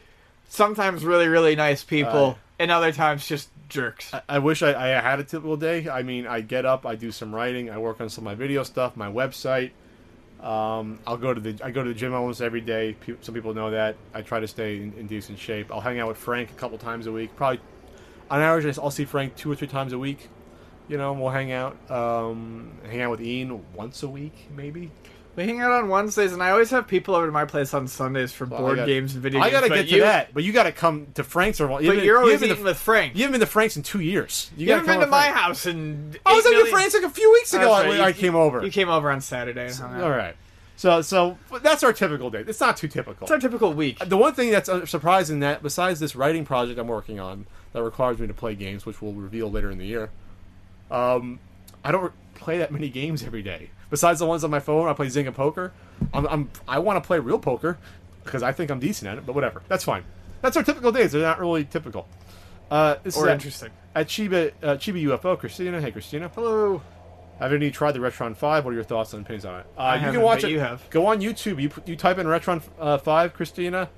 Speaker 2: sometimes really, really nice people,
Speaker 1: Uh,
Speaker 2: and other times just jerks.
Speaker 1: I- I wish I, I had a typical day. I mean, I get up, I do some writing, I work on some of my video stuff, my website. Um, I'll go to the I go to the gym almost every day. Pe- Some people know that. I try to stay in, in decent shape. I'll hang out with Frank a couple times a week. Probably on average, I'll see Frank two or three times a week. You know, we'll hang out. Um, hang out with Ian once a week, maybe.
Speaker 2: We hang out on Wednesdays, and I always have people over to my place on Sundays for
Speaker 1: Well,
Speaker 2: board
Speaker 1: got-
Speaker 2: games and video games.
Speaker 1: I gotta
Speaker 2: but
Speaker 1: get to
Speaker 2: you-
Speaker 1: that, but you gotta come to Frank's or
Speaker 2: But you're always eating with Frank.
Speaker 1: You haven't been to Frank's in two years. You,
Speaker 2: You
Speaker 1: gotta
Speaker 2: haven't
Speaker 1: come
Speaker 2: been to my
Speaker 1: Frank.
Speaker 2: house and
Speaker 1: I was at your Frank's like a few weeks ago. I, I came over.
Speaker 2: You came over on Saturday out.
Speaker 1: All right. So so that's our typical day. It's not too typical.
Speaker 2: It's our typical week.
Speaker 1: The one thing that's uh, surprising that besides this writing project I'm working on that requires me to play games, which we'll reveal later in the year, um, I don't play that many games every day. Besides the ones on my phone, I play Zynga Poker. I'm, I'm I want to play real poker because I think I'm decent at it. But whatever, that's fine. That's our typical days. They're not really typical. Uh, this
Speaker 2: Or
Speaker 1: is
Speaker 2: interesting.
Speaker 1: At Chiba uh, Chiba UFO, Christina. Hey, Christina.
Speaker 2: Hello.
Speaker 1: Have any tried the Retron Five? What are your thoughts and opinions on it? Uh, you can watch it.
Speaker 2: you have.
Speaker 1: Go on YouTube. You you type in Retron uh, Five, Christina.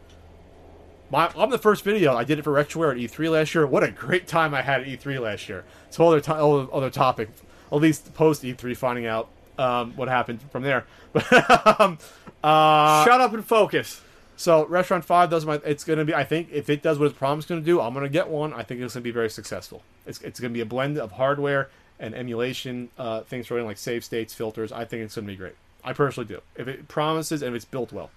Speaker 1: My, I'm the first video. I did it for Retroware at E3 last year. What a great time I had at E3 last year. It's a whole other, to- other topic. At least post E3, finding out um, what happened from there. But [LAUGHS] um, uh,
Speaker 2: Shut up and focus.
Speaker 1: so Retron Five does my. It's gonna be. I think if it does what it's promised to do, I'm gonna get one. I think it's gonna be very successful. It's it's gonna be a blend of hardware and emulation uh, things for like save states, filters. I think it's gonna be great. I personally do. If it promises and if it's built well.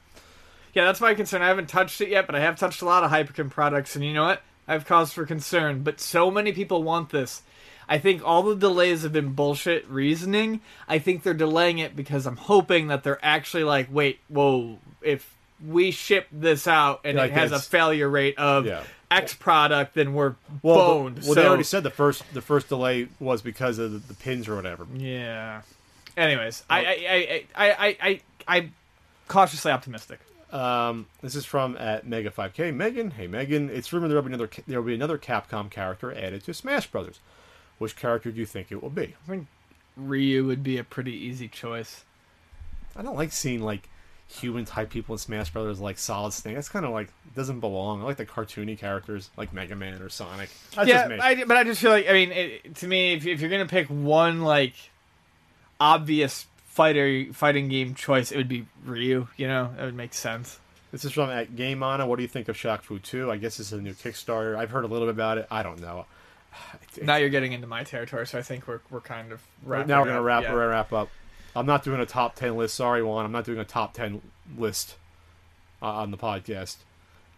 Speaker 2: Yeah, that's my concern. I haven't touched it yet, but I have touched a lot of Hyperkin products, and you know what? I have cause for concern. But so many people want this. I think all the delays have been bullshit reasoning. I think they're delaying it because I'm hoping that they're actually like, wait, whoa, if we ship this out and
Speaker 1: Like
Speaker 2: it has a failure rate of
Speaker 1: Yeah.
Speaker 2: X product, then we're
Speaker 1: Well,
Speaker 2: boned.
Speaker 1: well,
Speaker 2: so,
Speaker 1: they already said the first the first delay was because of the, the pins or whatever.
Speaker 2: Yeah. Anyways, I, I, I, I, I, I, I'm cautiously optimistic.
Speaker 1: Um, this is from at Mega 5K. Megan, hey Megan, it's rumored there will be another there will be another Capcom character added to Smash Brothers. Which character do you think it will be?
Speaker 2: I think Ryu would be a pretty easy choice.
Speaker 1: I don't like seeing like human type people in Smash Brothers like Solid Snake. That's kind of like doesn't belong. I like the cartoony characters like Mega Man or Sonic. That's
Speaker 2: yeah,
Speaker 1: just me.
Speaker 2: I, but I just feel like I mean, it, to me, if, if you're gonna pick one like obvious fighter fighting game choice, it would be Ryu. You know, it would make sense.
Speaker 1: This is from at Game On. What do you think of Shaq Fu 2? I guess this is a new Kickstarter. I've heard a little bit about it. I don't know.
Speaker 2: Now you're getting into my territory, so I think we're we're kind of wrapping
Speaker 1: now we're gonna
Speaker 2: up,
Speaker 1: wrap
Speaker 2: yeah.
Speaker 1: wrap up. I'm not doing a top ten list. Sorry, Juan. I'm not doing a top ten list uh, on the podcast.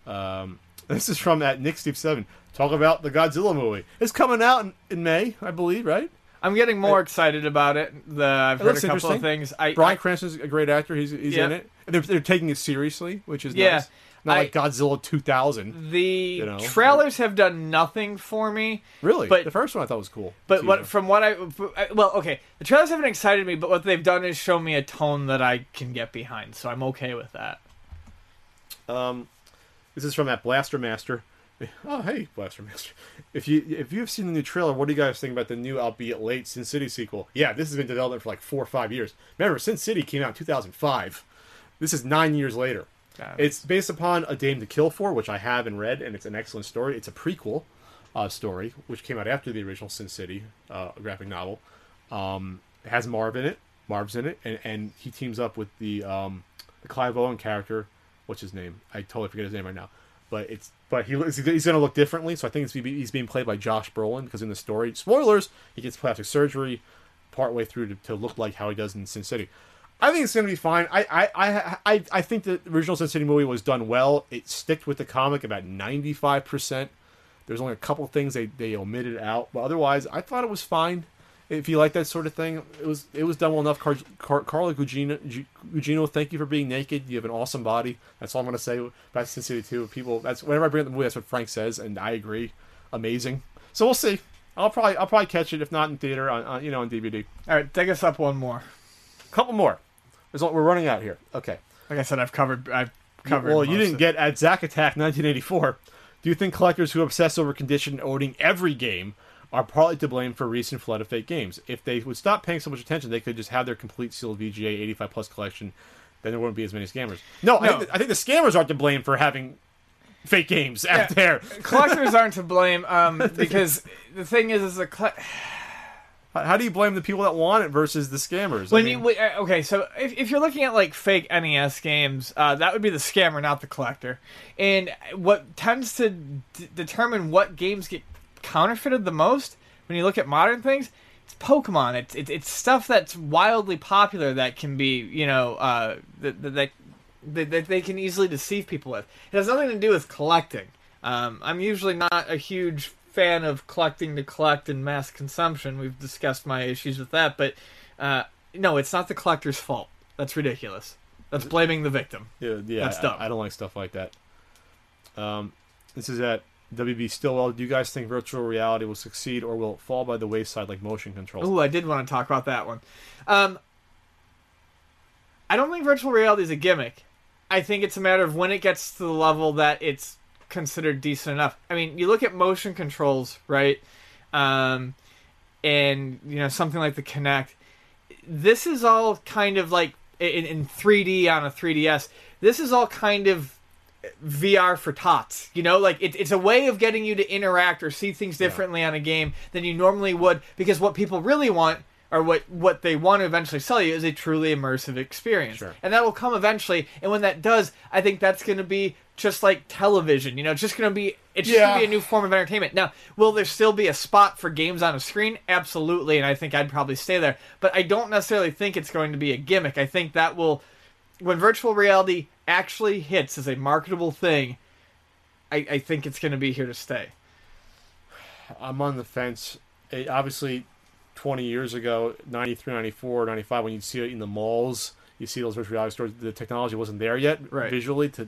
Speaker 1: Um, [LAUGHS] this is from at Nick Steve Seven. Talk about the Godzilla movie. It's coming out in, in May, I believe. Right?
Speaker 2: I'm getting more excited about it. The I've
Speaker 1: It
Speaker 2: heard a couple of things. I, Bryan
Speaker 1: Cranston's a great actor. He's he's
Speaker 2: Yeah.
Speaker 1: in it. And they're, they're taking it seriously, which is
Speaker 2: Yeah.
Speaker 1: nice. Not
Speaker 2: I-
Speaker 1: like Godzilla 2000.
Speaker 2: the you
Speaker 1: know?
Speaker 2: trailers have done nothing for me.
Speaker 1: Really?
Speaker 2: but-
Speaker 1: the first one I thought was cool.
Speaker 2: But
Speaker 1: Teaser.
Speaker 2: what from what I well, okay, the trailers haven't excited me, but what they've done is show me a tone that I can get behind, so I'm okay with that.
Speaker 1: Um, this is from that Blaster Master. [LAUGHS] Oh, hey, Blaster Master. If you if you've seen the new trailer, what do you guys think about the new, albeit late, Sin City sequel? Yeah, this has been development for like four or five years. Remember, Sin City came out in 2005. This is nine years later. It's based upon A Dame to Kill For, which I have and read, and it's an excellent story. It's a prequel uh, story, which came out after the original Sin City uh, graphic novel. Um, it has Marv in it. Marv's in it, and, and he teams up with the um, the Clive Owen character. What's his name? I totally forget his name right now. But it's but he he's going to look differently. So I think he's being played by Josh Brolin because in the story, spoilers, he gets plastic surgery partway through to, to look like how he does in Sin City. I think it's going to be fine. I, I, I, I, I think the original Sin City movie was done well. It sticked with the comic about ninety five percent. There's only a couple things they, they omitted out, but otherwise, I thought it was fine. If you like that sort of thing, it was it was done well enough. Car, Car, Carla Gugino, Gugino, thank you for being naked. You have an awesome body. That's all I'm going to say about Sin City 2. People, that's whenever I bring up the movie, that's what Frank says, and I agree. Amazing. So we'll see. I'll probably I'll probably catch it if not in theater on, on you know on DVD.
Speaker 2: All right, take us up one more.
Speaker 1: couple more. There's a- we're running out here. Okay.
Speaker 2: Like I said, I've covered. I've covered.
Speaker 1: Well, you didn't get at Zack Attack 1984. Do you think collectors who obsess over condition owning every game are partly to blame for recent flood of fake games? If they would stop paying so much attention, they could just have their complete sealed VGA 85 plus collection. Then there wouldn't be as many scammers. No, I,
Speaker 2: No.
Speaker 1: think, I think the scammers aren't to blame for having fake games out there.
Speaker 2: collectors [LAUGHS] aren't to blame um, because the thing is, is a colle-
Speaker 1: How do you blame the people that want it versus the scammers? I mean,
Speaker 2: you uh, okay, so if, if you're looking at like fake NES games, uh, that would be the scammer, not the collector. And what tends to d- determine what games get counterfeited the most when you look at modern things, it's Pokemon. It's it's, it's stuff that's wildly popular that can be you know uh, that that, that that that they can easily deceive people with. It has nothing to do with collecting. Um, I'm usually not a huge fan of collecting to collect and mass consumption. We've discussed my issues with that, but uh, no, it's not the collector's fault. That's ridiculous. That's blaming the victim.
Speaker 1: Yeah, yeah
Speaker 2: That's
Speaker 1: I-
Speaker 2: dumb.
Speaker 1: I, don't like stuff like that. Um, this is at WB Stillwell. Do you guys think virtual reality will succeed or will it fall by the wayside like motion controls?
Speaker 2: Ooh, I did want to talk about that one. Um, I don't think virtual reality is a gimmick. I think it's a matter of when it gets to the level that it's considered decent enough. I mean, you look at motion controls, right? Um, and you know something like the Kinect. This is all kind of like in, in 3D on a 3DS. This is all kind of VR for tots. You know, like it, it's a way of getting you to interact or see things differently on a game than you normally would. Because what people really want, or what what they want to eventually sell you, is a truly immersive experience,
Speaker 1: Sure.
Speaker 2: and that will come eventually. And when that does, I think that's going to be just like television. You know, it's just going to be it's just going to be a new form of entertainment. Now, will there still be a spot for games on a screen? Absolutely, and I think I'd probably stay there. But I don't necessarily think it's going to be a gimmick. I think that will when virtual reality actually hits as a marketable thing, I, I think it's going to be here to stay.
Speaker 1: I'm on the fence. It, obviously, 20 years ago, 93, 94, 95, when you'd see it in the malls, you see those virtual reality stores, the technology wasn't there yet
Speaker 2: Right.
Speaker 1: visually to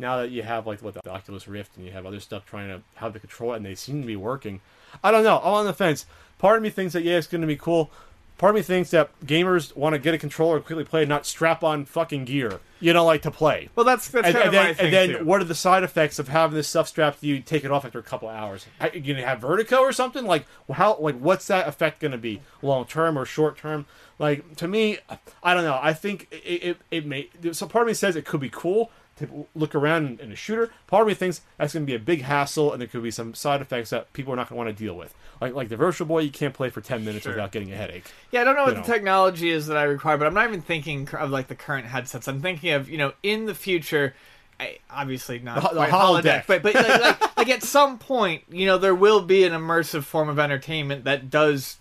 Speaker 1: now that you have like what the Oculus Rift and you have other stuff trying to have the control and they seem to be working. I don't know. I'm on the fence. Part of me thinks that yeah, it's going to be cool. Part of me thinks that gamers want to get a controller and quickly play and not strap on fucking gear, you know, like to play.
Speaker 2: Well, that's that's
Speaker 1: And,
Speaker 2: kind
Speaker 1: and
Speaker 2: of
Speaker 1: then,
Speaker 2: my thing
Speaker 1: and then
Speaker 2: too.
Speaker 1: what are the side effects of having this stuff strapped to you? Take it off after a couple hours. Are you gonna have vertigo or something? Like how? Like what's that effect gonna be? Long term or short term? Like to me, I don't know. I think it it, it may. So part of me says it could be cool to look around in a shooter. Part of me thinks that's gonna be a big hassle, and there could be some side effects that people are not gonna want to deal with. Like like the Virtual Boy, you can't play for ten minutes
Speaker 2: Sure.
Speaker 1: without getting a headache.
Speaker 2: Yeah, I don't know what
Speaker 1: you
Speaker 2: the technology is that I require, but I'm not even thinking of like the current headsets. I'm thinking of you know in the future. I, obviously not
Speaker 1: The- the
Speaker 2: quite
Speaker 1: holodeck.
Speaker 2: but but like, like, [LAUGHS] like at some point, you know, there will be an immersive form of entertainment that does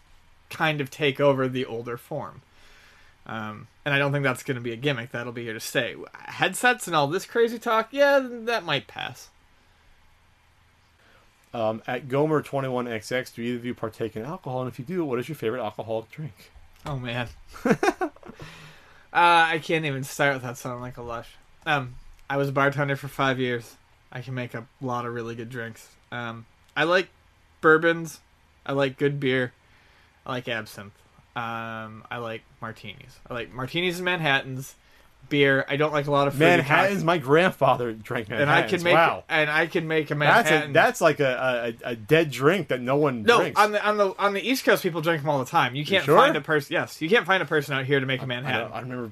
Speaker 2: kind of take over the older form. Um, and I don't think that's going to be a gimmick. That'll be here to stay. Headsets and all this crazy talk, yeah, that might pass.
Speaker 1: Um, at Gomer21XX, do either of you partake in alcohol? And if you do, what is your favorite alcoholic drink?
Speaker 2: Oh man. [LAUGHS] [LAUGHS] uh, I can't even start without sounding like a lush. Um, I was a bartender for five years. I can make a lot of really good drinks. Um, I like bourbons. I like good beer. I like absinthe. Um, I like martinis. I like martinis and Manhattans. Beer. I don't like a lot of
Speaker 1: Manhattan's. My grandfather drank
Speaker 2: and
Speaker 1: Manhattan's.
Speaker 2: I can make
Speaker 1: wow.
Speaker 2: and I can make a
Speaker 1: That's
Speaker 2: Manhattan.
Speaker 1: a, that's like a, a, a dead drink that no one
Speaker 2: no,
Speaker 1: drinks.
Speaker 2: on the on the on the East Coast, people drink them all the time. You can't
Speaker 1: sure?
Speaker 2: find a person. Yes, you can't find a person out here to make a Manhattan.
Speaker 1: I remember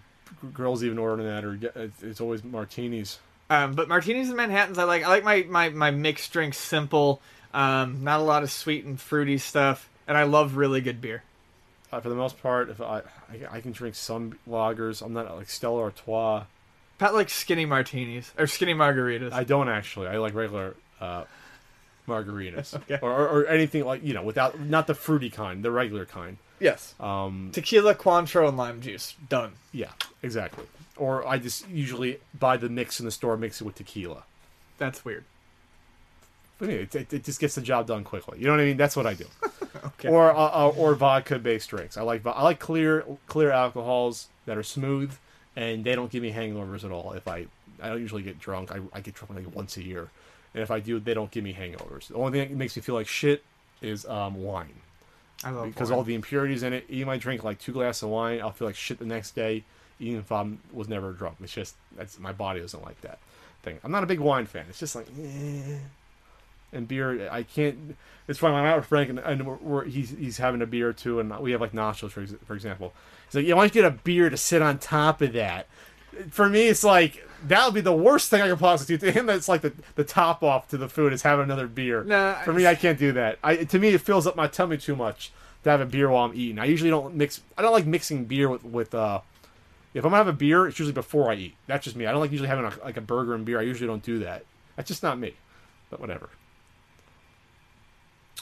Speaker 1: girls even ordering that, or it's, it's always martinis.
Speaker 2: Um, but martinis and Manhattans, I like. I like my my my mixed drinks simple. Um, not a lot of sweet and fruity stuff, and I love really good beer.
Speaker 1: Uh, for the most part, if I, I I can drink some lagers, I'm not like Stella Artois.
Speaker 2: Pat likes skinny martinis or skinny margaritas.
Speaker 1: I don't actually. I like regular uh, margaritas [LAUGHS]
Speaker 2: Okay.
Speaker 1: or, or, or anything like you know without not the fruity kind, the regular kind.
Speaker 2: yes.
Speaker 1: Um,
Speaker 2: Tequila, Cointreau, and lime juice. Done.
Speaker 1: yeah, exactly. Or I just usually buy the mix in the store, mix it with tequila.
Speaker 2: That's weird.
Speaker 1: But anyway, it, it, just gets the job done quickly. You know what I mean? That's what I do. [LAUGHS]
Speaker 2: Okay.
Speaker 1: Or uh, uh, or vodka based drinks. I like I like clear clear alcohols that are smooth and they don't give me hangovers at all. If I I don't usually get drunk. I, I get drunk like once a year, and if I do, they don't give me hangovers. The only thing that makes me feel like shit is um, wine
Speaker 2: I love
Speaker 1: because
Speaker 2: wine.
Speaker 1: all the impurities in it. Even if I drink like two glasses of wine, I'll feel like shit the next day, even if I was never drunk. It's just that's my body doesn't like that thing. I'm not a big wine fan. It's just like, eh. And beer, I can't. It's funny. I'm out with Frank, and, and we're, we're, he's he's having a beer too, and we have like nachos for for example. He's like, yeah, why don't you get a beer to sit on top of that? For me, it's like that would be the worst thing I could possibly do. To him, that's like the, the top off to the food is having another beer.
Speaker 2: Nah,
Speaker 1: for me, I can't do that. I to me, it fills up my tummy too much to have a beer while I'm eating. I usually don't mix. I don't like mixing beer with with. uh If I'm gonna have a beer, it's usually before I eat. That's just me. I don't like usually having a, like a burger and beer. I usually don't do that. That's just not me. But whatever.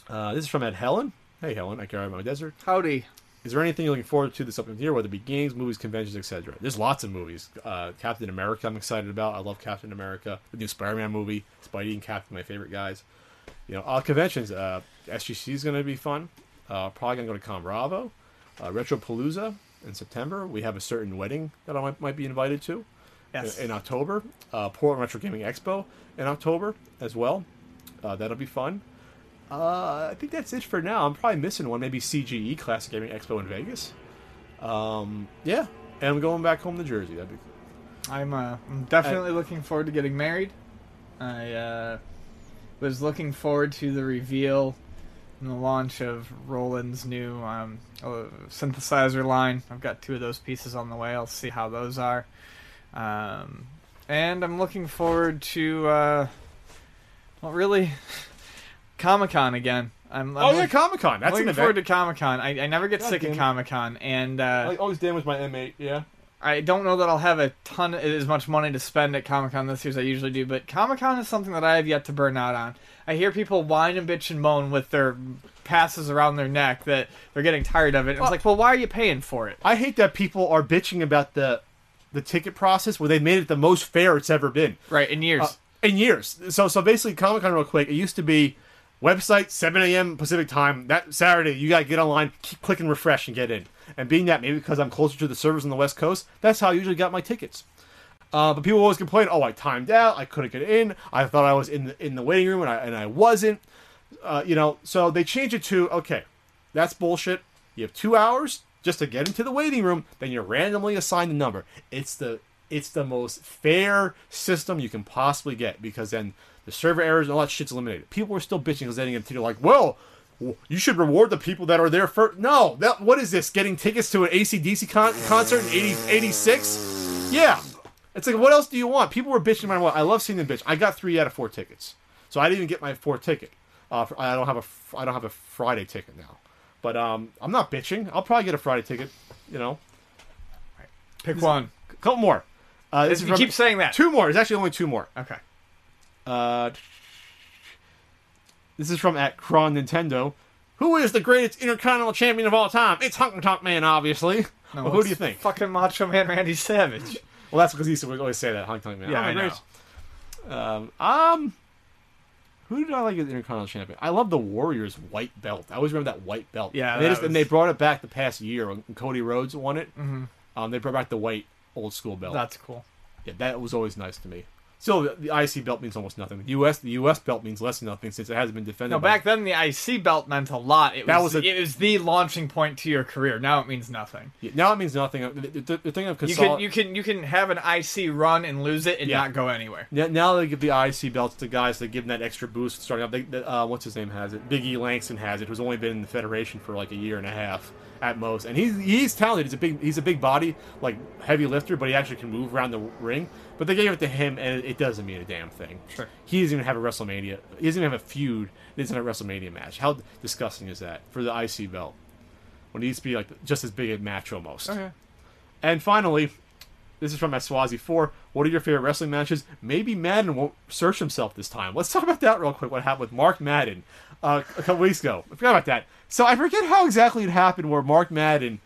Speaker 1: Uh, this is from Ed Helen. Hey Helen, I carry my desert.
Speaker 2: Howdy.
Speaker 1: Is there anything you're looking forward to this upcoming year, whether it be games, movies, conventions, etc.? There's lots of movies. Uh, Captain America, I'm excited about. I love Captain America. The new Spider-Man movie, Spidey and Captain, my favorite guys. You know, all conventions. Uh, SGC is going to be fun. Uh, probably going to go to Con Bravo, uh, Retro Palooza in September. We have a certain wedding that I might, might be invited to
Speaker 2: Yes.
Speaker 1: in, in October. Uh, Portland Retro Gaming Expo in October as well. Uh, that'll be fun. Uh, I think that's it for now. I'm probably missing one, maybe CGE Classic Gaming Expo in Vegas. Um, yeah, and I'm going back home to Jersey. That'd be
Speaker 2: I'm uh, I'm definitely looking forward to getting married. I uh, was looking forward to the reveal and the launch of Roland's new um, uh, synthesizer line. I've got two of those pieces on the way. I'll see how those are. Um, and I'm looking forward to, uh, well, really, [LAUGHS] Comic Con again. I'm, I'm
Speaker 1: oh yeah, Comic Con. That's
Speaker 2: looking
Speaker 1: an
Speaker 2: forward
Speaker 1: event.
Speaker 2: to Comic Con. I, I never get
Speaker 1: God
Speaker 2: sick of. Comic Con, and uh,
Speaker 1: I always damage my M8. Yeah.
Speaker 2: I don't know that I'll have a ton as much money to spend at Comic Con this year as I usually do, but Comic Con is something that I have yet to burn out on. I hear people whine and bitch and moan with their passes around their neck that they're getting tired of it. And it's like, well, why are you paying for it?
Speaker 1: I hate that people are bitching about the the ticket process where they made it the most fair it's ever been.
Speaker 2: Right in years.
Speaker 1: Uh, in years. So so basically, Comic Con real quick. It used to be website 7 a.m. Pacific time. That Saturday, you gotta get online, keep clicking refresh, and get in. And being that maybe because I'm closer to the servers on the West Coast, that's how I usually got my tickets. Uh, but people always complain, "Oh, I timed out. I couldn't get in. I thought I was in the in the waiting room, and I and I wasn't." Uh, you know, so they changed it to, "Okay, that's bullshit. You have two hours just to get into the waiting room. Then you're randomly assigned a number. It's the it's the most fair system you can possibly get because then the server errors and all that shit's eliminated. People were still bitching because they didn't get to like, well, you should reward the people that are there first. No, that what is this? Getting tickets to an ACDC con- concert in 80, 86? Yeah. It's like, what else do you want? People were bitching matter what. I love seeing them bitch. I got three out of four tickets, so I didn't even get my fourth ticket. Uh, I don't have a I don't have a Friday ticket now, but um, I'm not bitching. I'll probably get a Friday ticket. You know,
Speaker 2: Pick one.
Speaker 1: a couple more. Uh, this is
Speaker 2: You
Speaker 1: from-
Speaker 2: keep saying that.
Speaker 1: two more. There's actually only two more.
Speaker 2: Okay.
Speaker 1: Uh, this is from at Cron Nintendo. Who is the greatest intercontinental champion of all time? It's Honky Tonk Man, obviously.
Speaker 2: No,
Speaker 1: well, who do you think?
Speaker 2: Fucking Macho Man Randy Savage. [LAUGHS]
Speaker 1: Well, that's because he to always say that Honky Tonk Man.
Speaker 2: Yeah, I know.
Speaker 1: Um, um, who did I like as intercontinental champion? I love the Warriors white belt. I always remember that white belt.
Speaker 2: Yeah,
Speaker 1: and they, just, and they brought it back the past year when Cody Rhodes won it. Mm-hmm. Um, they brought back the white old school belt.
Speaker 2: That's cool.
Speaker 1: Yeah, that was always nice to me. Still, the, IC belt means almost nothing. The US, the US belt means less than nothing since it hasn't been defended.
Speaker 2: No, back then the IC belt meant a lot. It was,
Speaker 1: That was a-
Speaker 2: it was the launching point to your career. Now it means nothing.
Speaker 1: Yeah, now it means nothing. The, the, the thing of
Speaker 2: You can you can you can have an IC run and lose it and
Speaker 1: Yeah.
Speaker 2: not go anywhere.
Speaker 1: Now- Now they give the IC belts to guys that give them that extra boost starting up. They, they- uh, what's his name has it? Big E Langston has it, who's only been in the Federation for like a year and a half. at most. And he's he's talented. He's a big he's a big body, like heavy lifter, but he actually can move around the ring. But they gave it to him, and it doesn't mean a damn thing.
Speaker 2: Sure.
Speaker 1: He doesn't even have a WrestleMania. He doesn't even have a feud. He doesn't have a WrestleMania match. How disgusting is that for the IC belt? When it needs to be like just as big a match almost.
Speaker 2: Okay.
Speaker 1: And finally, this is from Swazi 4. What are your favorite wrestling matches? Maybe Madden won't search himself this time. Let's talk about that real quick. What happened with Mark Madden uh, a couple weeks ago? I forgot about that. So I forget how exactly it happened where Mark Madden,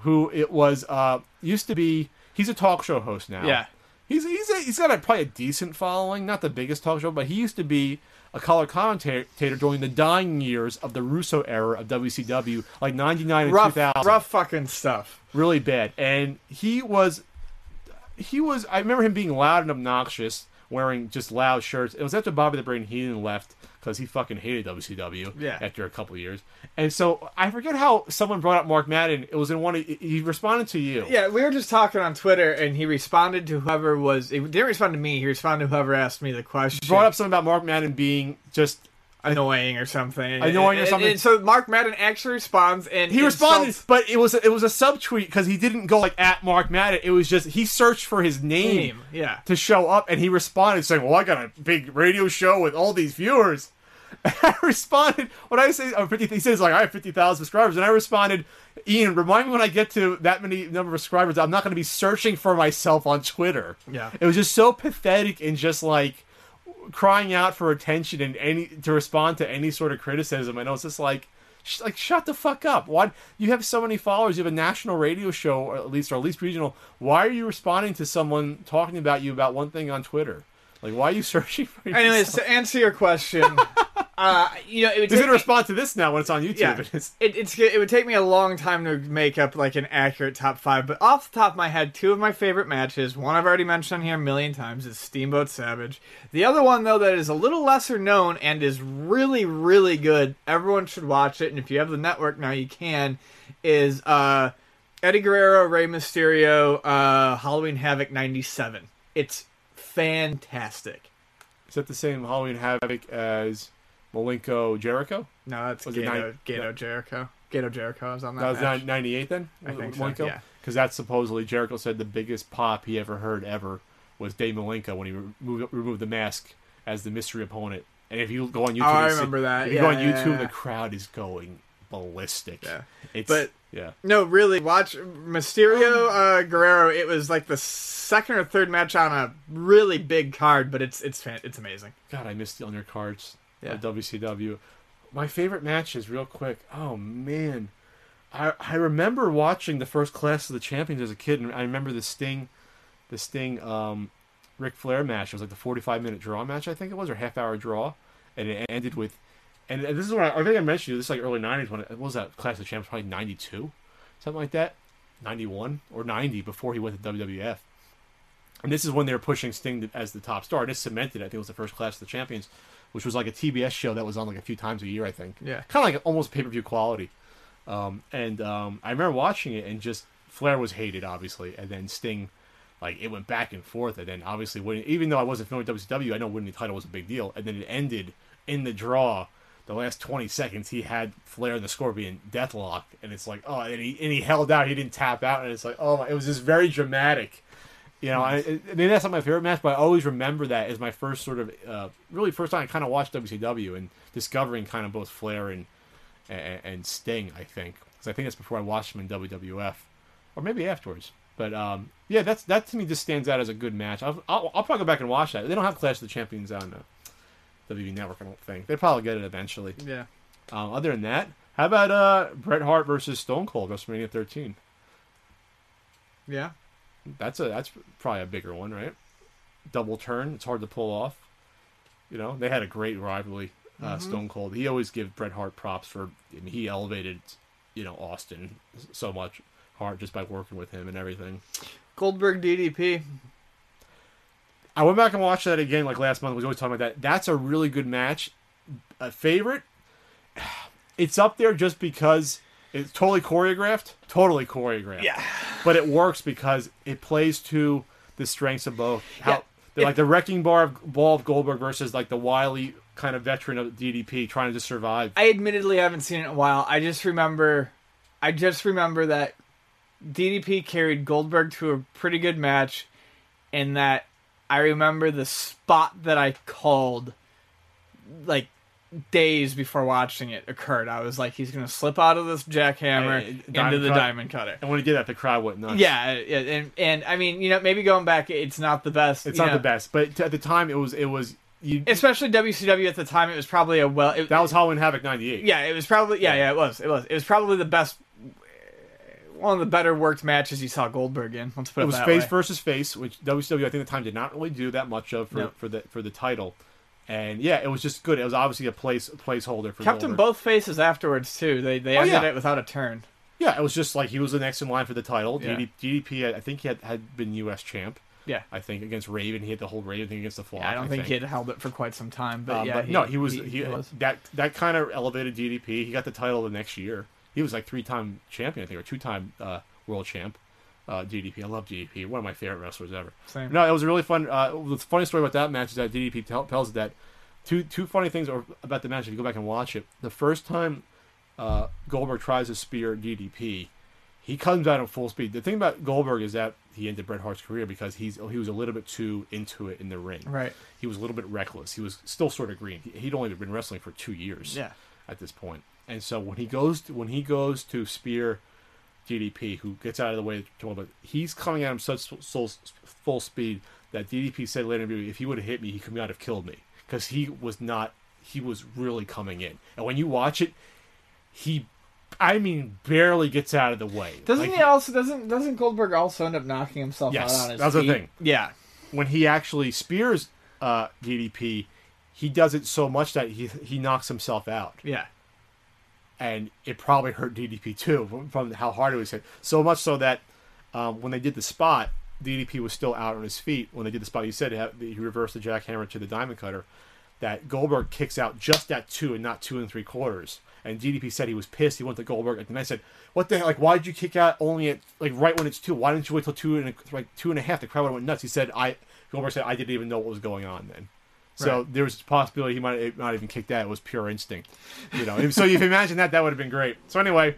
Speaker 1: who it was, uh, used to be, he's a talk show host now.
Speaker 2: Yeah.
Speaker 1: He's he's a, he's got a, probably a decent following, not the biggest talk show, but he used to be a color commentator during the dying years of the Russo era of WCW, like '99 and 2000
Speaker 2: rough fucking stuff.
Speaker 1: really bad. And he was, he was. I remember him being loud and obnoxious, wearing just loud shirts. It was after Bobby the Brain Heenan left because he fucking hated WCW.
Speaker 2: Yeah.
Speaker 1: After a couple of years, and so I forget how someone brought up Mark Madden. It was in one. Of, he responded to you.
Speaker 2: Yeah, we were just talking on Twitter, and he responded to whoever was. He didn't respond to me. He responded to whoever asked me the question.
Speaker 1: Brought up something about Mark Madden being just
Speaker 2: annoying or something.
Speaker 1: Annoying or
Speaker 2: And-
Speaker 1: something.
Speaker 2: And, so Mark Madden actually responds, and
Speaker 1: He responded,
Speaker 2: insults
Speaker 1: but it was it was a subtweet because he didn't go like at Mark Madden. It was just he searched for his name,
Speaker 2: Name, yeah.
Speaker 1: to show up, and he responded saying, "Well, I got a big radio show with all these viewers." [LAUGHS] And I responded when I say oh, 50, he says like I have fifty thousand subscribers, and I responded, "Ian, remind me when I get to that many number of subscribers, I'm not going to be searching for myself on Twitter."
Speaker 2: Yeah.
Speaker 1: it was just so pathetic and just like crying out for attention and any to respond to any sort of criticism. I know it's just like sh- like shut the fuck up. Why you have so many followers you have a national radio show or at least or at least regional. Why are you responding to someone talking about you about one thing on twitter? Like why are you [LAUGHS] searching for
Speaker 2: Anyways, to answer your question, [LAUGHS] uh, you know, it would
Speaker 1: he's
Speaker 2: take
Speaker 1: gonna respond to this now when it's on youtube
Speaker 2: Yeah,
Speaker 1: it's,
Speaker 2: it, it's it would take me a long time to make up like an accurate top five. But off the top of my head, two of my favorite matches. One I've already mentioned on here a million times is Steamboat Savage. The other one though that is a little lesser known and is really really good. Everyone should watch it, and if you have the network now, you can. Is uh, Eddie Guerrero, Rey Mysterio, uh, Halloween Havoc '97. It's fantastic.
Speaker 1: is that the same halloween havoc as malenko jericho
Speaker 2: No, that's
Speaker 1: Was it
Speaker 2: Gato, Jericho. Gato Jericho is on that.
Speaker 1: that was
Speaker 2: match.
Speaker 1: 98 then
Speaker 2: I think so,
Speaker 1: Malenko?
Speaker 2: yeah.
Speaker 1: because that's supposedly Jericho said the biggest pop he ever heard ever was Dave Malenko when he removed, removed the mask as the mystery opponent. And if you go on YouTube,
Speaker 2: Oh, I
Speaker 1: and see-
Speaker 2: remember that.
Speaker 1: If you go on YouTube,
Speaker 2: yeah,
Speaker 1: the crowd is going ballistic.
Speaker 2: Yeah.
Speaker 1: it's
Speaker 2: But-
Speaker 1: yeah,
Speaker 2: No, really, watch Mysterio uh, Guerrero. It was like the second or third match on a really big card, but it's it's fan- it's amazing.
Speaker 1: God, I missed the undercards
Speaker 2: Yeah.
Speaker 1: of WCW. My favorite matches, real quick. Oh man, I I remember watching the first Clash of the Champions as a kid, and I remember the Sting, the Sting, um, Ric Flair match. It was like the forty-five minute draw match, I think it was, or half hour draw, and it ended with. And this is what I, I think I mentioned. This is like early '90s when it, what was that Clash of Champions? Probably '92, something like that, '91 or '90 before he went to WWF. And this is when they were pushing Sting as the top star. It cemented, I think it was the first Clash of the Champions, which was like a TBS show that was on like a few times a year, I think.
Speaker 2: Yeah.
Speaker 1: Kind of like almost pay per view quality. Um, and um, I remember watching it and just Flair was hated, obviously. And then Sting, like, it went back and forth. And then obviously, winning, even though I wasn't familiar with WCW, I know winning the title was a big deal. And then it ended in the draw. The last 20 seconds, he had Flair and the Scorpion deathlock. And it's like, oh, and he, and he held out. He didn't tap out. And it's like, oh, it was just very dramatic. You know, I, I mean that's not my favorite match, but I always remember that as my first sort of, uh, really first time I kind of watched WCW and discovering kind of both Flair and and, and Sting. I think because I think that's before I watched them in WWF, or maybe afterwards. But um, yeah, that's that to me just stands out as a good match. I'll, I'll, I'll probably go back and watch that. They don't have Clash of the Champions on the WWE Network. I don't think they probably get it eventually.
Speaker 2: Yeah.
Speaker 1: Um, other than that, how about uh, Bret Hart versus Stone Cold WrestleMania 13?
Speaker 2: Yeah.
Speaker 1: That's a that's probably a bigger one, right? Double turn. It's hard to pull off. You know, they had a great rivalry. Uh, Stone Cold. He always give Bret Hart props for. I mean, he elevated, you know, Austin so much. Hart just by working with him and everything.
Speaker 2: Goldberg DDP.
Speaker 1: I went back and watched that again, like last month. We was always talking about that. That's a really good match. A favorite. [SIGHS] It's up there just because it's totally choreographed. Totally choreographed.
Speaker 2: Yeah.
Speaker 1: But it works because it plays to the strengths of both. How
Speaker 2: Yeah.
Speaker 1: they're like the wrecking bar of ball of Goldberg versus like the wily kind of veteran of DDP trying to just survive.
Speaker 2: I admittedly haven't seen it in a while. I just remember I just remember that DDP carried Goldberg to a pretty good match, and that I remember the spot that I called, like days before watching it occurred. I was like, he's gonna slip out of this jackhammer
Speaker 1: Hey,
Speaker 2: into the
Speaker 1: cut.
Speaker 2: diamond cutter.
Speaker 1: And when he did that, the crowd went nuts.
Speaker 2: Yeah, yeah, and and I mean, you know, maybe going back, it's not the best.
Speaker 1: it's not
Speaker 2: know,
Speaker 1: the best, but at the time it was it was you.
Speaker 2: especially WCW at the time. It was probably a well. It,
Speaker 1: that was Halloween Havoc '98.
Speaker 2: yeah, it was probably yeah, yeah, it was, it was, it was probably the best, one of the better worked matches you saw Goldberg in. Let's put it,
Speaker 1: it was face
Speaker 2: way.
Speaker 1: versus face, which WCW I think at the time did not really do that much of for,
Speaker 2: No.
Speaker 1: for the for the title. And yeah, it was just good. It was obviously a place placeholder for
Speaker 2: Kept them
Speaker 1: Goldberg.
Speaker 2: both faces afterwards too. They they
Speaker 1: Oh,
Speaker 2: ended
Speaker 1: yeah.
Speaker 2: it without a turn.
Speaker 1: Yeah, it was just like he was the next in line for the title.
Speaker 2: Yeah.
Speaker 1: DD, DDP, I think he had, had been U.S. champ.
Speaker 2: Yeah.
Speaker 1: I think against Raven, he had the whole Raven thing against the Flock.
Speaker 2: I don't think, he had held it for quite some time, but
Speaker 1: Um,
Speaker 2: yeah,
Speaker 1: but no, he was he,
Speaker 2: was.
Speaker 1: that that kind of elevated DDP. He got the title the next year. He was like three time champion, I think, or two time uh, world champ. Uh, DDP, I love DDP. One of my favorite wrestlers ever.
Speaker 2: Same.
Speaker 1: No, it was a really fun. Uh, the funny story about that match is that DDP tell, tells that two two funny things are about the match. If you go back and watch it, the first time uh, Goldberg tries to spear DDP, he comes out at full speed. The thing about Goldberg is that he ended Bret Hart's career because he's he was a little bit too into it in the ring.
Speaker 2: Right.
Speaker 1: He was a little bit reckless. He was still sort of green. He- He'd only been wrestling for two years.
Speaker 2: Yeah.
Speaker 1: At this point, and so when he goes to, when he goes to spear DDP, who gets out of the way, to but he's coming at him such full speed that DDP said later in the interview, if he would have hit me, he could not have killed me because he was not. He was really coming in, and when you watch it, he, I mean, barely gets out of the way.
Speaker 2: Doesn't
Speaker 1: Like,
Speaker 2: he also doesn't doesn't Goldberg also end up knocking himself
Speaker 1: Yes,
Speaker 2: out on his
Speaker 1: that's the thing.
Speaker 2: Yeah.
Speaker 1: when he actually spears uh, DDP, he does it so much that he he knocks himself out,
Speaker 2: Yeah.
Speaker 1: And it probably hurt DDP too from, how hard it was hit. So much so that um, when they did the spot, DDP was still out on his feet. When they did the spot, he said he, reversed the jackhammer to the diamond cutter. That Goldberg kicks out just at two and not two and three quarters. And DDP said he was pissed. He went to Goldberg, and I said, "What the hell? Like, why did you kick out only at like right when it's two? Why didn't you wait till two and like two and a half? The crowd went nuts." He said, "I." Goldberg said, "I didn't even know what was going on then." So
Speaker 2: Right.
Speaker 1: there was a possibility he might not even kick that. It was pure instinct, you know. so if you imagine that, that would have been great. So anyway,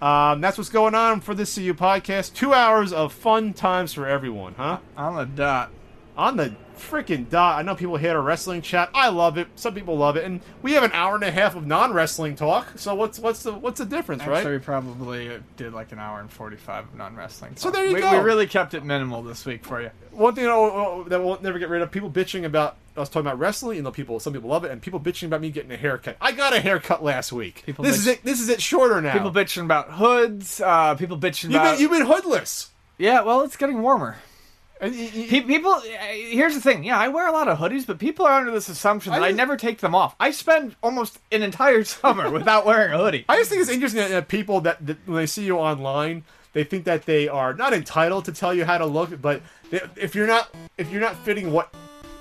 Speaker 1: um, that's what's going on for this CU podcast. Two hours of fun times for everyone, huh?
Speaker 2: On the dot.
Speaker 1: On the freaking dot. I know people hate our wrestling chat. I love it. Some people love it, and we have an hour and a half of non-wrestling talk. So what's what's the what's the difference,
Speaker 2: Actually,
Speaker 1: right?
Speaker 2: So we probably did like an hour and forty-five of non-wrestling.
Speaker 1: So there you
Speaker 2: we,
Speaker 1: go.
Speaker 2: We really kept it minimal this week for you.
Speaker 1: One thing that we'll, that we'll never get rid of: people bitching about us talking about wrestling. You know, people some people love it, and people bitching about me getting a haircut. I got a haircut last week.
Speaker 2: People
Speaker 1: this
Speaker 2: bitch-
Speaker 1: is it. This is it. Shorter now.
Speaker 2: People bitching about hoods. Uh, people bitching
Speaker 1: You've
Speaker 2: about.
Speaker 1: been, you've been hoodless.
Speaker 2: Yeah, well, it's getting warmer.
Speaker 1: And y- y-
Speaker 2: Pe- People, uh, here's the thing. Yeah, I wear a lot of hoodies, but people are under this assumption that I,
Speaker 1: just-
Speaker 2: never take them off. I spend almost an entire [LAUGHS] summer without wearing a hoodie.
Speaker 1: I just think it's interesting that, people that, that when they see you online, they think that they are not entitled to tell you how to look, but they, if you're not if you're not fitting what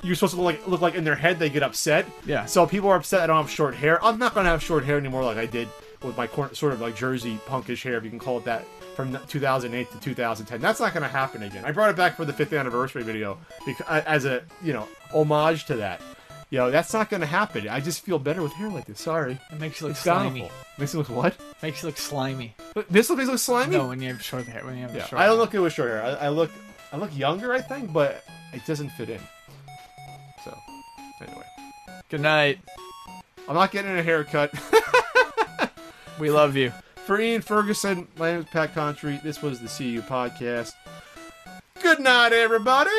Speaker 1: you're supposed to look like, look like in their head, they get upset.
Speaker 2: Yeah.
Speaker 1: So people are upset I don't have short hair. I'm not gonna have short hair anymore like I did with my sort of like Jersey punkish hair, if you can call it that, from 2008 to 2010. That's not gonna happen again. I brought it back for the fifth anniversary video because as a you know homage to that. You know, that's not gonna happen. I just feel better with hair like this. Sorry.
Speaker 2: It makes you look
Speaker 1: It's
Speaker 2: slimy.
Speaker 1: Makes you look what?
Speaker 2: Makes you look slimy.
Speaker 1: This looks look slimy.
Speaker 2: No, when you have short hair. When you have
Speaker 1: Yeah,
Speaker 2: short
Speaker 1: I don't look good with short hair. I, I look, I look younger, I think, but it doesn't fit in. So, anyway,
Speaker 2: Good night.
Speaker 1: I'm not getting a haircut. [LAUGHS]
Speaker 2: We love you.
Speaker 1: For Ian Ferguson, is Pat Contri. This was the CU podcast. Good night, everybody.